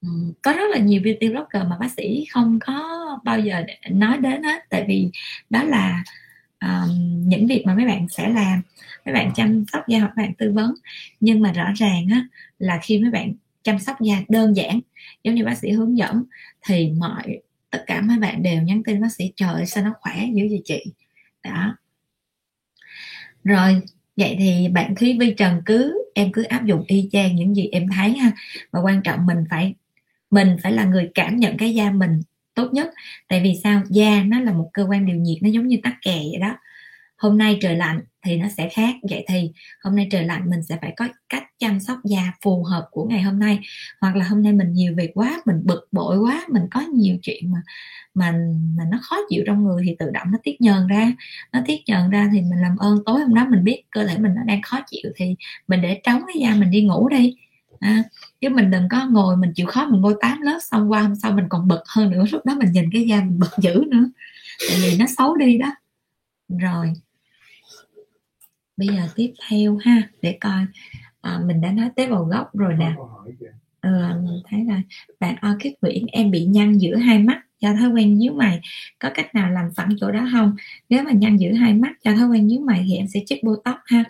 um, có rất là nhiều beauty blogger mà bác sĩ không có bao giờ nói đến hết. Tại vì đó là um, những việc mà mấy bạn sẽ làm. Mấy bạn chăm sóc da hoặc bạn tư vấn. Nhưng mà rõ ràng á, là khi mấy bạn chăm sóc da đơn giản giống như bác sĩ hướng dẫn thì mọi tất cả mấy bạn đều nhắn tin bác sĩ trời sao nó khỏe dữ vậy chị? Đó. Rồi vậy thì bạn thúy vi trần cứ, em cứ áp dụng y chang những gì em thấy ha. Và quan trọng mình phải mình phải là người cảm nhận cái da mình tốt nhất. Tại vì sao? Da nó là một cơ quan điều nhiệt, nó giống như tắc kè vậy đó. Hôm nay trời lạnh thì nó sẽ khác. Vậy thì hôm nay trời lạnh mình sẽ phải có cách chăm sóc da phù hợp của ngày hôm nay. Hoặc là hôm nay mình nhiều việc quá mình bực bội quá mình có nhiều chuyện mà mà mà nó khó chịu trong người thì tự động nó tiết nhờn ra. Nó tiết nhờn ra thì mình làm ơn tối hôm đó mình biết cơ thể mình nó đang khó chịu thì mình để trống cái da mình đi ngủ đi. À, chứ mình đừng có ngồi mình chịu khó mình bôi tám lớp xong qua hôm sau mình còn bực hơn nữa. Lúc đó mình nhìn cái da mình bực dữ nữa. Tại vì nó xấu đi đó. Rồi bây giờ tiếp theo ha để coi. À, mình đã nói tế bào gốc rồi nè. ừ, thấy là bạn Orchid Nguyễn em bị nhăn giữa hai mắt do thói quen nhíu mày. Có cách nào làm phẳng chỗ đó không? Nếu mà nhăn giữa hai mắt do thói quen nhíu mày thì em sẽ chích botox ha.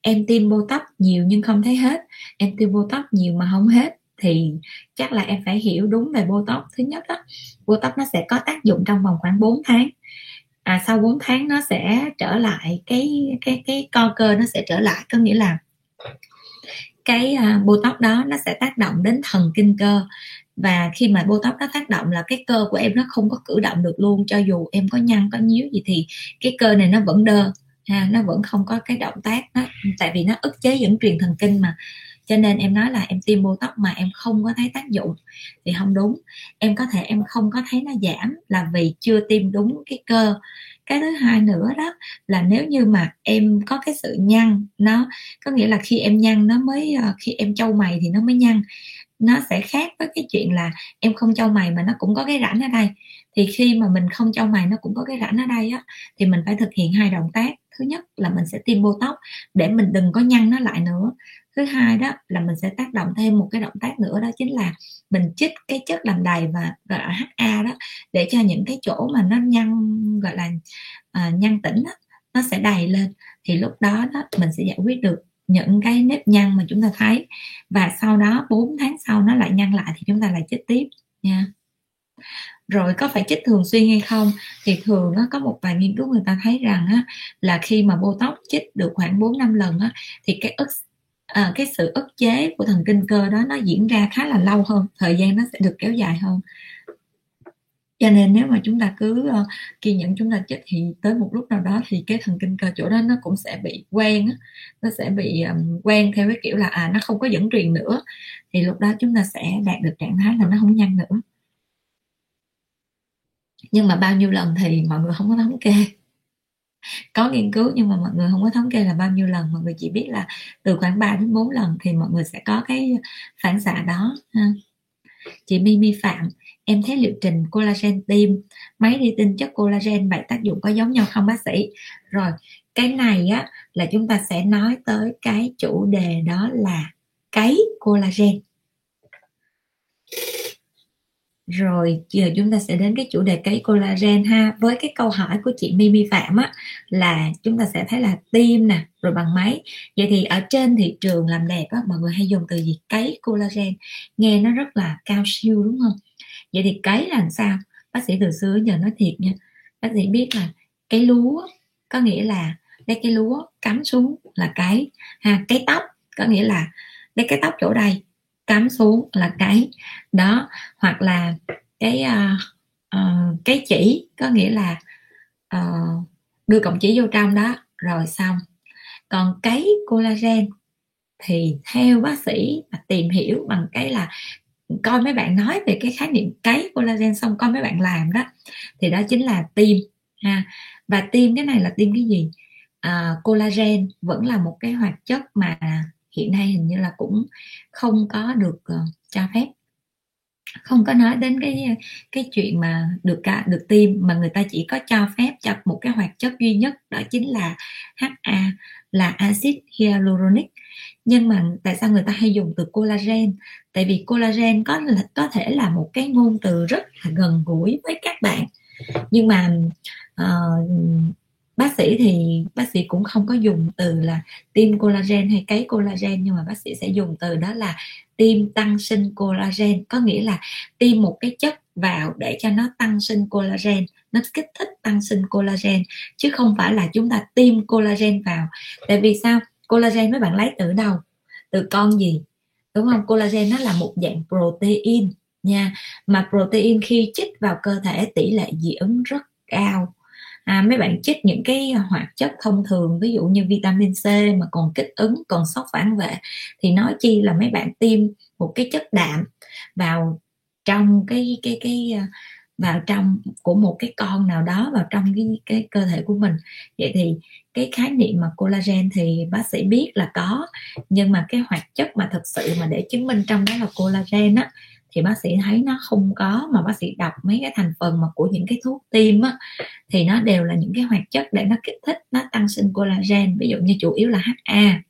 Em tiêm botox nhiều nhưng không thấy hết. Em tiêm botox nhiều mà không hết thì chắc là em phải hiểu đúng về botox. Thứ nhất đó botox nó sẽ có tác dụng trong vòng khoảng 4 tháng à, sau 4 tháng nó sẽ trở lại cái cái cái co cơ nó sẽ trở lại có nghĩa là cái uh, botox đó nó sẽ tác động đến thần kinh cơ. Và khi mà botox nó tác động là cái cơ của em nó không có cử động được luôn cho dù em có nhăn có nhíu gì thì cái cơ này nó vẫn đơ ha, nó vẫn không có cái động tác đó. Tại vì nó ức chế dẫn truyền thần kinh mà cho nên em nói là em tiêm botox mà em không có thấy tác dụng thì không đúng. Em có thể em không có thấy nó giảm là vì chưa tiêm đúng cái cơ. Cái thứ hai nữa đó là nếu như mà em có cái sự nhăn, nó có nghĩa là khi em nhăn nó mới ờ, khi em trâu mày thì nó mới nhăn. Nó sẽ khác với cái chuyện là em không trâu mày mà nó cũng có cái rãnh ở đây. Thì khi mà mình không trâu mày nó cũng có cái rãnh ở đây á, thì mình phải thực hiện hai động tác. Thứ nhất là mình sẽ tiêm botox để mình đừng có nhăn nó lại nữa thứ hai đó là mình sẽ tác động thêm một cái động tác nữa đó chính là mình chích cái chất làm đầy và gọi là HA đó để cho những cái chỗ mà nó nhăn gọi là uh, nhăn tĩnh đó, nó sẽ đầy lên. Thì lúc đó đó mình sẽ giải quyết được những cái nếp nhăn mà chúng ta thấy. Và sau đó 4 tháng sau nó lại nhăn lại thì chúng ta lại chích tiếp nha. Rồi có phải chích thường xuyên hay không? Thì thường nó có một vài nghiên cứu người ta thấy rằng á, là khi mà botox chích được khoảng 4 năm lần á, thì cái ức à, cái sự ức chế của thần kinh cơ đó nó diễn ra khá là lâu hơn thời gian nó sẽ được kéo dài hơn. Cho nên nếu mà chúng ta cứ uh, kiên nhẫn chúng ta chết thì tới một lúc nào đó thì cái thần kinh cơ chỗ đó nó cũng sẽ bị quen nó sẽ bị um, quen theo cái kiểu là à nó không có dẫn truyền nữa. Thì lúc đó chúng ta sẽ đạt được trạng thái là nó không nhăn nữa. Nhưng mà bao nhiêu lần thì mọi người không có thống kê có nghiên cứu nhưng mà mọi người không có thống kê là bao nhiêu lần. Mọi người chỉ biết là từ khoảng 3 đến 4 lần thì mọi người sẽ có cái phản xạ đó. Ha. chị Mimi Phạm, em thấy liệu trình collagen tim, máy đi tinh chất collagen vậy tác dụng có giống nhau không bác sĩ? Rồi, cái này á, là chúng ta sẽ nói tới cái chủ đề đó là cấy collagen rồi, giờ chúng ta sẽ đến cái chủ đề cấy collagen ha. Với cái câu hỏi của chị Mimi Phạm á, là chúng ta sẽ thấy là tiêm nè, rồi bằng máy. Vậy thì ở trên thị trường làm đẹp á, mọi người hay dùng từ gì? Cấy collagen. Nghe nó rất là cao siêu, đúng không? Vậy thì cấy là làm sao? Bác sĩ từ xưa giờ nói thiệt nha. Bác sĩ biết là cái lúa có nghĩa là lấy cái lúa cắm xuống là cái. Ha, cái tóc, có nghĩa là lấy cái tóc chỗ đây cắm xuống là cái. Đó hoặc là cái uh, uh, cái chỉ có nghĩa là uh, đưa cọng chỉ vô trong đó rồi xong. Còn cái collagen thì theo bác sĩ mà tìm hiểu bằng cái là coi mấy bạn nói về cái khái niệm cái collagen xong coi mấy bạn làm đó thì đó chính là tim ha. Và tim cái này là tim cái gì? À, collagen vẫn là một cái hoạt chất mà hiện nay hình như là cũng không có được uh, cho phép. Không có nói đến cái ờ, cái chuyện mà được cả được tiêm mà người ta chỉ có cho phép cho một cái hoạt chất duy nhất đó chính là HA là axit hyaluronic. Nhưng mà tại sao người ta hay dùng từ collagen? Tại vì collagen có là có thể là một cái ngôn từ rất là gần gũi với các bạn. Nhưng mà uh, bác sĩ thì bác sĩ cũng không có dùng từ là tiêm collagen hay cấy collagen, nhưng mà bác sĩ sẽ dùng từ đó là tiêm tăng sinh collagen. Có nghĩa là tiêm một cái chất vào để cho nó tăng sinh collagen, nó kích thích tăng sinh collagen, chứ không phải là chúng ta tiêm collagen vào. Tại vì sao? Collagen mấy bạn lấy từ đâu? Từ con gì? Đúng không? Collagen nó là một dạng protein nha. Mà protein khi chích vào cơ thể tỷ lệ dị ứng rất cao à, mấy bạn chích những cái hoạt chất thông thường ví dụ như vitamin C mà còn kích ứng còn sốc phản vệ thì nói chi là mấy bạn tiêm một cái chất đạm vào trong cái cái cái à, vào trong của một cái con nào đó vào trong cái cái cơ thể của mình. Vậy thì cái khái niệm mà collagen thì bác sĩ biết là có nhưng mà cái hoạt chất mà thực sự mà để chứng minh trong đó là collagen á thì bác sĩ thấy nó không có mà bác sĩ đọc mấy cái thành phần mà của những cái thuốc tiêm á thì nó đều là những cái hoạt chất để nó kích thích nó tăng sinh collagen ví dụ như chủ yếu là HA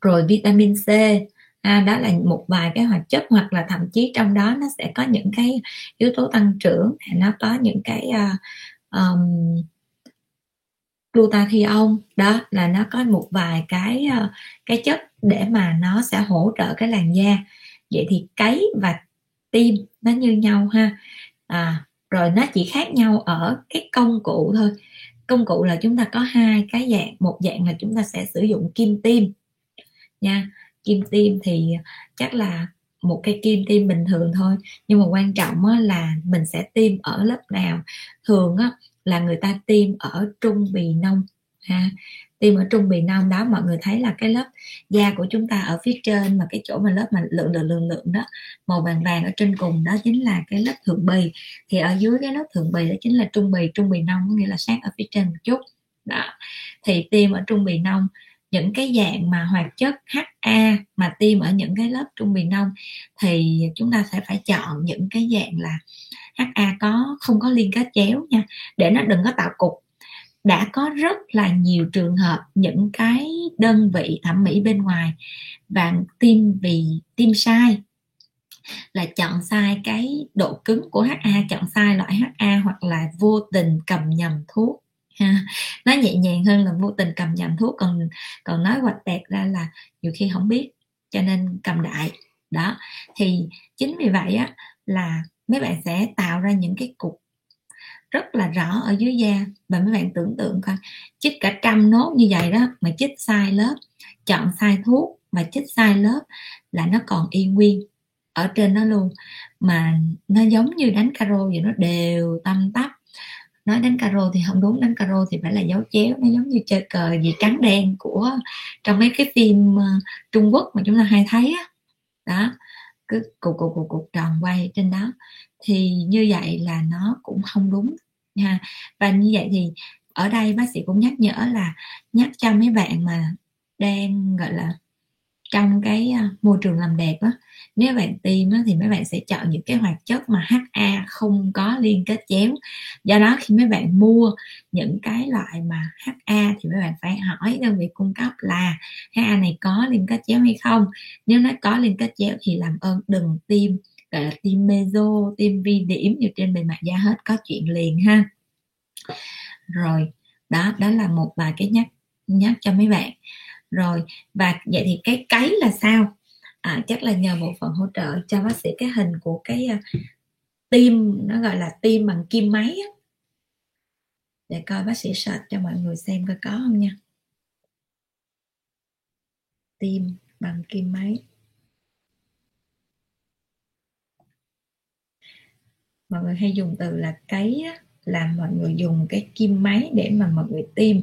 rồi vitamin C à, đó là một vài cái hoạt chất hoặc là thậm chí trong đó nó sẽ có những cái yếu tố tăng trưởng nó có những cái uh, um, glutathione đó là nó có một vài cái uh, cái chất để mà nó sẽ hỗ trợ cái làn da vậy thì cấy và tim nó như nhau ha. À, rồi nó chỉ khác nhau ở cái công cụ thôi. Công cụ là chúng ta có hai cái dạng. Một dạng là chúng ta sẽ sử dụng kim tim nha. Kim tim thì chắc là một cái kim tim bình thường thôi. Nhưng mà quan trọng là mình sẽ tiêm ở lớp nào. Thường là người ta tiêm ở trung bì nông ha tiêm ở trung bì nông đó, mọi người thấy là cái lớp da của chúng ta ở phía trên mà cái chỗ mà lớp mà lượng lượng lượng lượng đó, màu vàng vàng ở trên cùng đó chính là cái lớp thượng bì. Thì ở dưới cái lớp thượng bì đó chính là trung bì trung bì nông có nghĩa là sát ở phía trên một chút. Đó. Thì tiêm ở trung bì nông những cái dạng mà hoạt chất HA mà tiêm ở những cái lớp trung bì nông thì chúng ta sẽ phải chọn những cái dạng là HA có, không có liên kết chéo nha. Để nó đừng có tạo cục đã có rất là nhiều trường hợp những cái đơn vị thẩm mỹ bên ngoài và tiêm vì tiêm sai, là chọn sai cái độ cứng của HA chọn sai loại HA hoặc là vô tình cầm nhầm thuốc. Ha, nó nhẹ nhàng hơn là vô tình cầm nhầm thuốc, còn còn nói hoạch tẹt ra là nhiều khi không biết, cho nên cầm đại. Đó, thì chính vì vậy á, là mấy bạn sẽ tạo ra những cái cục rất là rõ ở dưới da. Và mấy bạn tưởng tượng coi, chích cả trăm nốt như vậy đó mà chích sai lớp, chọn sai thuốc mà chích sai lớp là nó còn y nguyên ở trên nó luôn. Mà nó giống như đánh caro vậy nó đều tâm tắp. Nói đánh caro thì không đúng, đánh caro thì phải là dấu chéo. Nó giống như chơi cờ gì trắng đen của trong mấy cái phim ờ, trung quốc mà chúng ta hay thấy á. Đó, cứ cục cục cục cục tròn quay trên đó. Thì như vậy là nó cũng không đúng ha. Và như vậy thì ở đây bác sĩ cũng nhắc nhở là nhắc cho mấy bạn mà đang gọi là trong cái à, môi trường làm đẹp á nếu bạn tiêm á, thì mấy bạn sẽ chọn những cái hoạt chất mà HA không có liên kết chéo. Do đó khi mấy bạn mua những cái loại mà HA thì mấy bạn phải hỏi đơn vị cung cấp là HA này có liên kết chéo hay không? Nếu nó có liên kết chéo thì làm ơn đừng tiêm gọi là tim meso tim vi điểm như trên bề mặt da hết có chuyện liền ha. Rồi đó đó là một vài cái nhắc nhắc cho mấy bạn. Rồi và vậy thì cái cấy là sao? À, chắc là nhờ bộ phận hỗ trợ cho bác sĩ cái hình của cái à, uh, tim nó gọi là tim bằng kim máy á. để coi bác sĩ search cho mọi người xem coi có không nha. Tim bằng kim máy. Mọi người hay dùng từ là cấy á, là mọi người dùng cái kim máy để mà mọi người tiêm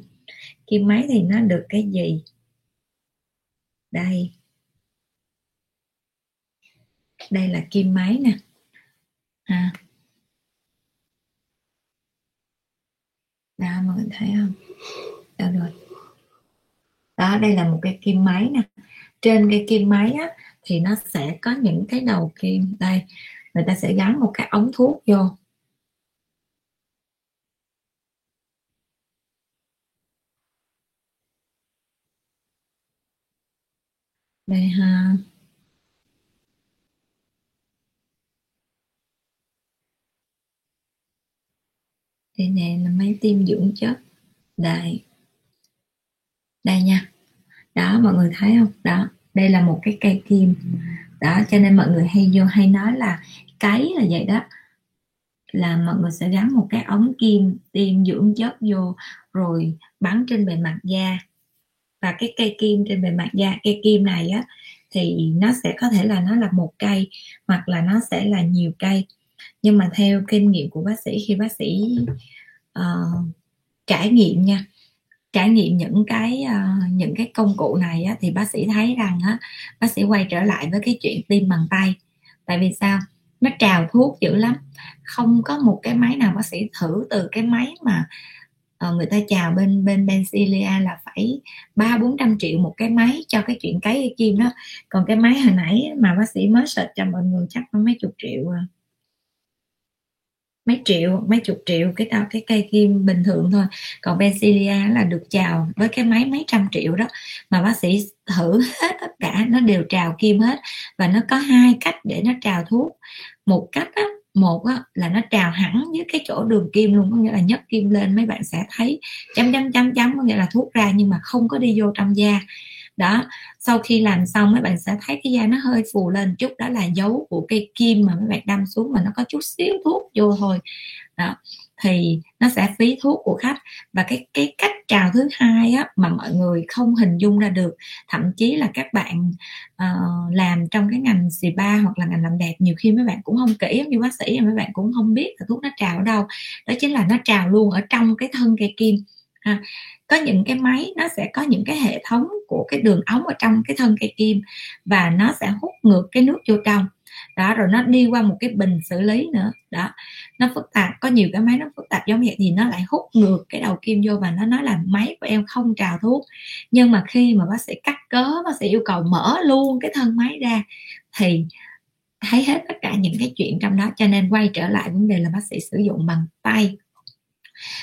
kim máy thì nó được cái gì? Đây. Đây là kim máy nè. À. đó mọi người thấy không? Đó rồi đó đây là một cái kim máy nè. Trên cái kim máy á, thì nó sẽ có những cái đầu kim. Đây người ta sẽ gắn một cái ống thuốc vô. Đây ha. Đây nè, là máy tim dưỡng chất. Đây. Đây nha. Đó, mọi người thấy không? Đó, đây là một cái cây kim đó cho nên mọi người hay vô hay nói là cái là vậy đó. Là mọi người sẽ gắn một cái ống kim tiêm dưỡng chất vô rồi bắn trên bề mặt da. Và cái cây kim trên bề mặt da cây kim này á thì nó sẽ có thể là nó là một cây hoặc là nó sẽ là nhiều cây. Nhưng mà theo kinh nghiệm của bác sĩ khi bác sĩ uh, trải nghiệm nha trải nghiệm những cái uh, những cái công cụ này á, thì bác sĩ thấy rằng á, bác sĩ quay trở lại với cái chuyện tim bằng tay. Tại vì sao? Nó trào thuốc dữ lắm. Không có một cái máy nào bác sĩ thử từ cái máy mà uh, người ta chào bên bên Benzilia là phải ba bốn trăm triệu một cái máy cho cái chuyện cấy kim đó. Còn cái máy hồi nãy mà bác sĩ mới search cho mọi người chắc có mấy chục triệu à mấy triệu mấy chục triệu cái tao cái cây kim bình thường thôi. Còn Benzilia là được chào với cái máy mấy trăm triệu đó. Mà bác sĩ thử hết tất cả nó đều trào kim hết. Và nó có hai cách để nó trào thuốc. Một cách á, một á, là nó trào hẳn với cái chỗ đường kim luôn. Có nghĩa là nhấc kim lên mấy bạn sẽ thấy chấm chấm chấm chấm. Có nghĩa là thuốc ra nhưng mà không có đi vô trong da đó sau khi làm xong mấy bạn sẽ thấy cái da nó hơi phù lên chút đó là dấu của cây kim mà mấy bạn đâm xuống mà nó có chút xíu thuốc vô thôi. Đó thì nó sẽ phí thuốc của khách. Và cái cái cách trào thứ hai á, mà mọi người không hình dung ra được thậm chí là các bạn uh, làm trong cái ngành spa hoặc là ngành làm đẹp nhiều khi mấy bạn cũng không kỹ như bác sĩ mấy bạn cũng không biết là thuốc nó trào ở đâu. Đó chính là nó trào luôn ở trong cái thân cây kim ha. Có những cái máy nó sẽ có những cái hệ thống của cái đường ống ở trong cái thân cây kim và nó sẽ hút ngược cái nước vô trong. Đó, rồi nó đi qua một cái bình xử lý nữa. Đó, nó phức tạp, có nhiều cái máy nó phức tạp giống vậy thì nó lại hút ngược cái đầu kim vô và nó nói là máy của em không trào thuốc. Nhưng mà khi mà bác sĩ cắt cớ, bác sĩ yêu cầu mở luôn cái thân máy ra thì thấy hết tất cả những cái chuyện trong đó. Cho nên quay trở lại vấn đề là bác sĩ sử dụng bằng tay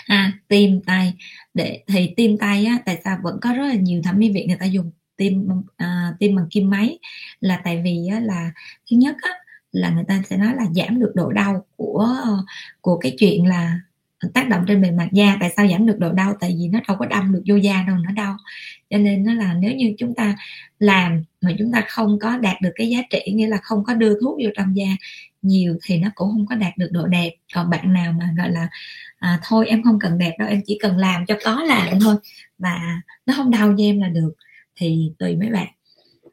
à, tim tay để thì tim tay á, tại sao vẫn có rất là nhiều thẩm mỹ viện người ta dùng? Tim à, tim bằng kim máy là tại vì á, là thứ nhất á, là người ta sẽ nói là giảm được độ đau của của cái chuyện là tác động trên bề mặt da. Tại sao giảm được độ đau? Tại vì nó đâu có đâm được vô da đâu nó đau. Cho nên nó là nếu như chúng ta làm mà chúng ta không có đạt được cái giá trị nghĩa là không có đưa thuốc vô trong da nhiều thì nó cũng không có đạt được độ đẹp. Còn bạn nào mà gọi là à, thôi em không cần đẹp đâu em chỉ cần làm cho có làm thôi và nó không đau cho em là được. Thì tùy mấy bạn.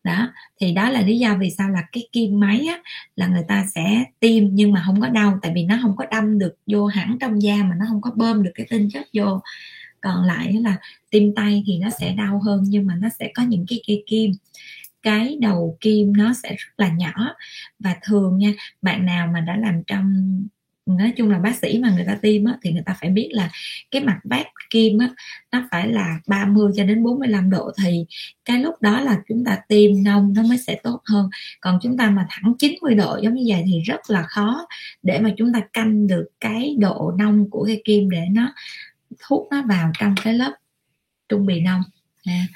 Đó thì đó là lý do vì sao là cái kim máy á, là người ta sẽ tiêm nhưng mà không có đau tại vì nó không có đâm được vô hẳn trong da mà nó không có bơm được cái tinh chất vô. Còn lại là tim tay thì nó sẽ đau hơn nhưng mà nó sẽ có những cái cây kim cái đầu kim nó sẽ rất là nhỏ. Và thường nha bạn nào mà đã làm trong nói chung là bác sĩ mà người ta tiêm á, thì người ta phải biết là cái mặt vát kim á, nó phải là 30 cho đến 45 độ thì cái lúc đó là chúng ta tiêm nông nó mới sẽ tốt hơn. Còn chúng ta mà thẳng 90 độ giống như vậy thì rất là khó để mà chúng ta canh được cái độ nông của cái kim để nó thuốc nó vào trong cái lớp trung bì nông. À,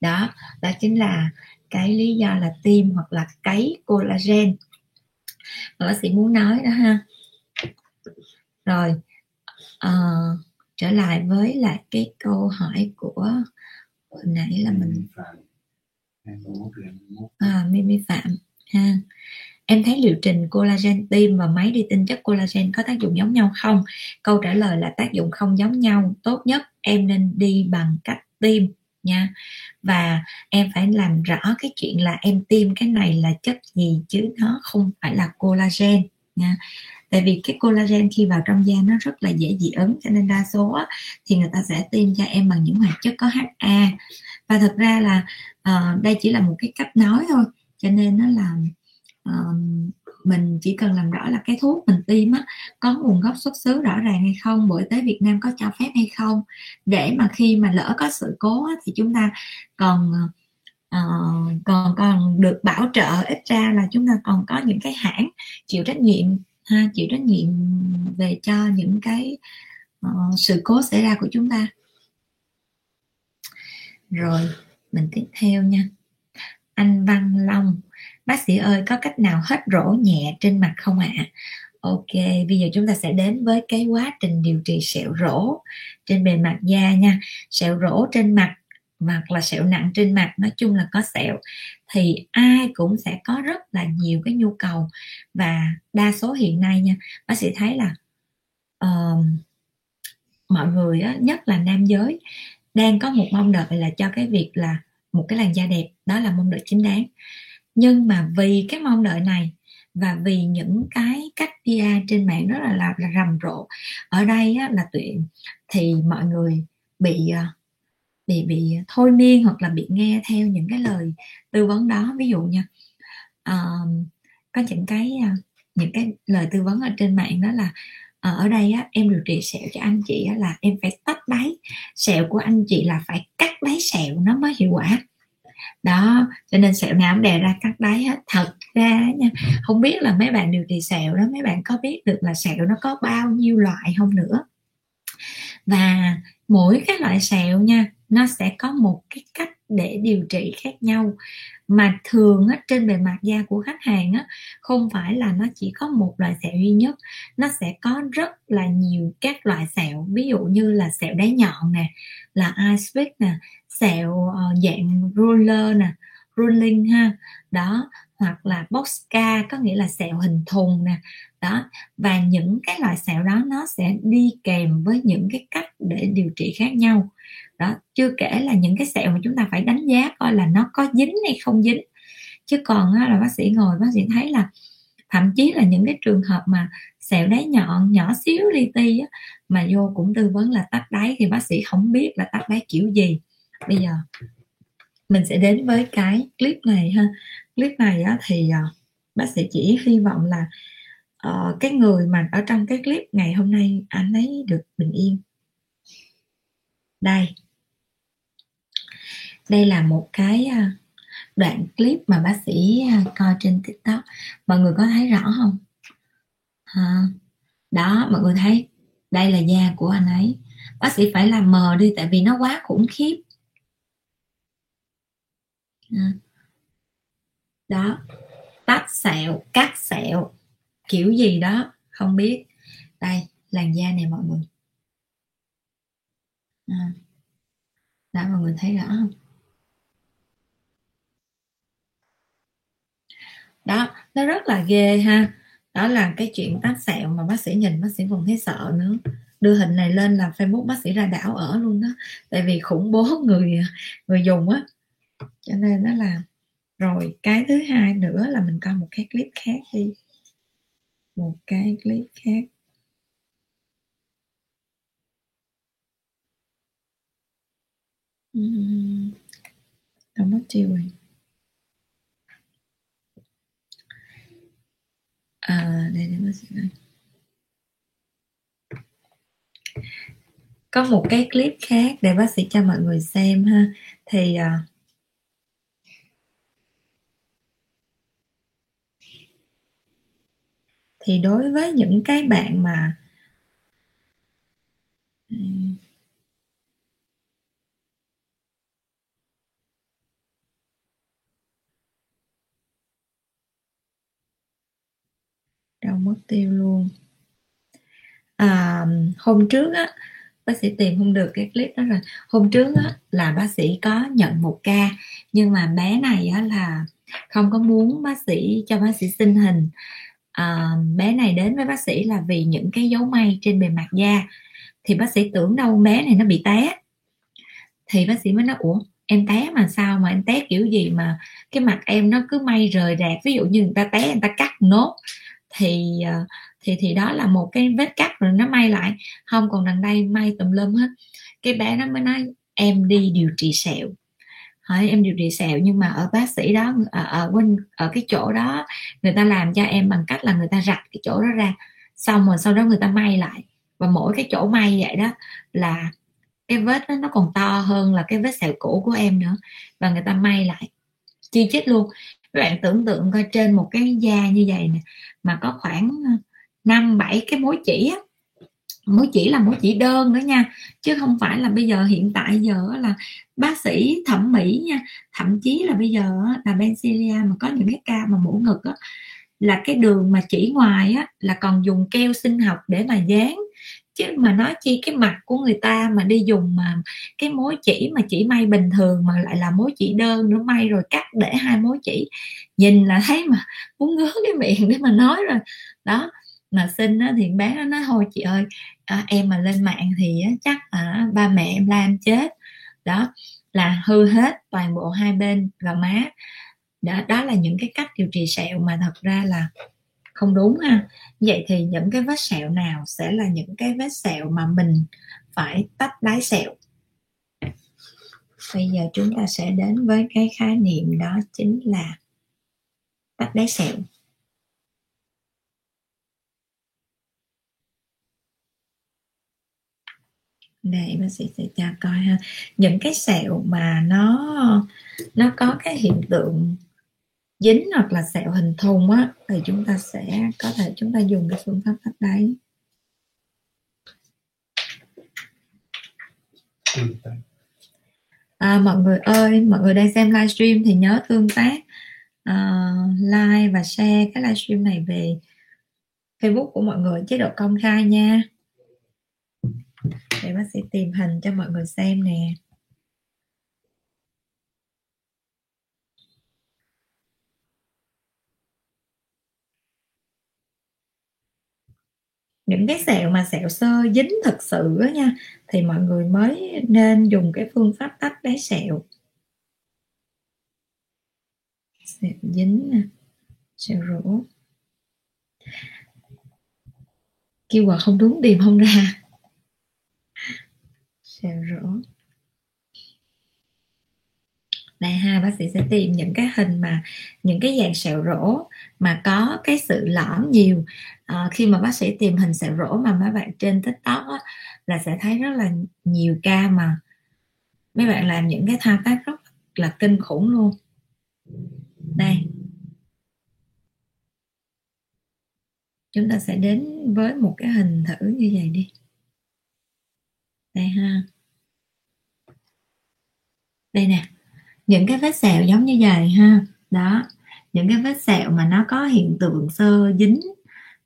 đó đó chính là cái lý do là tiêm hoặc là cấy collagen. Bác sĩ muốn nói đó ha. Rồi uh, trở lại với lại cái câu hỏi của hồi nãy là mình à, Mimi Phạm ha. Em thấy liệu trình collagen tiêm và máy đi tinh chất collagen có tác dụng giống nhau không? Câu trả lời là tác dụng không giống nhau. Tốt nhất em nên đi bằng cách tiêm nha. Và em phải làm rõ cái chuyện là em tiêm cái này là chất gì chứ nó không phải là collagen nha. Tại vì cái collagen khi vào trong da nó rất là dễ dị ứng cho nên đa số á, thì người ta sẽ tiêm cho em bằng những hoạt chất có HA và thật ra là uh, đây chỉ là một cái cách nói thôi cho nên nó là uh, mình chỉ cần làm rõ là cái thuốc mình tiêm á có nguồn gốc xuất xứ rõ ràng hay không bộ y tế Việt Nam có cho phép hay không. Để mà khi mà lỡ có sự cố á, thì chúng ta còn uh, còn còn được bảo trợ ít ra là chúng ta còn có những cái hãng chịu trách nhiệm ha chịu trách nhiệm về cho những cái uh, sự cố xảy ra của chúng ta. Rồi mình tiếp theo nha. Anh Văn Long bác sĩ ơi có cách nào hết rỗ nhẹ trên mặt không ạ à? ok bây giờ chúng ta sẽ đến với cái quá trình điều trị sẹo rỗ trên bề mặt da nha sẹo rỗ trên mặt hoặc là sẹo nặng trên mặt nói chung là có sẹo thì ai cũng sẽ có rất là nhiều cái nhu cầu và đa số hiện nay nha bác sĩ thấy là uh, mọi người á, nhất là nam giới đang có một mong đợi là cho cái việc là một cái làn da đẹp đó là mong đợi chính đáng nhưng mà vì cái mong đợi này và vì những cái cách PR trên mạng rất là, là, là rầm rộ ở đây á, là tuyển thì mọi người bị ờ, bị bị thôi miên hoặc là bị nghe theo những cái lời tư vấn đó. Ví dụ nha uh, có những cái ờ, những cái lời tư vấn ở trên mạng đó là uh, ở đây á, em điều trị sẹo cho anh chị á, là em phải tách đáy sẹo của anh chị là phải cắt đáy sẹo nó mới hiệu quả đó, cho nên sẹo nào cũng đè ra cắt đáy hết thật ra nha, không biết là mấy bạn điều trị sẹo đó, mấy bạn có biết được là sẹo nó có bao nhiêu loại không nữa. Và mỗi cái loại sẹo nha, nó sẽ có một cái cách để điều trị khác nhau. Mà thường á, trên bề mặt da của khách hàng á, không phải là nó chỉ có một loại sẹo duy nhất. Nó sẽ có rất là nhiều các loại sẹo ví dụ như là sẹo đáy nhọn nè là ice nè sẹo uh, dạng roller nè rolling ha đó hoặc là boxca có nghĩa là sẹo hình thùng nè đó. Và những cái loại sẹo đó nó sẽ đi kèm với những cái cách để điều trị khác nhau đó chưa kể là những cái sẹo mà chúng ta phải đánh giá coi là nó có dính hay không dính. Chứ còn là bác sĩ ngồi bác sĩ thấy là thậm chí là những cái trường hợp mà sẹo đáy nhọn nhỏ xíu li ti á, mà vô cũng tư vấn là tách đáy thì bác sĩ không biết là tách đáy kiểu gì. Bây giờ mình sẽ đến với cái clip này ha. Clip này á, thì ờ, bác sĩ chỉ hy vọng là uh, cái người mà ở trong cái clip ngày hôm nay anh ấy được bình yên. Đây đây là một cái à, đoạn clip mà bác sĩ à, coi trên tiktok. Mọi người có thấy rõ không? À, đó mọi người thấy. Đây là da của anh ấy. Bác sĩ phải làm mờ đi tại vì nó quá khủng khiếp. À. đó. Tách sẹo cắt sẹo. Kiểu gì đó không biết. Đây làn da này mọi người. À. đã mọi người thấy rõ không? Đó, nó rất là ghê ha. Đó là cái chuyện tác sẹo mà bác sĩ nhìn, bác sĩ còn thấy sợ nữa. Đưa hình này lên là facebook bác sĩ ra đảo ở luôn đó. Tại vì khủng bố <laughs> người người dùng á. Cho nên nó là, rồi cái thứ hai nữa là mình coi một cái clip khác đi. Một cái clip khác. Uhm. đâu mất tiêu rồi. À đây để bác có một cái clip khác để bác sĩ cho mọi người xem ha. Thì uh, thì đối với những cái bạn mà đâu mất tiêu luôn. À, hôm trước á bác sĩ tìm không được cái clip đó rồi. Hôm trước á, là bác sĩ có nhận một ca nhưng mà bé này á, là không có muốn bác sĩ cho bác sĩ sinh hình. À, bé này đến với bác sĩ là vì những cái dấu may trên bề mặt da. Thì bác sĩ tưởng đâu bé này nó bị té. Thì bác sĩ mới nói ủa em té mà sao mà em té kiểu gì mà cái mặt em nó cứ may rời rạc. Ví dụ như người ta té người ta cắt nốt thì ờ, thì thì đó là một cái vết cắt rồi nó may lại. Không còn đằng đây may tùm lum hết. Cái bé nó mới nói em đi điều trị sẹo. Hỏi em điều trị sẹo nhưng mà ở bác sĩ đó ở, ở quên ở cái chỗ đó người ta làm cho em bằng cách là người ta rạch cái chỗ đó ra xong rồi sau đó người ta may lại. Và mỗi cái chỗ may vậy đó là cái vết đó nó còn to hơn là cái vết sẹo cũ của em nữa. Và người ta may lại. Chi chít luôn bạn tưởng tượng coi trên một cái da như vậy nè mà có khoảng năm bảy cái mối chỉ á. Mối chỉ là mối chỉ đơn nữa nha chứ không phải là bây giờ hiện tại giờ là bác sĩ thẩm mỹ nha. Thậm chí là bây giờ là Benzilia mà có những cái ca mà mổ ngực á là cái đường mà chỉ ngoài á là còn dùng keo sinh học để mà dán chứ mà nói chi cái mặt của người ta mà đi dùng mà cái mối chỉ mà chỉ may bình thường mà lại là mối chỉ đơn nữa may rồi cắt để hai mối chỉ. Nhìn là thấy mà muốn ngứa cái miệng để mà nói rồi. Đó mà xin á, thì bé nó nói thôi chị ơi à, em mà lên mạng thì á, chắc à, ba mẹ em la em chết. Đó là hư hết toàn bộ hai bên gò má. Đó, đó là những cái cách điều trị sẹo mà thật ra là không đúng ha. Vậy thì những cái vết sẹo nào sẽ là những cái vết sẹo mà mình phải tách đáy sẹo? Bây giờ chúng ta sẽ đến với cái khái niệm đó chính là tách đáy sẹo. Đây, bác sĩ sẽ cho coi ha. Những cái sẹo mà nó nó có cái hiện tượng dính hoặc là sẹo hình thùng á thì chúng ta sẽ có thể chúng ta dùng cái phương pháp tách đáy. À, mọi người ơi mọi người đang xem livestream thì nhớ tương tác uh, like và share cái livestream này về Facebook của mọi người chế độ công khai nha. Để bác sĩ tìm hình cho mọi người xem nè. Những cái sẹo mà sẹo sơ dính thật sự á nha, thì mọi người mới nên dùng cái phương pháp tách đáy sẹo. Sẹo dính sẹo rỗ kêu quả không đúng tìm không ra. <laughs> Sẹo rỗ là ha bác sĩ sẽ tìm những cái hình mà những cái dạng sẹo rỗ mà có cái sự lõm nhiều. À, khi mà bác sĩ tìm hình sẹo rỗ mà mấy bạn trên tiktok á, là sẽ thấy rất là nhiều ca mà mấy bạn làm những cái thao tác rất là kinh khủng luôn. Đây. Chúng ta sẽ đến với một cái hình thử như vậy đi. Đây ha. Đây nè những cái vết sẹo giống như vậy ha. Đó, những cái vết sẹo mà nó có hiện tượng sơ dính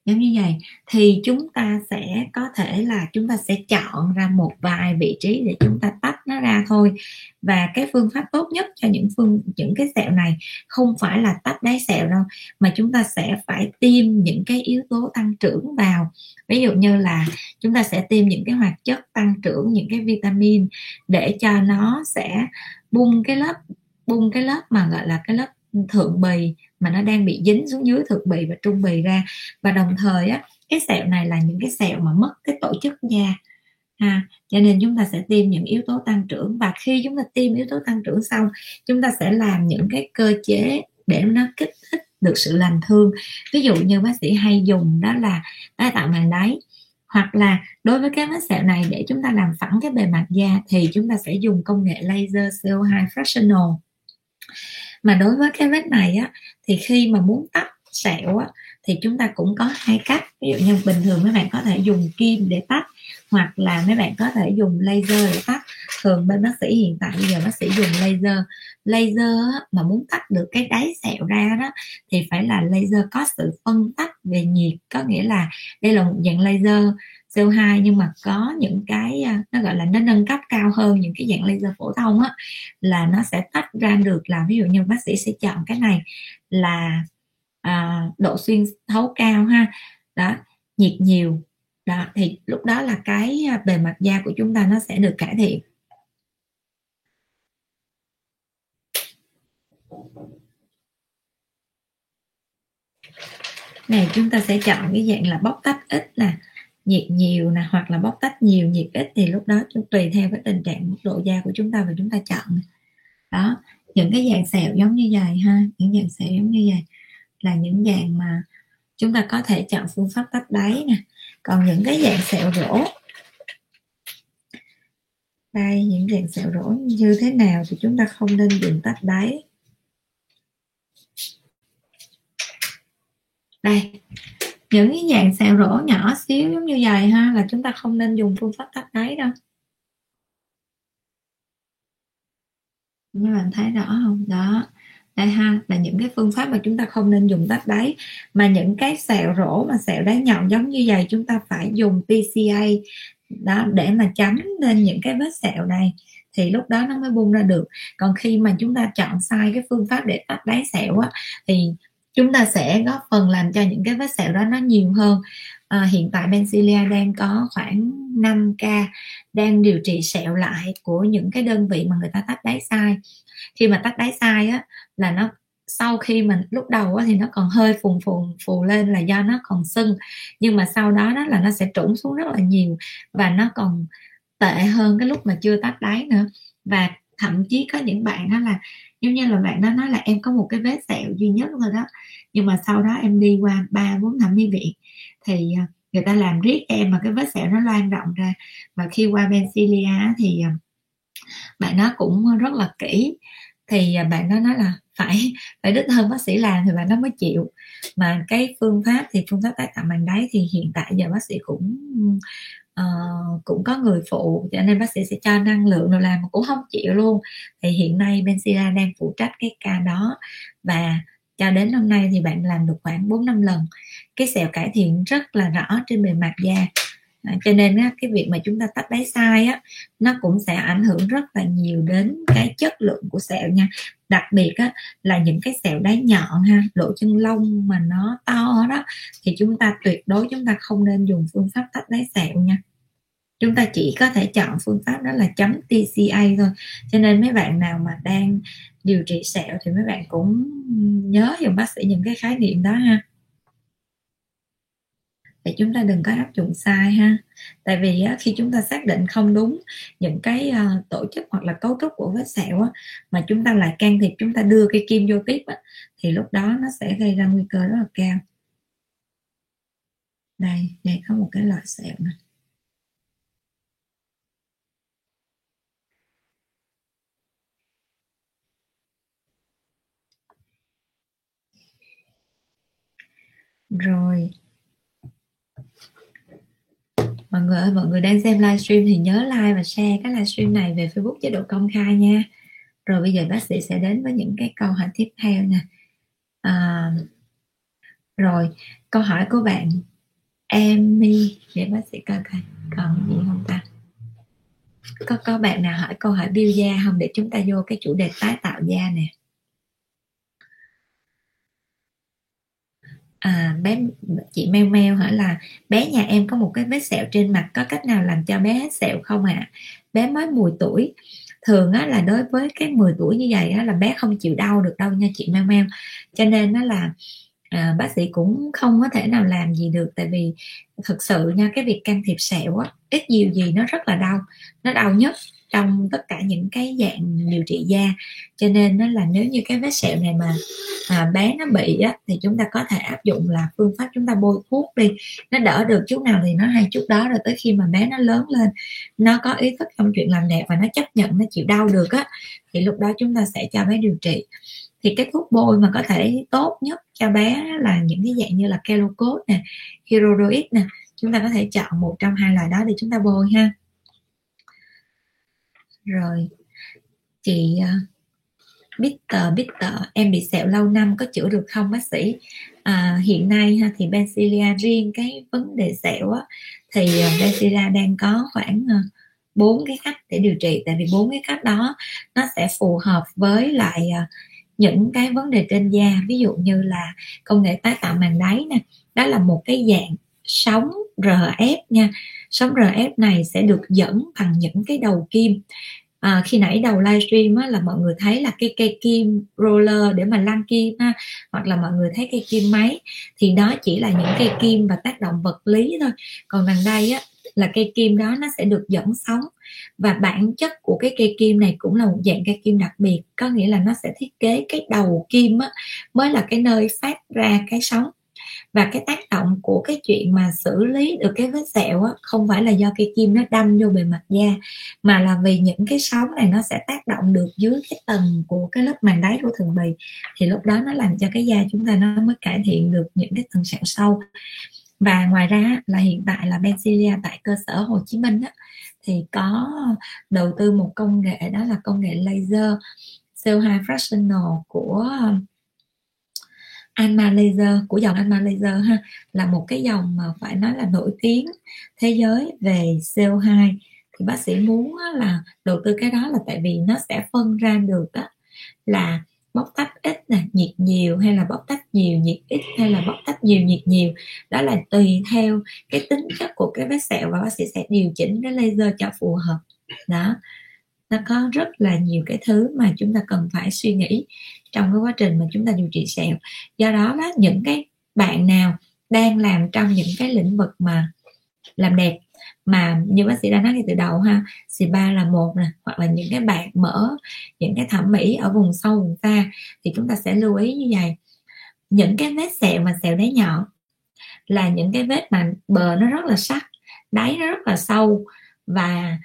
giống như vậy thì chúng ta sẽ có thể là chúng ta sẽ chọn ra một vài vị trí để chúng ta tách nó ra thôi. Và cái phương pháp tốt nhất cho những phương, những cái sẹo này không phải là tách đáy sẹo đâu, mà chúng ta sẽ phải tiêm những cái yếu tố tăng trưởng vào. Ví dụ như là chúng ta sẽ tiêm những cái hoạt chất tăng trưởng, những cái vitamin để cho nó sẽ bung cái lớp, bung cái lớp mà, gọi là, cái lớp thượng bì mà nó đang bị dính xuống dưới thượng bì và trung bì ra. Và đồng thời á, cái sẹo này là những cái sẹo mà mất cái tổ chức da, ha. Cho nên chúng ta sẽ tiêm những yếu tố tăng trưởng. Và khi chúng ta tiêm yếu tố tăng trưởng xong, chúng ta sẽ làm những cái cơ chế để nó kích thích được sự lành thương. Ví dụ như bác sĩ hay dùng đó là tái tạo màng đáy hoặc là đối với cái vết sẹo này, để chúng ta làm phẳng cái bề mặt da, thì chúng ta sẽ dùng công nghệ laser CO2 fractional. Mà đối với cái vết này á, thì khi mà muốn tách sẹo á, thì chúng ta cũng có hai cách. Ví dụ như bình thường mấy bạn có thể dùng kim để tách, hoặc là mấy bạn có thể dùng laser để tách thường bên bác sĩ hiện tại bây giờ bác sĩ dùng laser. Laser mà muốn tách được cái đáy sẹo ra đó thì phải là laser có sự phân tách về nhiệt. Có nghĩa là đây là một dạng laser CO2 nhưng mà có những cái à, nó gọi là nó nâng cấp cao hơn những cái dạng laser phổ thông á là nó sẽ tách ra được là ví dụ như bác sĩ sẽ chọn cái này là à, độ xuyên thấu cao ha. Đó nhiệt nhiều. Đó thì lúc đó là cái à, bề mặt da của chúng ta nó sẽ được cải thiện. Này, chúng ta sẽ chọn cái dạng là bóc tách ít là nhiệt nhiều nè, hoặc là bóc tách nhiều, nhiệt ít thì lúc đó chúng, tùy theo cái tình trạng mức độ da của chúng ta và chúng ta chọn đó, những cái dạng sẹo giống như vậy ha, những dạng sẹo giống như vậy là những dạng mà chúng ta có thể chọn phương pháp tách đáy nè. Còn những cái dạng sẹo rỗ đây, những dạng sẹo rỗ như thế nào thì chúng ta không nên dùng tách đáy. Đây, những cái dạng sẹo rỗ nhỏ xíu giống như vậy ha, là chúng ta không nên dùng phương pháp tách đáy đâu. Các bạn thấy rõ không? Đó, đây ha, là những cái phương pháp mà chúng ta không nên dùng tách đáy. Mà những cái sẹo rỗ mà sẹo đáy nhọn giống như vậy, chúng ta phải dùng PCA đó, để mà chấm lên những cái vết sẹo này. Thì lúc đó nó mới bung ra được. Còn khi mà chúng ta chọn sai cái phương pháp để tách đáy sẹo á, thì chúng ta sẽ góp phần làm cho những cái vết sẹo đó nó nhiều hơn. À, hiện tại Bencilia đang có khoảng 5 ca đang điều trị sẹo lại của những cái đơn vị mà người ta tách đáy sai. Khi mà tách đáy sai á là nó sau khi mình lúc đầu á thì nó còn hơi phùng phùng phù lên là do nó còn sưng. Nhưng mà sau đó đó là nó sẽ trũng xuống rất là nhiều và nó còn tệ hơn cái lúc mà chưa tách đáy nữa. Và thậm chí có những bạn đó là giống như là bạn đó nói là em có một cái vết sẹo duy nhất thôi đó. Nhưng mà sau đó em đi qua ba, bốn thẩm mỹ viện thì à, người ta làm riết em mà cái vết sẹo nó lan rộng ra. Và khi qua Bencilia thì à, bạn nó cũng rất là kỹ. Thì à, bạn nó nói là phải phải đích thân bác sĩ làm thì bạn nó mới chịu. Mà cái phương pháp thì phương pháp tái tạo màng đáy thì hiện tại giờ bác sĩ cũng uh, cũng có người phụ cho nên bác sĩ sẽ cho năng lượng rồi làm mà cũng không chịu luôn. Thì hiện nay Benzilla đang phụ trách cái ca đó. Và cho đến hôm nay thì bạn làm được khoảng 4 năm lần. Cái sẹo cải thiện rất là rõ trên bề mặt da à, cho nên á, cái việc mà chúng ta tách đáy sai á nó cũng sẽ ảnh hưởng rất là nhiều đến cái chất lượng của sẹo nha. Đặc biệt á, là những cái sẹo đáy nhọn ha lỗ chân lông mà nó to đó thì chúng ta tuyệt đối chúng ta không nên dùng phương pháp tách đáy sẹo nha. Chúng ta chỉ có thể chọn phương pháp đó là chấm TCA thôi. Cho nên mấy bạn nào mà đang điều trị sẹo thì mấy bạn cũng nhớ dùm bác sĩ những cái khái niệm đó ha để chúng ta đừng có áp dụng sai ha. Tại vì khi chúng ta xác định không đúng những cái ờ, tổ chức hoặc là cấu trúc của vết sẹo mà chúng ta lại can thiệp, chúng ta đưa cái kim vô tiếp thì lúc đó nó sẽ gây ra nguy cơ rất là cao. Đây đây có một cái loại sẹo này rồi mọi người ơi mọi người đang xem livestream thì nhớ like và share cái livestream này về Facebook chế độ công khai nha. Rồi bây giờ bác sĩ sẽ đến với những cái câu hỏi tiếp theo nè. À, rồi câu hỏi của bạn Emmy để bác sĩ coi coi còn gì không ta? Có có bạn nào hỏi câu hỏi biêu da không? Để chúng ta vô cái chủ đề tái tạo da nè. À, bé chị meo meo hỏi là bé nhà em có một cái vết sẹo trên mặt có cách nào làm cho bé hết sẹo không ạ? À? bé mới 10 tuổi. Thường á, là đối với cái 10 tuổi như vậy á, là bé không chịu đau được đâu nha chị meo meo. Cho nên nó là à, bác sĩ cũng không có thể nào làm gì được tại vì thực sự nha cái việc can thiệp sẹo á, ít nhiều gì nó rất là đau nó đau nhất trong tất cả những cái dạng điều trị da. Cho nên nó là nếu như cái vết sẹo này mà à, bé nó bị á, thì chúng ta có thể áp dụng là phương pháp chúng ta bôi thuốc đi. Nó đỡ được chút nào thì nó hay chút đó rồi tới khi mà bé nó lớn lên nó có ý thức trong chuyện làm đẹp và nó chấp nhận nó chịu đau được á thì lúc đó chúng ta sẽ cho bé điều trị. Thì cái thuốc bôi mà có thể tốt nhất cho bé là những cái dạng như là Kelocode nè, Hydroid nè chúng ta có thể chọn một trong hai loại đó để chúng ta bôi ha rồi. Chị uh, Bitter Bitter em bị sẹo lâu năm có chữa được không bác sĩ? À, hiện nay ha, thì Basilia riêng cái vấn đề sẹo á, thì ờ, Basilia đang có khoảng ờ, bốn cái cách để điều trị. Tại vì bốn cái cách đó nó sẽ phù hợp với lại ờ, những cái vấn đề trên da. Ví dụ như là công nghệ tái tạo màng đáy nè đó là một cái dạng sóng RF nha. Sóng RF này sẽ được dẫn bằng những cái đầu kim à, khi nãy đầu livestream á, là mọi người thấy là cái cây kim roller để mà lăn kim ha hoặc là mọi người thấy cây kim máy thì đó chỉ là những cây kim và tác động vật lý thôi. Còn đằng đây á là cây kim đó nó sẽ được dẫn sóng và bản chất của cái cây kim này cũng là một dạng cây kim đặc biệt có nghĩa là nó sẽ thiết kế cái đầu kim á, mới là cái nơi phát ra cái sóng và cái tác động của cái chuyện mà xử lý được cái vết sẹo á, không phải là do cây kim nó đâm vô bề mặt da mà là vì những cái sóng này nó sẽ tác động được dưới cái tầng của cái lớp màng đáy của thường bì. Thì lúc đó nó làm cho cái da chúng ta nó mới cải thiện được những cái tầng sẹo sâu. Và ngoài ra là hiện tại là Benzilia tại cơ sở Hồ Chí Minh á, thì có đầu tư một công nghệ đó là công nghệ laser CO2 fractional của Alma Laser của dòng Alma Laser ha, là một cái dòng mà phải nói là nổi tiếng thế giới về CO2 thì bác sĩ muốn là đầu tư cái đó là tại vì nó sẽ phân ra được đó là bóc tách ít nè, nhiệt nhiều hay là bóc tách nhiều, nhiệt ít hay là bóc tách nhiều, nhiệt nhiều. Đó là tùy theo cái tính chất của cái vết sẹo và bác sĩ sẽ điều chỉnh cái laser cho phù hợp. Đó nó có rất là nhiều cái thứ mà chúng ta cần phải suy nghĩ trong cái quá trình mà chúng ta điều trị sẹo. Do đó đó, những cái bạn nào đang làm trong những cái lĩnh vực mà làm đẹp, mà như bác sĩ đã nói ngay từ đầu ha ba là một nè, hoặc là những cái bạn mở những cái thẩm mỹ ở vùng sâu, vùng xa, thì chúng ta sẽ lưu ý như vậy. Những cái vết sẹo mà sẹo đáy nhọn là những cái vết mà bờ nó rất là sắc, đáy nó rất là sâu và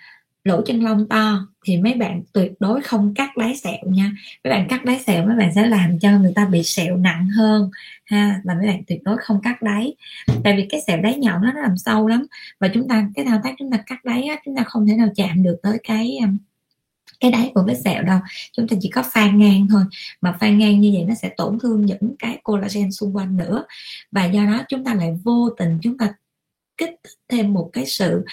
lỗ chân lông to thì mấy bạn tuyệt đối không cắt đáy sẹo nha. Mấy bạn cắt đáy sẹo mấy bạn sẽ làm cho người ta bị sẹo nặng hơn ha và mấy bạn tuyệt đối không cắt đáy. Tại vì cái sẹo đáy nhọn nó làm sâu lắm và chúng ta cái thao tác chúng ta cắt đáy á, chúng ta không thể nào chạm được tới cái um, cái đáy của vết sẹo đâu. Chúng ta chỉ có phan ngang thôi mà phan ngang như vậy nó sẽ tổn thương những cái collagen xung quanh nữa. Và do đó chúng ta lại vô tình chúng ta kích thích thêm một cái sự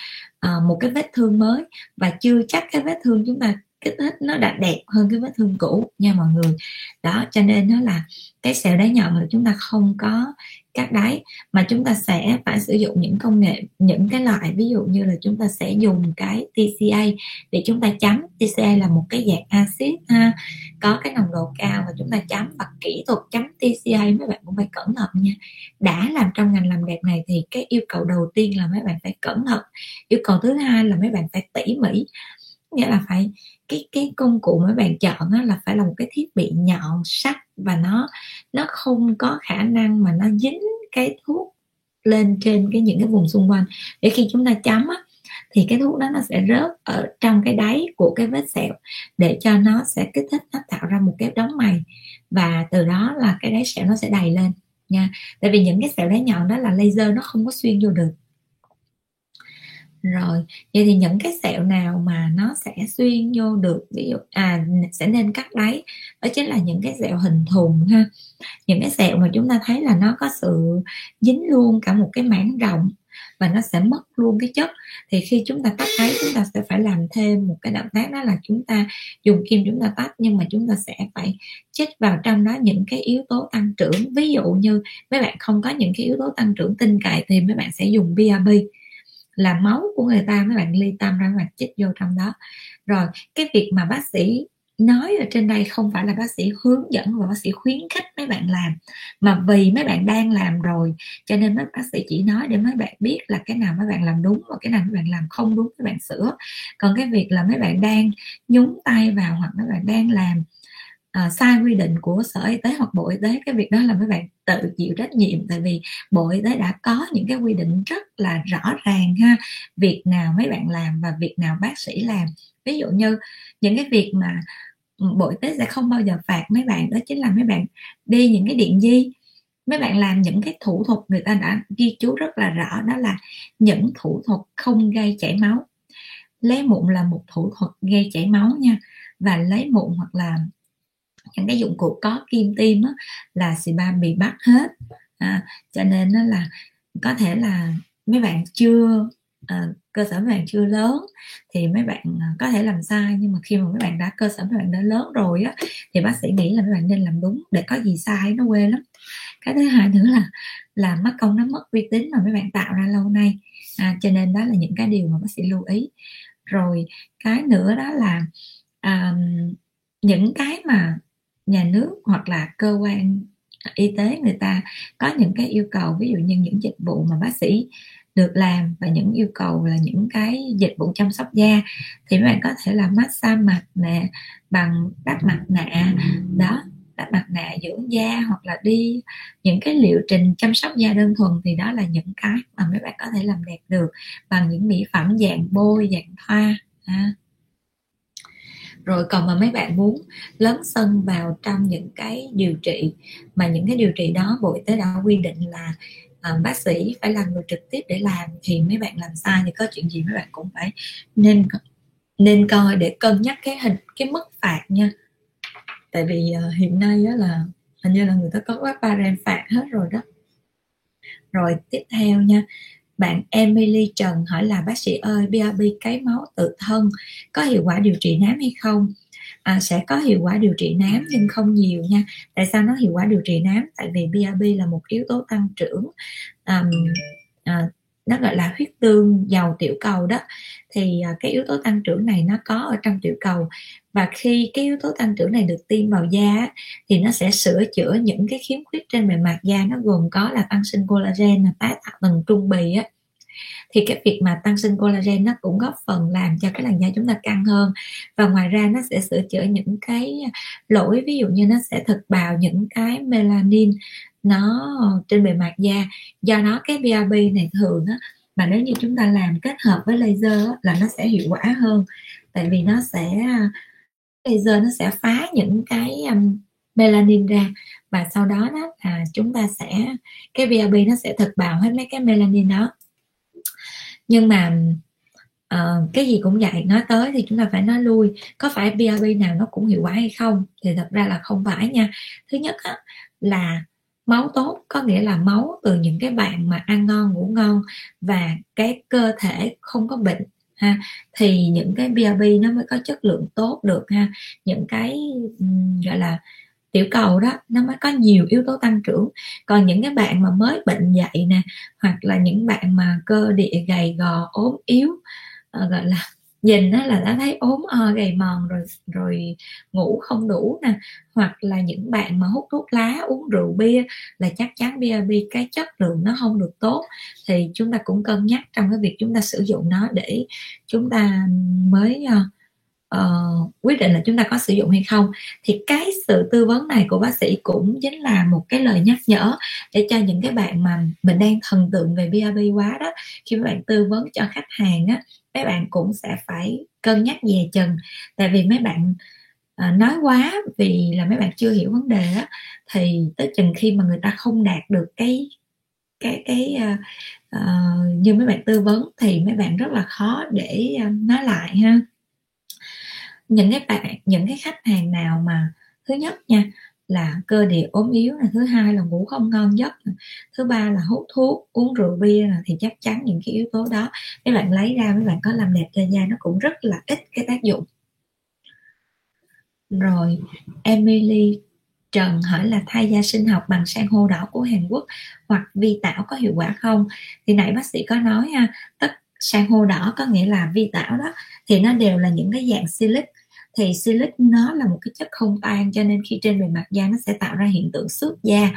uh, một cái vết thương mới. Và chưa chắc cái vết thương chúng ta kích thích nó đã đẹp hơn cái vết thương cũ nha mọi người. Đó cho nên nó là cái sẹo đáy nhọn là chúng ta không có các đáy mà chúng ta sẽ phải sử dụng những công nghệ, những cái loại ví dụ như là chúng ta sẽ dùng cái TCA để chúng ta chấm. TCA là một cái dạng axit, ha, có cái nồng độ cao và chúng ta chấm và kỹ thuật chấm TCA mấy bạn cũng phải cẩn thận nha. Đã làm trong ngành làm đẹp này thì cái yêu cầu đầu tiên là mấy bạn phải cẩn thận. Yêu cầu thứ hai là mấy bạn phải tỉ mỉ nghĩa là phải cái cái công cụ mấy bạn chọn á, là phải là một cái thiết bị nhọn sắc và nó nó không có khả năng mà nó dính cái thuốc lên trên cái những cái vùng xung quanh. Để khi chúng ta chấm á, thì cái thuốc đó nó sẽ rớt ở trong cái đáy của cái vết sẹo để cho nó sẽ kích thích nó tạo ra một cái đống mày và từ đó là cái đáy sẹo nó sẽ đầy lên nha. Tại vì những cái sẹo đáy nhọn đó là laser nó không có xuyên vô được rồi, vậy thì những cái sẹo nào mà nó sẽ xuyên vô được, ví dụ à sẽ nên cắt đáy đó chính là những cái sẹo hình thùng ha. Những cái sẹo mà chúng ta thấy là nó có sự dính luôn cả một cái mảng rộng và nó sẽ mất luôn cái chất. Thì khi chúng ta tách đáy chúng ta sẽ phải làm thêm một cái động tác đó là chúng ta dùng kim chúng ta tách nhưng mà chúng ta sẽ phải chích vào trong đó những cái yếu tố tăng trưởng. Ví dụ như mấy bạn không có những cái yếu tố tăng trưởng tinh cậy thì mấy bạn sẽ dùng BRB là máu của người ta mấy bạn ly tâm ra mấy bạn chích vô trong đó. Rồi, cái việc mà bác sĩ nói ở trên đây không phải là bác sĩ hướng dẫn và bác sĩ khuyến khích mấy bạn làm, mà vì mấy bạn đang làm rồi, cho nên mấy bác sĩ chỉ nói để mấy bạn biết là cái nào mấy bạn làm đúng và cái nào mấy bạn làm không đúng, mấy bạn sửa. Còn cái việc là mấy bạn đang nhúng tay vào hoặc mấy bạn đang làm à, sai quy định của sở y tế hoặc bộ y tế cái việc đó là mấy bạn tự chịu trách nhiệm. Tại vì bộ y tế đã có những cái quy định rất là rõ ràng ha việc nào mấy bạn làm và việc nào bác sĩ làm. Ví dụ như những cái việc mà ừ, bộ y tế sẽ không bao giờ phạt mấy bạn đó chính là mấy bạn đi những cái điện di. Mấy bạn làm những cái thủ thuật người ta đã ghi chú rất là rõ đó là những thủ thuật không gây chảy máu. Lấy mụn là một thủ thuật gây chảy máu nha và lấy mụn hoặc là những cái dụng cụ có kim tim á, là xì ba bị bắt hết. À, cho nên nó là có thể là mấy bạn chưa à, cơ sở mấy bạn chưa lớn thì mấy bạn à, có thể làm sai nhưng mà khi mà mấy bạn đã cơ sở mấy bạn đã lớn rồi á thì bác sĩ nghĩ là mấy bạn nên làm đúng để có gì sai nó quê lắm. Cái thứ hai nữa là là mất công nó mất uy tín mà mấy bạn tạo ra lâu nay. À, cho nên đó là những cái điều mà bác sĩ lưu ý. Rồi cái nữa đó là à, những cái mà nhà nước hoặc là cơ quan y tế người ta có những cái yêu cầu, ví dụ như những dịch vụ mà bác sĩ được làm và những yêu cầu là những cái dịch vụ chăm sóc da, thì mấy bạn có thể là massage mặt nè, bằng đắp mặt nạ. Đó, đắp mặt nạ, dưỡng da hoặc là đi những cái liệu trình chăm sóc da đơn thuần thì đó là những cái mà mấy bạn có thể làm đẹp được bằng những mỹ phẩm dạng bôi, dạng thoa. À rồi còn mà mấy bạn muốn lớn sân vào trong những cái điều trị mà những cái điều trị đó bộ y tế đã quy định là à, bác sĩ phải là người trực tiếp để làm thì mấy bạn làm sai thì có chuyện gì mấy bạn cũng phải nên nên coi để cân nhắc cái hình cái mức phạt nha. Tại vì uh, hiện nay đó là hình như là người ta có quá ba phạt hết rồi đó. Rồi tiếp theo nha bạn Emily Trần hỏi là bác sĩ ơi BRB cấy máu tự thân có hiệu quả điều trị nám hay không? À, sẽ có hiệu quả điều trị nám nhưng không nhiều nha. Tại sao nó hiệu quả điều trị nám? Tại vì BRB là một yếu tố tăng trưởng um, à, nó, gọi là, huyết tương giàu tiểu cầu đó. Thì à, cái yếu tố tăng trưởng này nó có ở trong tiểu cầu. Và khi cái yếu tố tăng trưởng này được tiêm vào da thì nó sẽ sửa chữa những cái khiếm khuyết trên bề mặt da. Nó gồm có là tăng sinh collagen là tái tạo tầng trung bì á. Thì cái việc mà tăng sinh collagen nó cũng góp phần làm cho cái làn da chúng ta căng hơn. Và ngoài ra nó sẽ sửa chữa những cái lỗi, ví dụ như nó sẽ thực bào những cái melanin nó trên bề mặt da do đó cái BRB này thường á mà nếu như chúng ta làm kết hợp với laser á, là nó sẽ hiệu quả hơn. Tại vì nó sẽ laser nó sẽ phá những cái um, melanin ra và sau đó đó là chúng ta sẽ cái BRB nó sẽ thực bào hết mấy cái melanin đó. Nhưng mà uh, cái gì cũng vậy nói tới thì chúng ta phải nói lui có phải BRB nào nó cũng hiệu quả hay không thì thật ra là không phải nha. Thứ nhất á, là máu tốt có nghĩa là máu từ những cái bạn mà ăn ngon ngủ ngon và cái cơ thể không có bệnh ha. Thì những cái BRB nó mới có chất lượng tốt được ha. Những cái gọi là tiểu cầu đó nó mới có nhiều yếu tố tăng trưởng. Còn những cái bạn mà mới bệnh dậy nè hoặc là những bạn mà cơ địa gầy gò ốm yếu uh, gọi là nhìn á, là đã thấy ốm o gầy mòn rồi rồi ngủ không đủ nè. Hoặc là những bạn mà hút thuốc lá uống rượu bia là chắc chắn bia bia cái chất lượng nó không được tốt. Thì chúng ta cũng cân nhắc trong cái việc chúng ta sử dụng nó để chúng ta mới uh, uh, quyết định là chúng ta có sử dụng hay không. Thì cái sự tư vấn này của bác sĩ cũng chính là một cái lời nhắc nhở để cho những cái bạn mà mình đang thần tượng về BRB quá đó khi các bạn tư vấn cho khách hàng á mấy bạn cũng sẽ phải cân nhắc dè chừng. Tại vì mấy bạn à, nói quá vì là mấy bạn chưa hiểu vấn đề á thì tới chừng khi mà người ta không đạt được cái cái cái uh, uh, như mấy bạn tư vấn thì mấy bạn rất là khó để uh, nói lại ha những cái bạn những cái khách hàng nào mà thứ nhất nha là cơ địa ốm yếu là thứ hai là ngủ không ngon giấc thứ ba là hút thuốc uống rượu bia là thì chắc chắn những cái yếu tố đó mấy bạn lấy ra mấy bạn có làm đẹp cho da nó cũng rất là ít cái tác dụng rồi Emily Trần hỏi là thay da sinh học bằng san hô đỏ của Hàn Quốc hoặc vi tảo có hiệu quả không? Thì nãy bác sĩ có nói ha, tất san hô đỏ có nghĩa là vi tảo đó thì nó đều là những cái dạng silic thì silic nó là một cái chất không tan cho nên khi trên bề mặt da nó sẽ tạo ra hiện tượng xước da.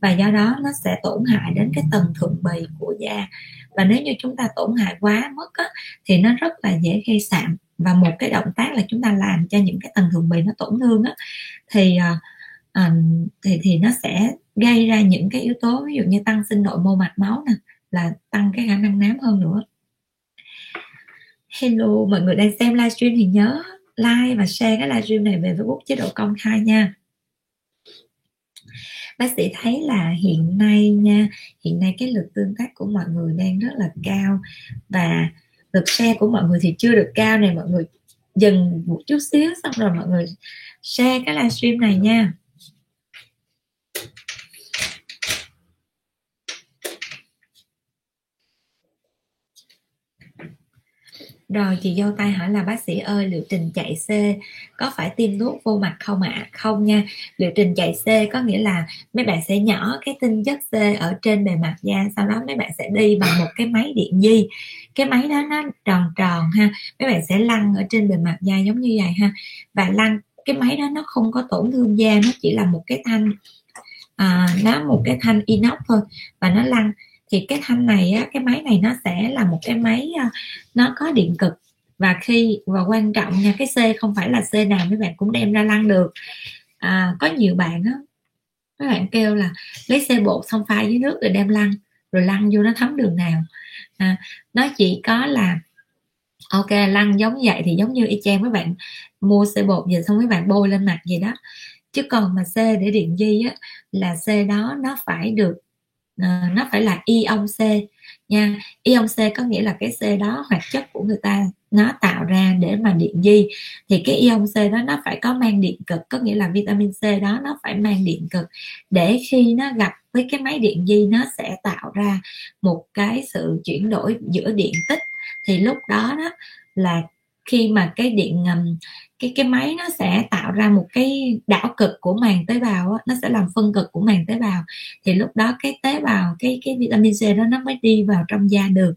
Và do đó nó sẽ tổn hại đến cái tầng thượng bì của da. Và nếu như chúng ta tổn hại quá mức á, thì nó rất là dễ gây sạm. Và một cái động tác là chúng ta làm cho những cái tầng thượng bì nó tổn thương á, thì uh, thì thì nó sẽ gây ra những cái yếu tố ví dụ như tăng sinh nội mô mạch máu nè là tăng cái khả năng nám hơn nữa. Hello mọi người đang xem livestream thì nhớ like và share cái livestream này về Facebook chế độ công khai nha. Bác sĩ thấy là hiện nay nha, hiện nay cái lượt tương tác của mọi người đang rất là cao và lượt share của mọi người thì chưa được cao này, mọi người dừng một chút xíu xong rồi mọi người share cái livestream này nha. Rồi chị dâu tay hỏi là bác sĩ ơi liệu trình chạy C có phải tiêm thuốc vô mặt không ạ? À? không nha liệu trình chạy C có nghĩa là mấy bạn sẽ nhỏ cái tinh chất C ở trên bề mặt da sau đó mấy bạn sẽ đi bằng một cái máy điện di. Cái máy đó nó tròn tròn ha mấy bạn sẽ lăn ở trên bề mặt da giống như vậy ha. Và lăn cái máy đó nó không có tổn thương da nó chỉ là một cái thanh à, nó một cái thanh inox thôi và nó lăn thì cái thanh này á, cái máy này nó sẽ là một cái máy à, nó có điện cực. Và khi và quan trọng nha cái C không phải là C nào mấy bạn cũng đem ra lăn được. À, có nhiều bạn á các bạn kêu là lấy c bột xong pha dưới nước rồi đem lăn rồi lăn vô nó thấm đường nào. À, nó chỉ có là ok lăn giống vậy thì giống như y chang mấy bạn mua c bột về xong mấy bạn bôi lên mặt vậy đó. Chứ còn mà C để điện di á là C đó nó phải được à, nó phải là ion C nha. Ion C có nghĩa là cái C đó hoạt chất của người ta nó tạo ra để mà điện di. Thì cái ion C đó nó phải có mang điện cực có nghĩa là vitamin C đó nó phải mang điện cực. Để khi nó gặp với cái máy điện di nó sẽ tạo ra một cái sự chuyển đổi giữa điện tích. Thì lúc đó đó là khi mà cái điện cái cái máy nó sẽ tạo ra một cái đảo cực của màng tế bào á, nó sẽ làm phân cực của màng tế bào thì lúc đó cái tế bào cái cái vitamin C đó nó mới đi vào trong da được.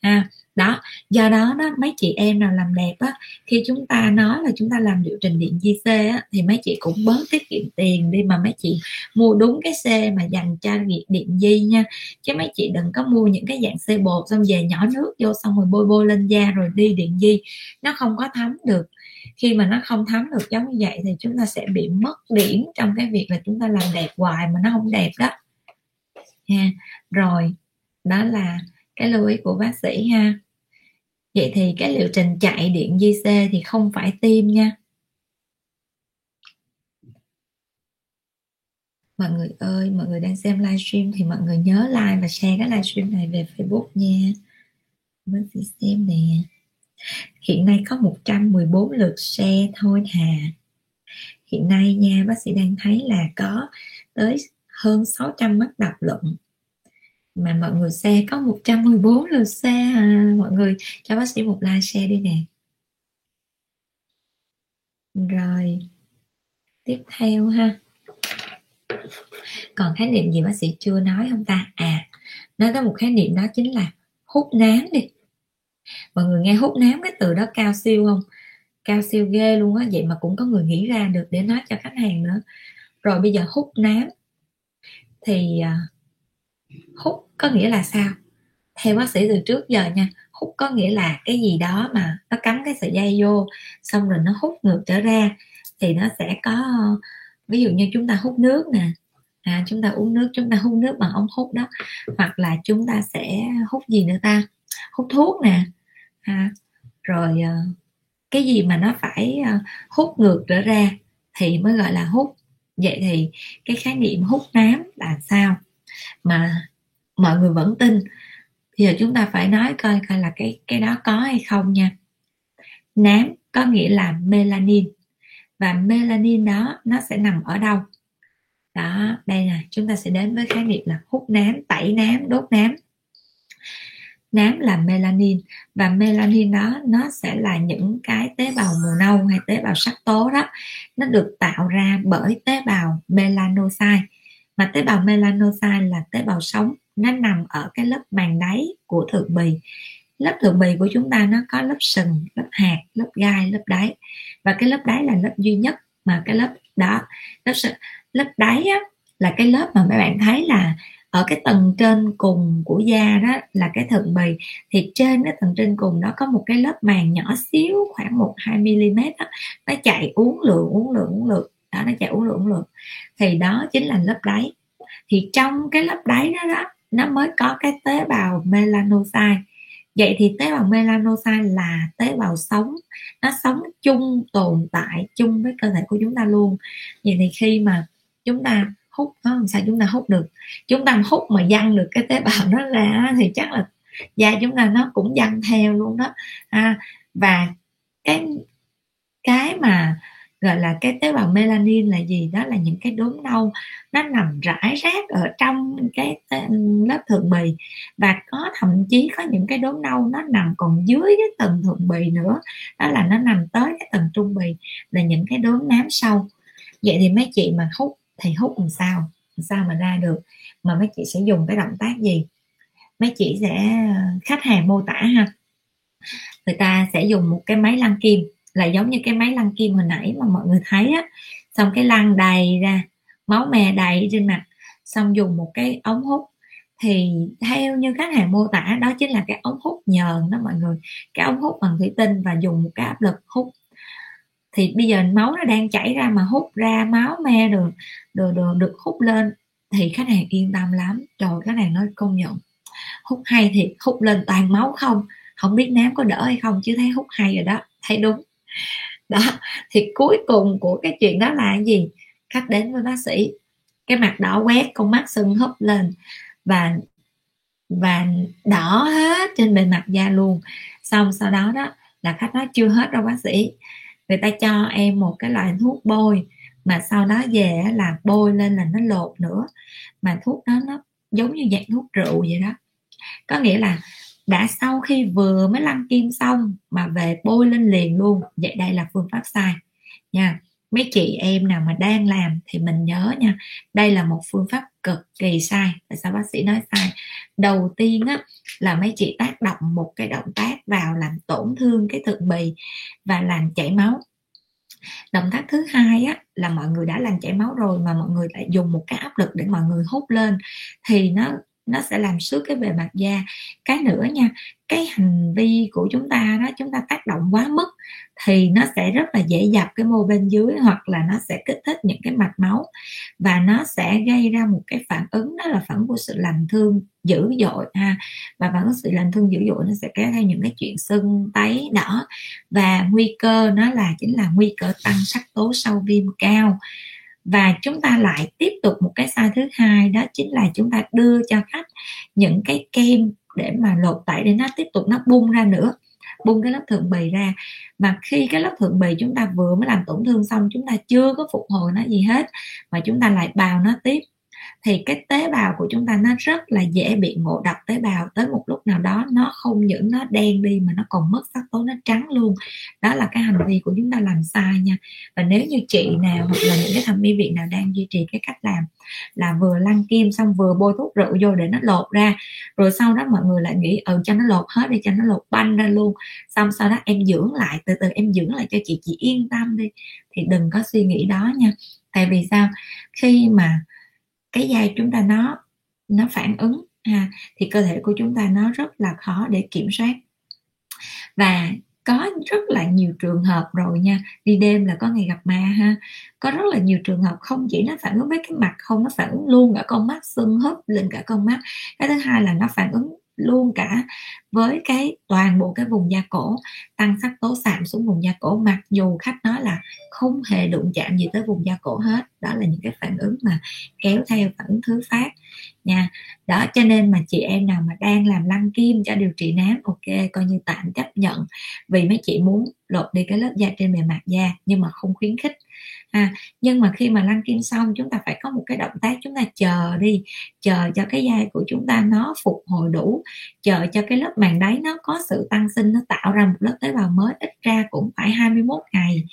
À, đó, do đó đó, mấy chị em nào làm đẹp á, khi chúng ta nói là chúng ta làm liệu trình điện di xê á, thì mấy chị cũng bớt tiết kiệm tiền đi mà mấy chị mua đúng cái xe mà dành cho việc điện di nha. Chứ mấy chị đừng có mua những cái dạng xe bột xong về nhỏ nước vô xong rồi bôi bôi lên da rồi đi điện di nó không có thấm được. Khi mà nó không thấm được giống như vậy thì chúng ta sẽ bị mất điểm trong cái việc là chúng ta làm đẹp hoài mà nó không đẹp đó. Ha rồi, đó là cái lưu ý của bác sĩ ha. Vậy thì cái liệu trình chạy điện di xe thì không phải tiêm nha. Mọi người ơi, mọi người đang xem livestream thì mọi người nhớ like và share cái livestream này về facebook nha. Mới chị xem nè. Hiện nay có 114 lượt share thôi hà. Hiện nay nha, bác sĩ đang thấy là có tới hơn 600 mắt đọc luận mà mọi người share có 114 lượt share à. Mọi người cho bác sĩ một like share đi nè. Rồi tiếp theo ha. Còn khái niệm gì bác sĩ chưa nói không ta? À nói tới một khái niệm đó chính là hút nám đi. Mọi người nghe hút nám cái từ đó cao siêu không? Cao siêu ghê luôn á vậy mà cũng có người nghĩ ra được để nói cho khách hàng nữa. Rồi bây giờ hút nám. Thì uh, hút có nghĩa là sao? Theo bác sĩ từ trước giờ nha hút có nghĩa là cái gì đó mà nó cắm cái sợi dây vô xong rồi nó hút ngược trở ra thì nó sẽ có ví dụ như chúng ta hút nước nè à, chúng ta uống nước chúng ta hút nước bằng ống hút đó hoặc là chúng ta sẽ hút gì nữa ta? Hút thuốc nè à, rồi ờ, cái gì mà nó phải ờ, hút ngược trở ra thì mới gọi là hút. Vậy thì cái khái niệm hút nám là sao? Mà mọi người vẫn tin. Bây giờ chúng ta phải nói coi coi là cái cái đó có hay không nha. Nám có nghĩa là melanin, và melanin đó nó sẽ nằm ở đâu? Đó, đây nè, chúng ta sẽ đến với khái niệm là hút nám, tẩy nám, đốt nám. Nám là melanin, và melanin đó nó sẽ là những cái tế bào màu nâu hay tế bào sắc tố đó. Nó được tạo ra bởi tế bào melanocyte mà tế bào melanocyte là tế bào sống nó nằm ở cái lớp màng đáy của thượng bì. Lớp thượng bì của chúng ta nó có lớp sừng lớp hạt lớp gai lớp đáy. Và cái lớp đáy là lớp duy nhất mà cái lớp đó lớp sừng, lớp đáy á, là cái lớp mà mấy bạn thấy là ở cái tầng trên cùng của da đó là cái thượng bì. Thì trên cái tầng trên cùng đó có một cái lớp màng nhỏ xíu khoảng một hai mm đó, nó chạy uống lượng uống lượng uống lượng đó nó chạy uống lượng uống lượng thì đó chính là lớp đáy. Thì trong cái lớp đáy đó đó nó mới có cái tế bào melanocyte. Vậy thì tế bào melanocyte là tế bào sống. Nó sống chung tồn tại chung với cơ thể của chúng ta luôn. Vậy thì khi mà chúng ta hút nó làm sao chúng ta hút được? Chúng ta hút mà dăng được cái tế bào nó ra thì chắc là da chúng ta nó cũng dăng theo luôn đó. À, và cái cái mà gọi là cái tế bào melanin là gì? Đó là những cái đốm nâu, nó nằm rải rác ở trong cái lớp thượng bì. Và có, thậm chí có những cái đốm nâu nó nằm còn dưới cái tầng thượng bì nữa. Đó là nó nằm tới cái tầng trung bì là những cái đốm nám sâu vậy thì mấy chị mà hút thì hút làm sao? Làm sao mà ra được? Mà mấy chị sẽ dùng cái động tác gì? Mấy chị sẽ, khách hàng mô tả ha. Người ta sẽ dùng một cái máy lăn kim là giống như cái máy lăn kim hồi nãy mà mọi người thấy á. Xong cái lăn đầy ra máu me đầy trên mặt xong dùng một cái ống hút. Thì theo như khách hàng mô tả đó chính là cái ống hút nhờn đó mọi người. Cái ống hút bằng thủy tinh và dùng một cái áp lực hút. Thì bây giờ máu nó đang chảy ra mà hút ra máu me được được được, được hút lên. Thì khách hàng yên tâm lắm. Rồi khách hàng nói công nhận. Hút hay thì hút lên toàn máu không. Không biết nám có đỡ hay không chứ thấy hút hay rồi đó. Thấy đúng đó, thì cuối cùng của cái chuyện đó là gì? Khách đến với bác sĩ. Cái mặt đỏ quét, con mắt sưng húp lên và và đỏ hết trên bề mặt da luôn. Xong sau đó đó là khách nói chưa hết đâu bác sĩ. Người ta cho em một cái loại thuốc bôi, mà sau đó về là bôi lên là nó lột nữa. Mà thuốc đó nó giống như dạng thuốc rượu vậy đó. Có nghĩa là đã sau khi vừa mới lăn kim xong mà về bôi lên liền luôn. Vậy đây là phương pháp sai. Nha, mấy chị em nào mà đang làm thì mình nhớ nha, đây là một phương pháp cực kỳ sai. Tại sao bác sĩ nói sai? Đầu tiên á, là mấy chị tác động một cái động tác vào làm tổn thương cái thượng bì và làm chảy máu. Động tác thứ hai á, là mọi người đã làm chảy máu rồi mà mọi người lại dùng một cái áp lực để mọi người hút lên, thì nó nó sẽ làm xước cái bề mặt da. Cái nữa nha, cái hành vi của chúng ta đó, chúng ta tác động quá mức thì nó sẽ rất là dễ dập cái mô bên dưới hoặc là nó sẽ kích thích những cái mạch máu và nó sẽ gây ra một cái phản ứng đó là phản ứng của sự lành thương dữ dội ha. Và phản ứng sự lành thương dữ dội nó sẽ kéo theo những cái chuyện sưng, tấy, đỏ và nguy cơ nó là chính là nguy cơ tăng sắc tố sau viêm cao và chúng ta lại tiếp tục một cái sai thứ hai, đó chính là chúng ta đưa cho khách những cái kem để mà lột tẩy để nó tiếp tục nó bung ra nữa. Bung cái lớp thượng bì ra. Mà khi cái lớp thượng bì chúng ta vừa mới làm tổn thương xong, chúng ta chưa có phục hồi nó gì hết, mà chúng ta lại bào nó tiếp thì cái tế bào của chúng ta nó rất là dễ bị ngộ độc. Tế bào tới một lúc nào đó nó không những nó đen đi mà nó còn mất sắc tố, nó trắng luôn. Đó là cái hành vi của chúng ta làm sai nha. Và nếu như chị nào hoặc là những cái thẩm mỹ viện nào đang duy trì cái cách làm là vừa lăn kim xong vừa bôi thuốc rượu vô để nó lột ra, rồi sau đó mọi người lại nghĩ ừ cho nó lột hết đi, cho nó lột banh ra luôn. Xong sau đó em dưỡng lại, từ từ em dưỡng lại cho chị chị yên tâm đi. Thì đừng có suy nghĩ đó nha. Tại vì sao? Khi mà cái da chúng ta nó nó phản ứng ha, thì cơ thể của chúng ta nó rất là khó để kiểm soát. Và có rất là nhiều trường hợp rồi nha, đi đêm là có ngày gặp ma ha, có rất là nhiều trường hợp không chỉ nó phản ứng với cái mặt không, nó phản ứng luôn cả con mắt, sưng húp lên cả con mắt. Cái thứ hai là nó phản ứng luôn cả với cái toàn bộ cái vùng da cổ, tăng sắc tố sạm xuống vùng da cổ. Mặc dù khách nói là không hề đụng chạm gì tới vùng da cổ hết, đó là những cái phản ứng mà kéo theo phản ứng thứ phát nha. Đó, cho nên mà chị em nào mà đang làm lăn kim cho điều trị nám, ok, coi như tạm chấp nhận. Vì mấy chị muốn lột đi cái lớp da trên bề mặt da, nhưng mà không khuyến khích à, nhưng mà khi mà lăn kim xong chúng ta phải có một cái động tác chúng ta chờ đi chờ cho cái da của chúng ta nó phục hồi đủ chờ cho cái lớp màng đáy nó có sự tăng sinh nó tạo ra một lớp tế bào mới ít ra cũng phải 21 ngày.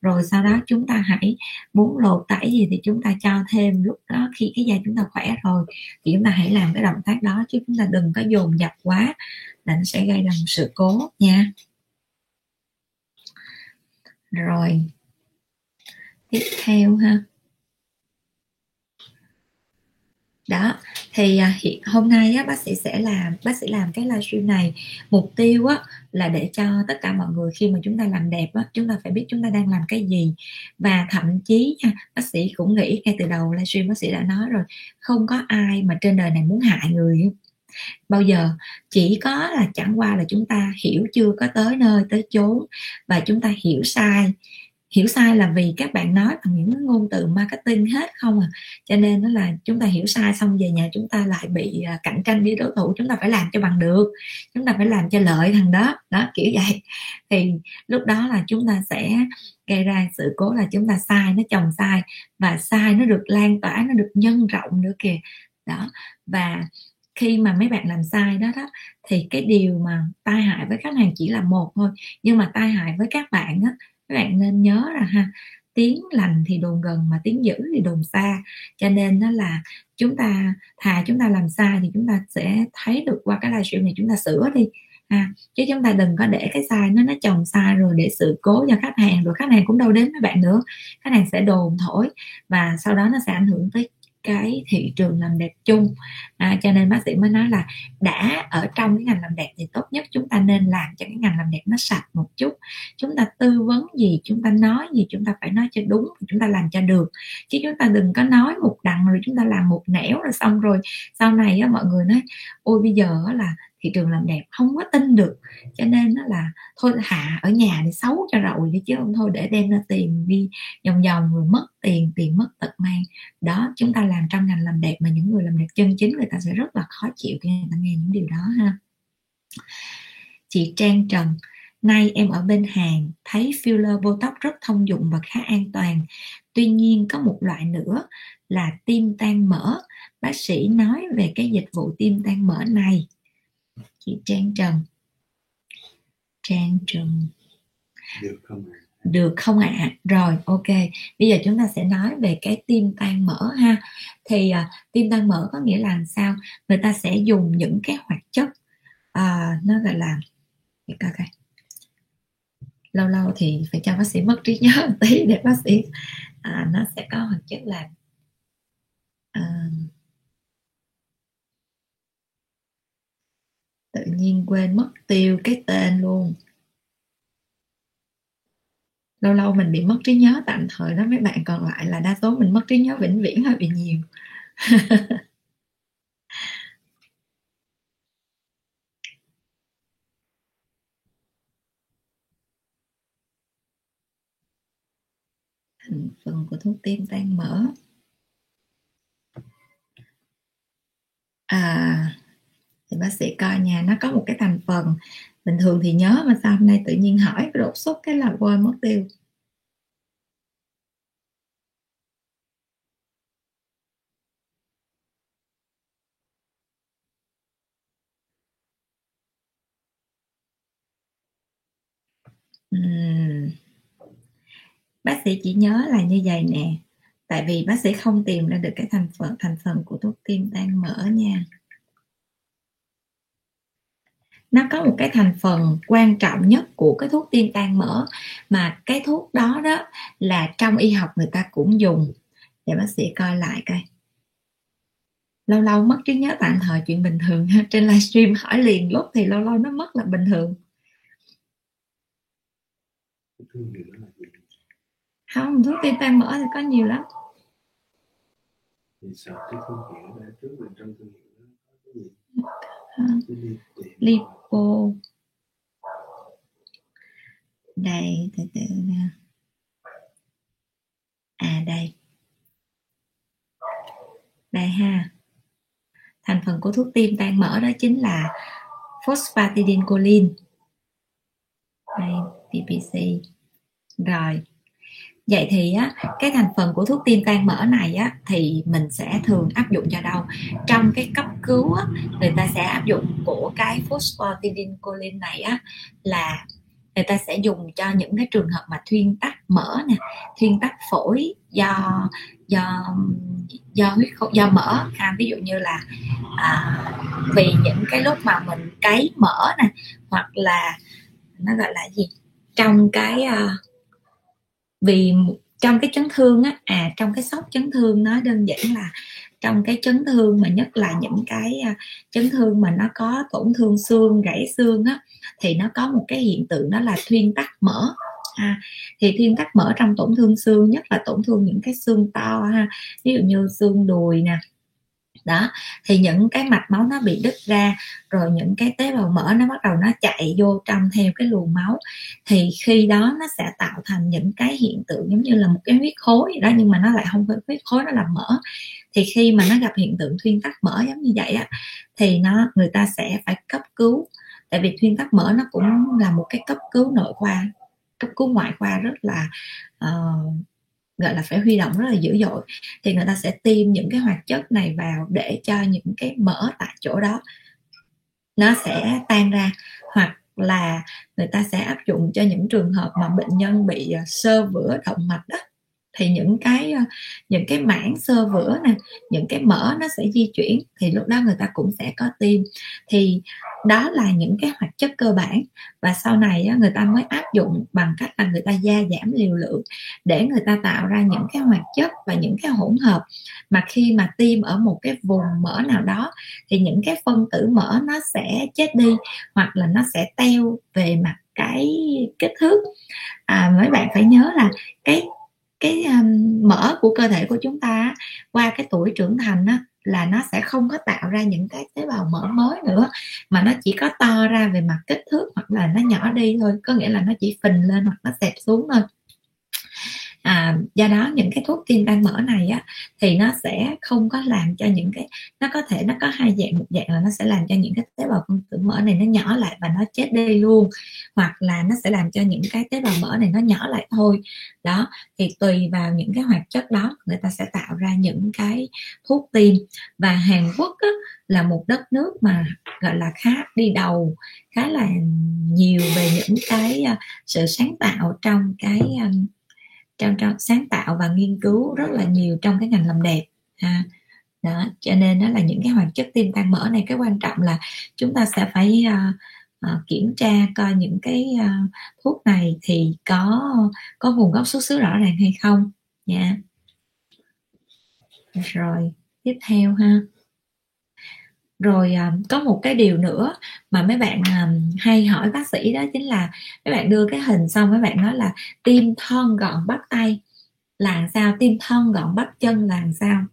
Rồi sau đó chúng ta hãy muốn lột tẩy gì thì chúng ta cho thêm lúc đó khi cái da chúng ta khỏe rồi thì chúng ta hãy làm cái động tác đó chứ chúng ta đừng có dồn dập quá là nó sẽ gây ra một sự cố nha. Rồi tiếp theo ha. Đó thì à, hiện hôm nay á, bác sĩ sẽ làm bác sĩ làm cái livestream này. Mục tiêu á, là để cho tất cả mọi người khi mà chúng ta làm đẹp á, chúng ta phải biết chúng ta đang làm cái gì. Và thậm chí nha bác sĩ cũng nghĩ ngay từ đầu livestream bác sĩ đã nói rồi không có ai mà trên đời này muốn hại người. Bao giờ chỉ có là chẳng qua là chúng ta hiểu chưa có tới nơi tới chốn và chúng ta hiểu sai hiểu sai là vì các bạn nói bằng những ngôn từ marketing hết không à. Cho nên nó là chúng ta hiểu sai xong về nhà chúng ta lại bị à, cạnh tranh với đối thủ, chúng ta phải làm cho bằng được, chúng ta phải làm cho lợi thằng đó đó, kiểu vậy. Thì lúc đó là chúng ta sẽ gây ra sự cố là chúng ta sai, nó chồng sai và sai nó được lan tỏa, nó được nhân rộng nữa kìa. Đó, và khi mà mấy bạn làm sai đó đó, thì cái điều mà tai hại với khách hàng chỉ là một thôi, nhưng mà tai hại với các bạn á các bạn nên nhớ là ha. Tiếng lành thì đồn gần mà tiếng dữ thì đồn xa. Cho nên đó là chúng ta thà chúng ta làm sai thì chúng ta sẽ thấy được qua cái livestream này chúng ta sửa đi à, chứ chúng ta đừng có để cái sai nó nó chồng sai rồi để sự cố cho khách hàng rồi khách hàng cũng đâu đến với bạn nữa. Khách hàng sẽ đồn thổi và sau đó nó sẽ ảnh hưởng tới cái thị trường làm đẹp chung. À, cho nên bác sĩ mới nói là đã ở trong cái ngành làm đẹp thì tốt nhất chúng ta nên làm cho cái ngành làm đẹp nó sạch một chút. Chúng ta tư vấn gì chúng ta nói gì chúng ta phải nói cho đúng chúng ta làm cho được. Chứ chúng ta đừng có nói một đằng rồi chúng ta làm một nẻo rồi xong rồi. Sau này á, mọi người nói ôi bây giờ là thị trường làm đẹp, không có tin được cho nên nó là, thôi hạ ở nhà thì xấu cho rồi đi chứ không thôi để đem ra tiền đi vòng vòng rồi mất tiền tiền mất tật mang đó, chúng ta làm trong ngành làm đẹp mà những người làm đẹp chân chính người ta sẽ rất là khó chịu khi người ta nghe những điều đó ha chị Trang Trần, Nay em ở bên Hàn, thấy filler Botox rất thông dụng và khá an toàn. Tuy nhiên có một loại nữa là tim tan mỡ. Bác sĩ nói về cái dịch vụ tim tan mỡ này chị Trang Trần. Trang Trần. Được không ạ? Được không ạ? À? rồi ok. Bây giờ chúng ta sẽ nói về cái tim tan mỡ ha. Thì uh, tim tan mỡ có nghĩa là làm sao? Người ta sẽ dùng những cái hoạt chất uh, nó gọi là coi. Lâu lâu thì phải cho bác sĩ mất trí nhớ một tí để bác sĩ à, nó sẽ có hoạt chất là à, tự nhiên quên mất tiêu cái tên luôn. Lâu lâu mình bị mất trí nhớ, tạm thời đó, mấy bạn còn lại là đa số mình mất trí nhớ vĩnh viễn hơi bị nhiều. <laughs> Thành phần của thuốc tim tan mỡ. À bác sĩ coi nhà nó có một cái thành phần. Bình thường thì nhớ mà sao hôm nay tự nhiên hỏi đột xuất cái là quên mất tiêu. Uhm. bác sĩ chỉ nhớ là như vậy nè. Tại vì bác sĩ không tìm ra được cái thành phần thành phần của thuốc tim tan mỡ nha nó có một cái thành phần quan trọng nhất của cái thuốc tim tan mỡ. Mà cái thuốc đó đó là trong y học người ta cũng dùng. Để bác sĩ coi lại coi. Lâu lâu mất trí nhớ tạm thời chuyện bình thường. <laughs> Trên livestream hỏi liền lúc thì lâu lâu nó mất là bình thường. Không thuốc tim tan mỡ thì có nhiều lắm. Thì sợ cái thương hiệu ra trước bên trong thương hiệu nó có cái gì khô đây, từ từ à đây. Đây ha. Thành phần của thuốc tim tan mỡ đó chính là phosphatidylcholine. Đây PPC rồi vậy thì á cái thành phần của thuốc tim tan mỡ này á thì mình sẽ thường áp dụng cho đâu? Trong cái cấp cứu á người ta sẽ áp dụng của cái phosphatidylcholine này á là người ta sẽ dùng cho những cái trường hợp mà thuyên tắc mỡ nè thuyên tắc phổi do do do huyết do mỡ ha? Ví dụ như là à, vì những cái lúc mà mình cấy mỡ nè hoặc là nó gọi là gì? Trong cái uh, vì trong cái chấn thương á à trong cái sốc chấn thương nó đơn giản là trong cái chấn thương mà nhất là những cái à, chấn thương mà nó có tổn thương xương, gãy xương á, thì nó có một cái hiện tượng đó là thuyên tắc mỡ, ha. Thì thuyên tắc mỡ trong tổn thương xương, nhất là tổn thương những cái xương to ha, ví dụ như xương đùi nè đó thì những cái mạch máu nó bị đứt ra rồi những cái tế bào mỡ nó bắt đầu nó chạy vô trong theo cái luồng máu. Thì khi đó nó sẽ tạo thành những cái hiện tượng giống như là một cái huyết khối đó nhưng mà nó lại không phải huyết khối nó là mỡ. Thì khi mà nó gặp hiện tượng thuyên tắc mỡ giống như vậy á thì nó người ta sẽ phải cấp cứu. Tại vì thuyên tắc mỡ nó cũng là một cái cấp cứu nội khoa cấp cứu ngoại khoa rất là uh, gọi là phải huy động rất là dữ dội, thì người ta sẽ tiêm những cái hoạt chất này vào để cho những cái mỡ tại chỗ đó nó sẽ tan ra. Hoặc là người ta sẽ áp dụng cho những trường hợp mà bệnh nhân bị ờ, sơ vữa động mạch đó thì những cái ờ, những cái mảng sơ vữa này những cái mỡ nó sẽ di chuyển thì lúc đó người ta cũng sẽ có tim. Thì đó là những cái hoạt chất cơ bản. Và sau này người ta mới áp dụng bằng cách là người ta gia giảm liều lượng để người ta tạo ra những cái hoạt chất và những cái hỗn hợp. Mà khi mà tim ở một cái vùng mỡ nào đó thì những cái phân tử mỡ nó sẽ chết đi hoặc là nó sẽ teo về mặt cái kích thước. À, mấy bạn phải nhớ là cái cái um, mỡ của cơ thể của chúng ta qua cái tuổi trưởng thành á, là nó sẽ không có tạo ra những cái tế bào mỡ mới nữa mà nó chỉ có to ra về mặt kích thước hoặc là nó nhỏ đi thôi. Có nghĩa là nó chỉ phình lên hoặc nó xẹp xuống thôi à, do đó những cái thuốc tim tan mỡ này á thì nó sẽ không có làm cho những cái nó có thể nó có hai dạng một dạng là nó sẽ làm cho những cái tế bào phân tử mỡ này nó nhỏ lại và nó chết đi luôn hoặc là nó sẽ làm cho những cái tế bào mỡ này nó nhỏ lại thôi. Đó thì tùy vào những cái hoạt chất đó người ta sẽ tạo ra những cái thuốc tim. Và Hàn Quốc á, là một đất nước mà gọi là khá đi đầu khá là nhiều về những cái à, sự sáng tạo trong cái à, trong, trong sáng tạo và nghiên cứu rất là nhiều trong cái ngành làm đẹp ha. Đó cho nên đó là những cái hoạt chất tim tan mỡ này cái quan trọng là chúng ta sẽ phải uh, uh, kiểm tra coi những cái uh, thuốc này thì có có nguồn gốc xuất xứ rõ ràng hay không. Nha. Rồi tiếp theo ha rồi à, có một cái điều nữa mà mấy bạn à, hay hỏi bác sĩ đó chính là mấy bạn đưa cái hình xong mấy bạn nói là tim thon gọn bắp tay là sao tim thon gọn bắp chân là sao.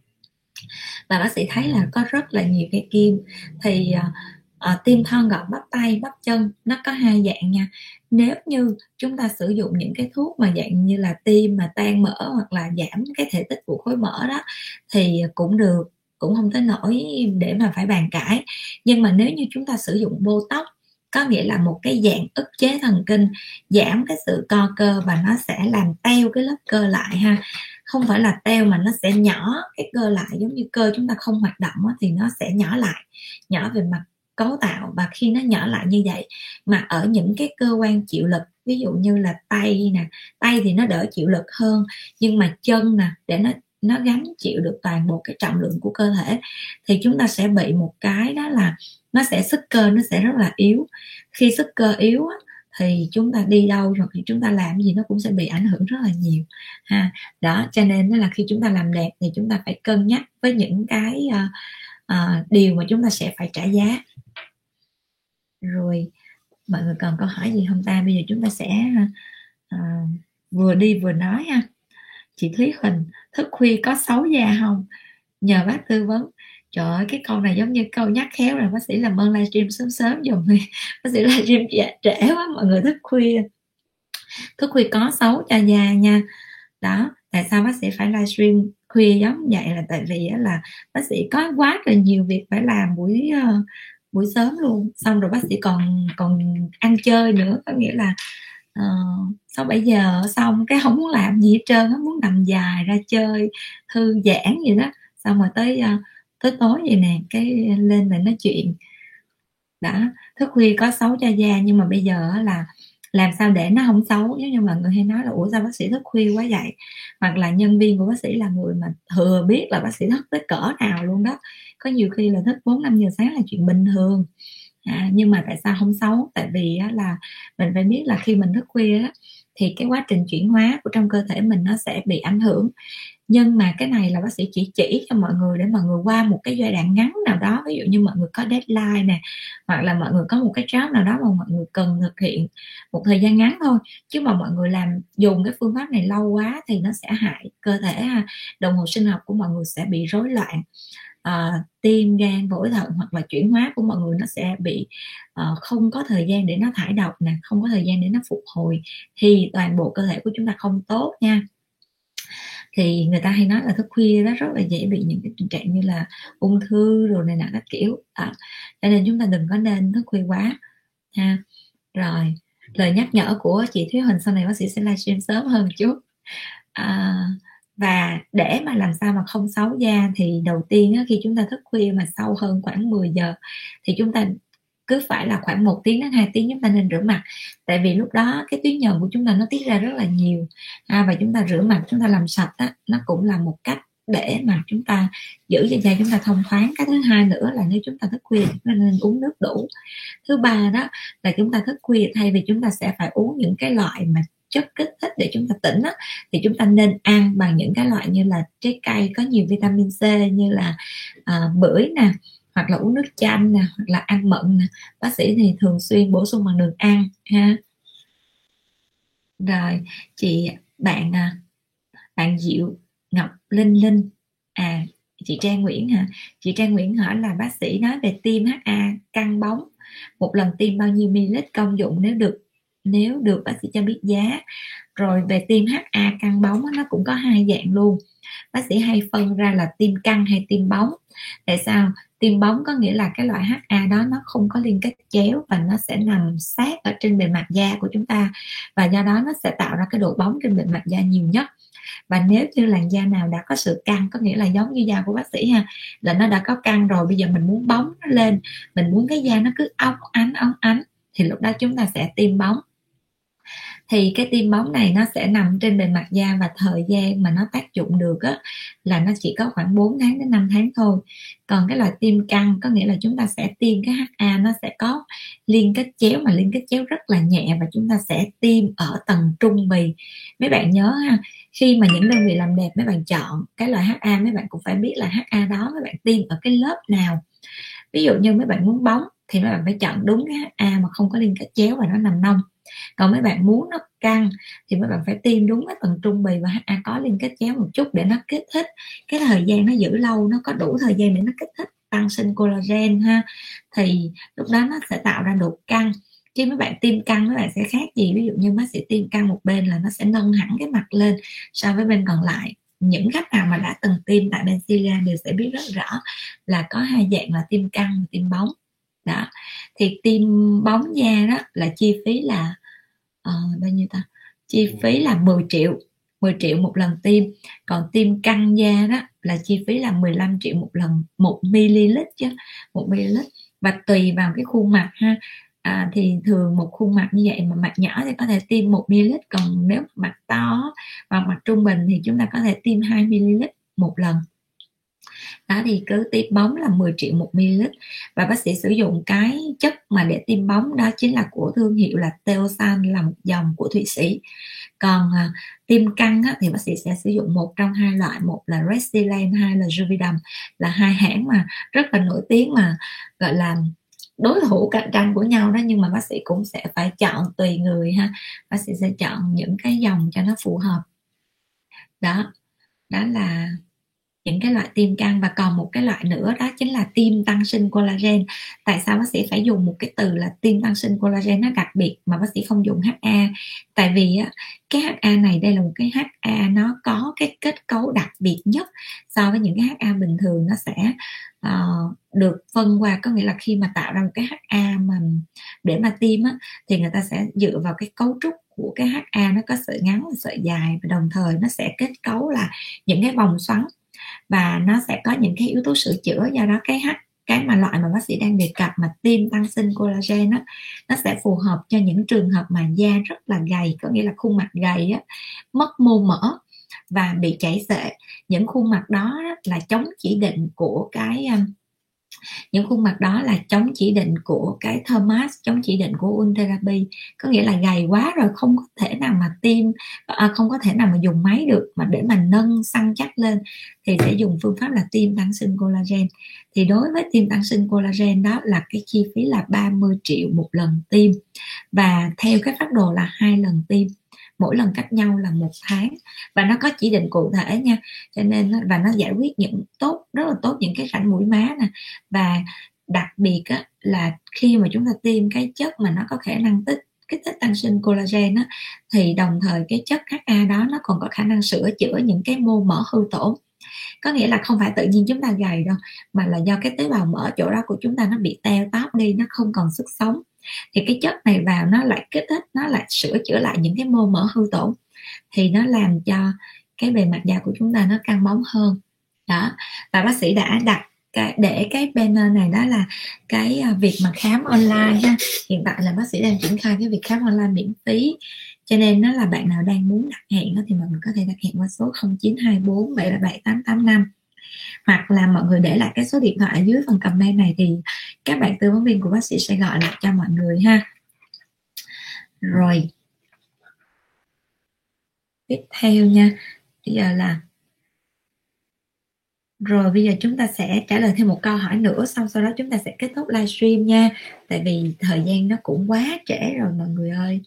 Và bác sĩ thấy là có rất là nhiều cái kim. Thì à, à, tim thon gọn bắp tay bắp chân nó có hai dạng nha. Nếu như chúng ta sử dụng những cái thuốc mà dạng như là tim mà tan mỡ hoặc là giảm cái thể tích của khối mỡ đó thì cũng được cũng không tới nỗi để mà phải bàn cãi. Nhưng mà nếu như chúng ta sử dụng botox có nghĩa là một cái dạng ức chế thần kinh, giảm cái sự co cơ và nó sẽ làm teo cái lớp cơ lại ha. Không phải là teo mà nó sẽ nhỏ cái cơ lại, giống như cơ chúng ta không hoạt động thì nó sẽ nhỏ lại, nhỏ về mặt cấu tạo. Và khi nó nhỏ lại như vậy, mà ở những cái cơ quan chịu lực, ví dụ như là tay nè, tay thì nó đỡ chịu lực hơn, nhưng mà chân nè, để nó nó gánh chịu được toàn bộ cái trọng lượng của cơ thể thì chúng ta sẽ bị một cái đó là nó sẽ sức cơ nó sẽ rất là yếu. Khi sức cơ yếu thì chúng ta đi đâu rồi thì chúng ta làm gì nó cũng sẽ bị ảnh hưởng rất là nhiều ha. Đó cho nên đó là khi chúng ta làm đẹp thì chúng ta phải cân nhắc với những cái uh, uh, điều mà chúng ta sẽ phải trả giá. Rồi mọi người còn câu hỏi gì không ta? Bây giờ chúng ta sẽ uh, vừa đi vừa nói ha chị Thúy Huỳnh thức khuya có xấu da không? Nhờ bác tư vấn. Trời ơi cái câu này giống như câu nhắc khéo rồi bác sĩ làm ơn livestream sớm sớm dùm. Đi <laughs> bác sĩ livestream trễ, trẻ quá mọi người thức khuya. Thức khuya có xấu cho da nha. Đó tại sao bác sĩ phải livestream khuya giống vậy là tại vì là bác sĩ có quá là nhiều việc phải làm buổi ờ, buổi sớm luôn. Xong rồi bác sĩ còn còn ăn chơi nữa có nghĩa là uh, sau 7 giờ xong cái không muốn làm gì hết trơn không muốn nằm dài ra chơi thư giãn gì đó. Xong rồi tới uh, tới tối vậy nè cái lên lại nói chuyện. Đã thức khuya có xấu cho da nhưng mà bây giờ là làm sao để nó không xấu. Giống như mọi người hay nói là ủa sao bác sĩ thức khuya quá vậy? Hoặc là nhân viên của bác sĩ là người mà thừa biết là bác sĩ thức tới cỡ nào luôn đó. Có nhiều khi là thức 4 năm giờ sáng là chuyện bình thường à, nhưng mà tại sao không xấu? Tại vì á, là mình phải biết là khi mình thức khuya á, thì cái quá trình chuyển hóa của trong cơ thể mình nó sẽ bị ảnh hưởng. Nhưng mà cái này là bác sĩ chỉ chỉ cho mọi người để mọi người qua một cái giai đoạn ngắn nào đó ví dụ như mọi người có deadline nè hoặc là mọi người có một cái job nào đó mà mọi người cần thực hiện một thời gian ngắn thôi. Chứ mà mọi người làm dùng cái phương pháp này lâu quá thì nó sẽ hại cơ thể ha. Đồng hồ sinh học của mọi người sẽ bị rối loạn à, tim gan phổi thận hoặc là chuyển hóa của mọi người nó sẽ bị uh, không có thời gian để nó thải độc nè không có thời gian để nó phục hồi thì toàn bộ cơ thể của chúng ta không tốt nha. Thì người ta hay nói là thức khuya đó rất là dễ bị những cái tình trạng như là ung thư rồi này nọ các kiểu. À, cho nên chúng ta đừng có nên thức khuya quá ha rồi lời nhắc nhở của chị Thúy Huỳnh sau này bác sĩ sẽ livestream sớm hơn chút. À, và để mà làm sao mà không xấu da thì đầu tiên á, khi chúng ta thức khuya mà sâu hơn khoảng 10 giờ thì chúng ta cứ phải là khoảng một tiếng đến hai tiếng chúng ta nên rửa mặt tại vì lúc đó cái tuyến nhờn của chúng ta nó tiết ra rất là nhiều à, và chúng ta rửa mặt chúng ta làm sạch á, nó cũng là một cách để mà chúng ta giữ cho da chúng ta thông thoáng cái thứ hai nữa là nếu chúng ta thức khuya chúng ta nên uống nước đủ thứ ba đó là chúng ta thức khuya thay vì chúng ta sẽ phải uống những cái loại mà chất kích thích để chúng ta tỉnh á, thì chúng ta nên ăn bằng những cái loại như là trái cây có nhiều vitamin C như là à, bưởi nè hoặc là uống nước chanh nè hoặc là ăn mận nè. Bác sĩ thì thường xuyên bổ sung bằng đường ăn ha. Rồi chị bạn à, bạn diệu ngọc linh linh à chị trang nguyễn hả? Chị trang nguyễn hỏi là bác sĩ nói về tim ha căng bóng một lần tiêm bao nhiêu ml công dụng nếu được nếu được bác sĩ cho biết giá. Rồi về tim HA căng bóng nó cũng có hai dạng luôn. Bác sĩ hay phân ra là tim căng hay tim bóng. Tại sao? Tim bóng có nghĩa là cái loại HA đó nó không có liên kết chéo và nó sẽ nằm sát ở trên bề mặt da của chúng ta. Và do đó nó sẽ tạo ra cái độ bóng trên bề mặt da nhiều nhất. Và nếu như làn da nào đã có sự căng, có nghĩa là giống như da của bác sĩ ha, là nó đã có căng rồi, bây giờ mình muốn bóng nó lên, mình muốn cái da nó cứ óng ánh óng ánh, thì lúc đó chúng ta sẽ tiêm bóng thì cái tim bóng này nó sẽ nằm trên bề mặt da và thời gian mà nó tác dụng được á, là nó chỉ có khoảng 4 tháng đến 5 tháng thôi. Còn cái loại tim căng có nghĩa là chúng ta sẽ tiêm cái HA nó sẽ có liên kết chéo mà liên kết chéo rất là nhẹ và chúng ta sẽ tiêm ở tầng trung bì. Mấy bạn nhớ ha khi mà những đơn vị làm đẹp mấy bạn chọn cái loại HA mấy bạn cũng phải biết là HA đó mấy bạn tiêm ở cái lớp nào. Ví dụ như mấy bạn muốn bóng thì mấy bạn phải chọn đúng cái HA mà không có liên kết chéo và nó nằm nông còn mấy bạn muốn nó căng thì mấy bạn phải tiêm đúng cái phần trung bì và HA có liên kết chéo một chút để nó kích thích. Cái thời gian nó giữ lâu, nó có đủ thời gian để nó kích thích tăng sinh collagen ha. Thì lúc đó nó sẽ tạo ra độ căng. Chứ mấy bạn tiêm căng, mấy bạn sẽ khác gì? Ví dụ như bác sĩ tiêm căng một bên là nó sẽ nâng hẳn cái mặt lên so với bên còn lại. Những khách nào mà đã từng tiêm tại Bencilia đều sẽ biết rất rõ là có hai dạng là tiêm căng và tiêm bóng đó. Thì tiêm bóng da đó là chi phí là uh, bao nhiêu ta? Chi phí là 10 triệu 10 triệu một lần tiêm còn tiêm căng da đó là chi phí là 15 triệu một lần một ml chứ một ml và tùy vào cái khuôn mặt ha. À, thì thường một khuôn mặt như vậy mà mặt nhỏ thì có thể tiêm một ml còn nếu mặt to và mặt trung bình thì chúng ta có thể tiêm 2 ml một lần đó thì cứ tiêm bóng là 10 triệu một ml. Và bác sĩ sử dụng cái chất mà để tiêm bóng đó chính là của thương hiệu là Teosan là một dòng của Thụy Sĩ. Còn à, tiêm căng á, thì bác sĩ sẽ sử dụng một trong hai loại một là Restylane hai là Juvederm là hai hãng mà rất là nổi tiếng mà gọi là đối thủ cạnh tranh của nhau đó. Nhưng mà bác sĩ cũng sẽ phải chọn tùy người ha. Bác sĩ sẽ chọn những cái dòng cho nó phù hợp. Đó đó là những cái loại tiêm căng và còn một cái loại nữa đó chính là tiêm tăng sinh collagen. Tại sao bác sĩ phải dùng một cái từ là tiêm tăng sinh collagen nó đặc biệt mà bác sĩ không dùng HA tại vì cái HA này đây là một cái HA nó có cái kết cấu đặc biệt nhất so với những cái HA bình thường. Nó sẽ uh, được phân qua. Có nghĩa là khi mà tạo ra một cái HA mà để mà tiêm á, thì người ta sẽ dựa vào cái cấu trúc của cái HA nó có sợi ngắn và sợi dài. Và đồng thời nó sẽ kết cấu là những cái vòng xoắn và nó sẽ có những cái yếu tố sửa chữa. Do đó cái hắc cái mà loại mà bác sĩ đang đề cập mà tiêm tăng sinh collagen á, nó sẽ phù hợp cho những trường hợp mà da rất là gầy, có nghĩa là khuôn mặt gầy á, mất mô mỡ và bị chảy xệ. Những khuôn mặt đó là chống chỉ định của cái um, những khuôn mặt đó là chống chỉ định của cái Thomas chống chỉ định của Ultherapy có nghĩa là gầy quá rồi không có thể nào mà tiêm à, không có thể nào mà dùng máy được mà để mà nâng săn chắc lên thì sẽ dùng phương pháp là tiêm tăng sinh collagen. Thì đối với tiêm tăng sinh collagen đó là cái chi phí là 30 triệu một lần tiêm và theo cái phác đồ là hai lần tiêm mỗi lần cách nhau là một tháng. Và nó có chỉ định cụ thể nha cho nên và nó giải quyết những tốt rất là tốt những cái rãnh mũi má nè. Và đặc biệt á, là khi mà chúng ta tiêm cái chất mà nó có khả năng tích kích thích tăng sinh collagen á, thì đồng thời cái chất HA đó nó còn có khả năng sửa chữa những cái mô mỡ hư tổn. Có nghĩa là không phải tự nhiên chúng ta gầy đâu mà là do cái tế bào mỡ chỗ đó của chúng ta nó bị teo tóp đi nó không còn sức sống thì cái chất này vào nó lại kích thích, nó lại sửa chữa lại những cái mô mỡ hư tổn. Thì nó làm cho cái bề mặt da của chúng ta nó căng bóng hơn. Đó. Và bác sĩ đã đặt cái, để cái banner ờ, này đó là cái ờ, việc mà khám online ha. Hiện tại là bác sĩ đang triển khai cái việc khám online miễn phí. Cho nên nó là bạn nào đang muốn đặt hẹn đó thì mọi người có thể đặt hẹn qua số 0924 737 885 hoặc là mọi người để lại cái số điện thoại ở dưới phần comment này thì các bạn tư vấn viên của bác sĩ sẽ gọi lại cho mọi người ha. Rồi. Tiếp theo nha. Bây giờ là rồi, bây giờ chúng ta sẽ trả lời thêm một câu hỏi nữa, xong sau đó chúng ta sẽ kết thúc livestream nha. Tại vì thời gian nó cũng quá trễ rồi mọi người ơi.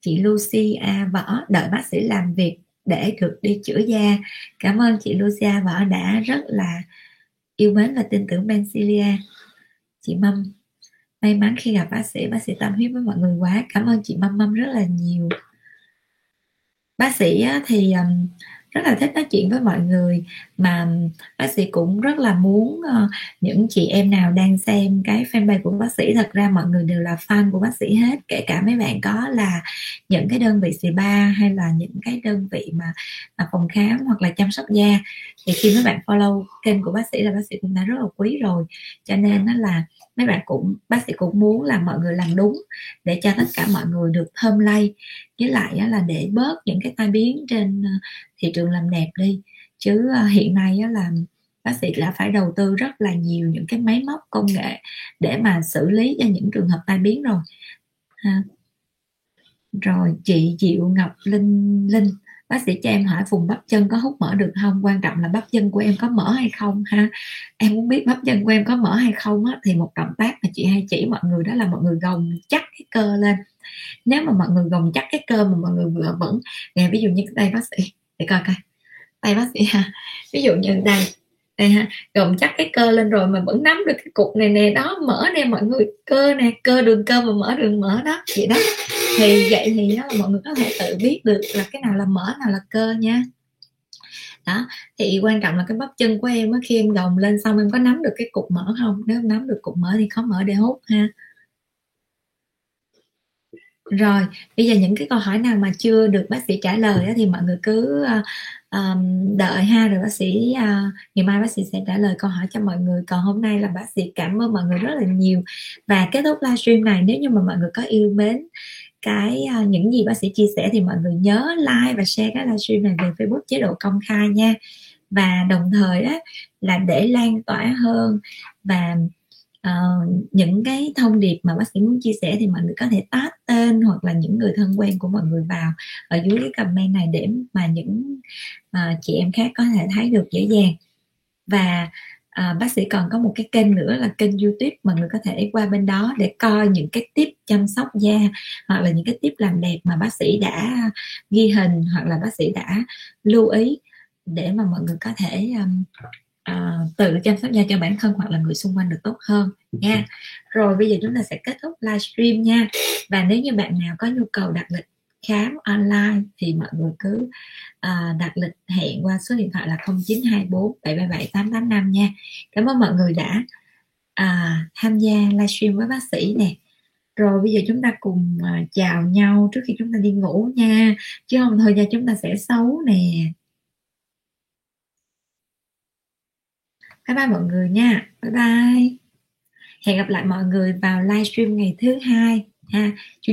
Chị Lucy A Võ, đợi bác sĩ làm việc để được đi chữa da. Cảm ơn chị Lucia vợ đã rất là yêu mến và tin tưởng Bencilia chị Mâm, may mắn khi gặp bác sĩ bác sĩ tâm huyết với mọi người quá. Cảm ơn chị mâm mâm rất là nhiều. Bác sĩ thì um, rất là thích nói chuyện với mọi người. Mà bác sĩ cũng rất là muốn uh, những chị em nào đang xem cái fanpage của bác sĩ thật ra mọi người đều là fan của bác sĩ hết. Kể cả mấy bạn có là những cái đơn vị spa hay là những cái đơn vị mà, mà phòng khám hoặc là chăm sóc da. Thì khi mấy bạn follow kênh của bác sĩ là bác sĩ cũng đã rất là quý rồi. Cho nên nó là mấy bạn cũng bác sĩ cũng muốn là mọi người làm đúng để cho tất cả mọi người được thơm lây. Với lại là để bớt những cái tai biến trên ờ, thị trường làm đẹp đi. Chứ ờ, hiện nay là bác sĩ đã phải đầu tư rất là nhiều những cái máy móc công nghệ để mà xử lý cho những trường hợp tai biến rồi. Ha. rồi chị Diệu Ngọc Linh Linh bác sĩ cho em hỏi vùng bắp chân có hút mỡ được không? Quan trọng là bắp chân của em có mỡ hay không ha? Em muốn biết bắp chân của em có mỡ hay không á, thì một động tác mà chị hay chỉ mọi người đó là mọi người gồng chắc cái cơ lên. Nếu mà mọi người gồng chắc cái cơ mà mọi người vừa vẫn nè ví dụ như cái đây bác sĩ để coi coi tay bác sĩ ha ví dụ như đây đây ha gồng chắc cái cơ lên rồi mà vẫn nắm được cái cục này nè đó mỡ nè mọi người cơ nè cơ đường cơ và mỡ đường mỡ đó vậy đó thì vậy thì đó là mọi người có thể tự biết được là cái nào là mỡ nào là cơ nha. Đó thì quan trọng là cái bắp chân của em á khi em gồng lên xong em có nắm được cái cục mỡ không? Nếu em nắm được cục mỡ thì khó mỡ để hút ha. Rồi bây giờ những cái câu hỏi nào mà chưa được bác sĩ trả lời thì mọi người cứ um, đợi ha rồi bác sĩ uh, ngày mai bác sĩ sẽ trả lời câu hỏi cho mọi người. Còn hôm nay là bác sĩ cảm ơn mọi người rất là nhiều. Và kết thúc livestream này nếu như mà mọi người có yêu mến cái uh, những gì bác sĩ chia sẻ thì mọi người nhớ like và share cái livestream này về Facebook chế độ công khai nha. Và đồng thời đó là để lan tỏa hơn và uh, những cái thông điệp mà bác sĩ muốn chia sẻ thì mọi người có thể tag tên hoặc là những người thân quen của mọi người vào ở dưới cái comment này để mà những uh, chị em khác có thể thấy được dễ dàng. Và à, bác sĩ còn có một cái kênh nữa là kênh youtube mọi người có thể qua bên đó để coi những cái tip chăm sóc da hoặc là những cái tip làm đẹp mà bác sĩ đã ghi hình hoặc là bác sĩ đã lưu ý để mà mọi người có thể um, uh, tự chăm sóc da cho bản thân hoặc là người xung quanh được tốt hơn nha. Rồi bây giờ chúng ta sẽ kết thúc livestream nha. Và nếu như bạn nào có nhu cầu đặt lịch khám online thì mọi người cứ uh, đặt lịch hẹn qua số điện thoại là 0924 777 885 nha. Cảm ơn mọi người đã uh, tham gia livestream với bác sĩ nè. Rồi bây giờ chúng ta cùng uh, chào nhau trước khi chúng ta đi ngủ nha. Chứ không thôi nha chúng ta sẽ xấu nè. Bye bye mọi người nha. Bye bye. Hẹn gặp lại mọi người vào livestream ngày thứ hai ha. Chủ nhật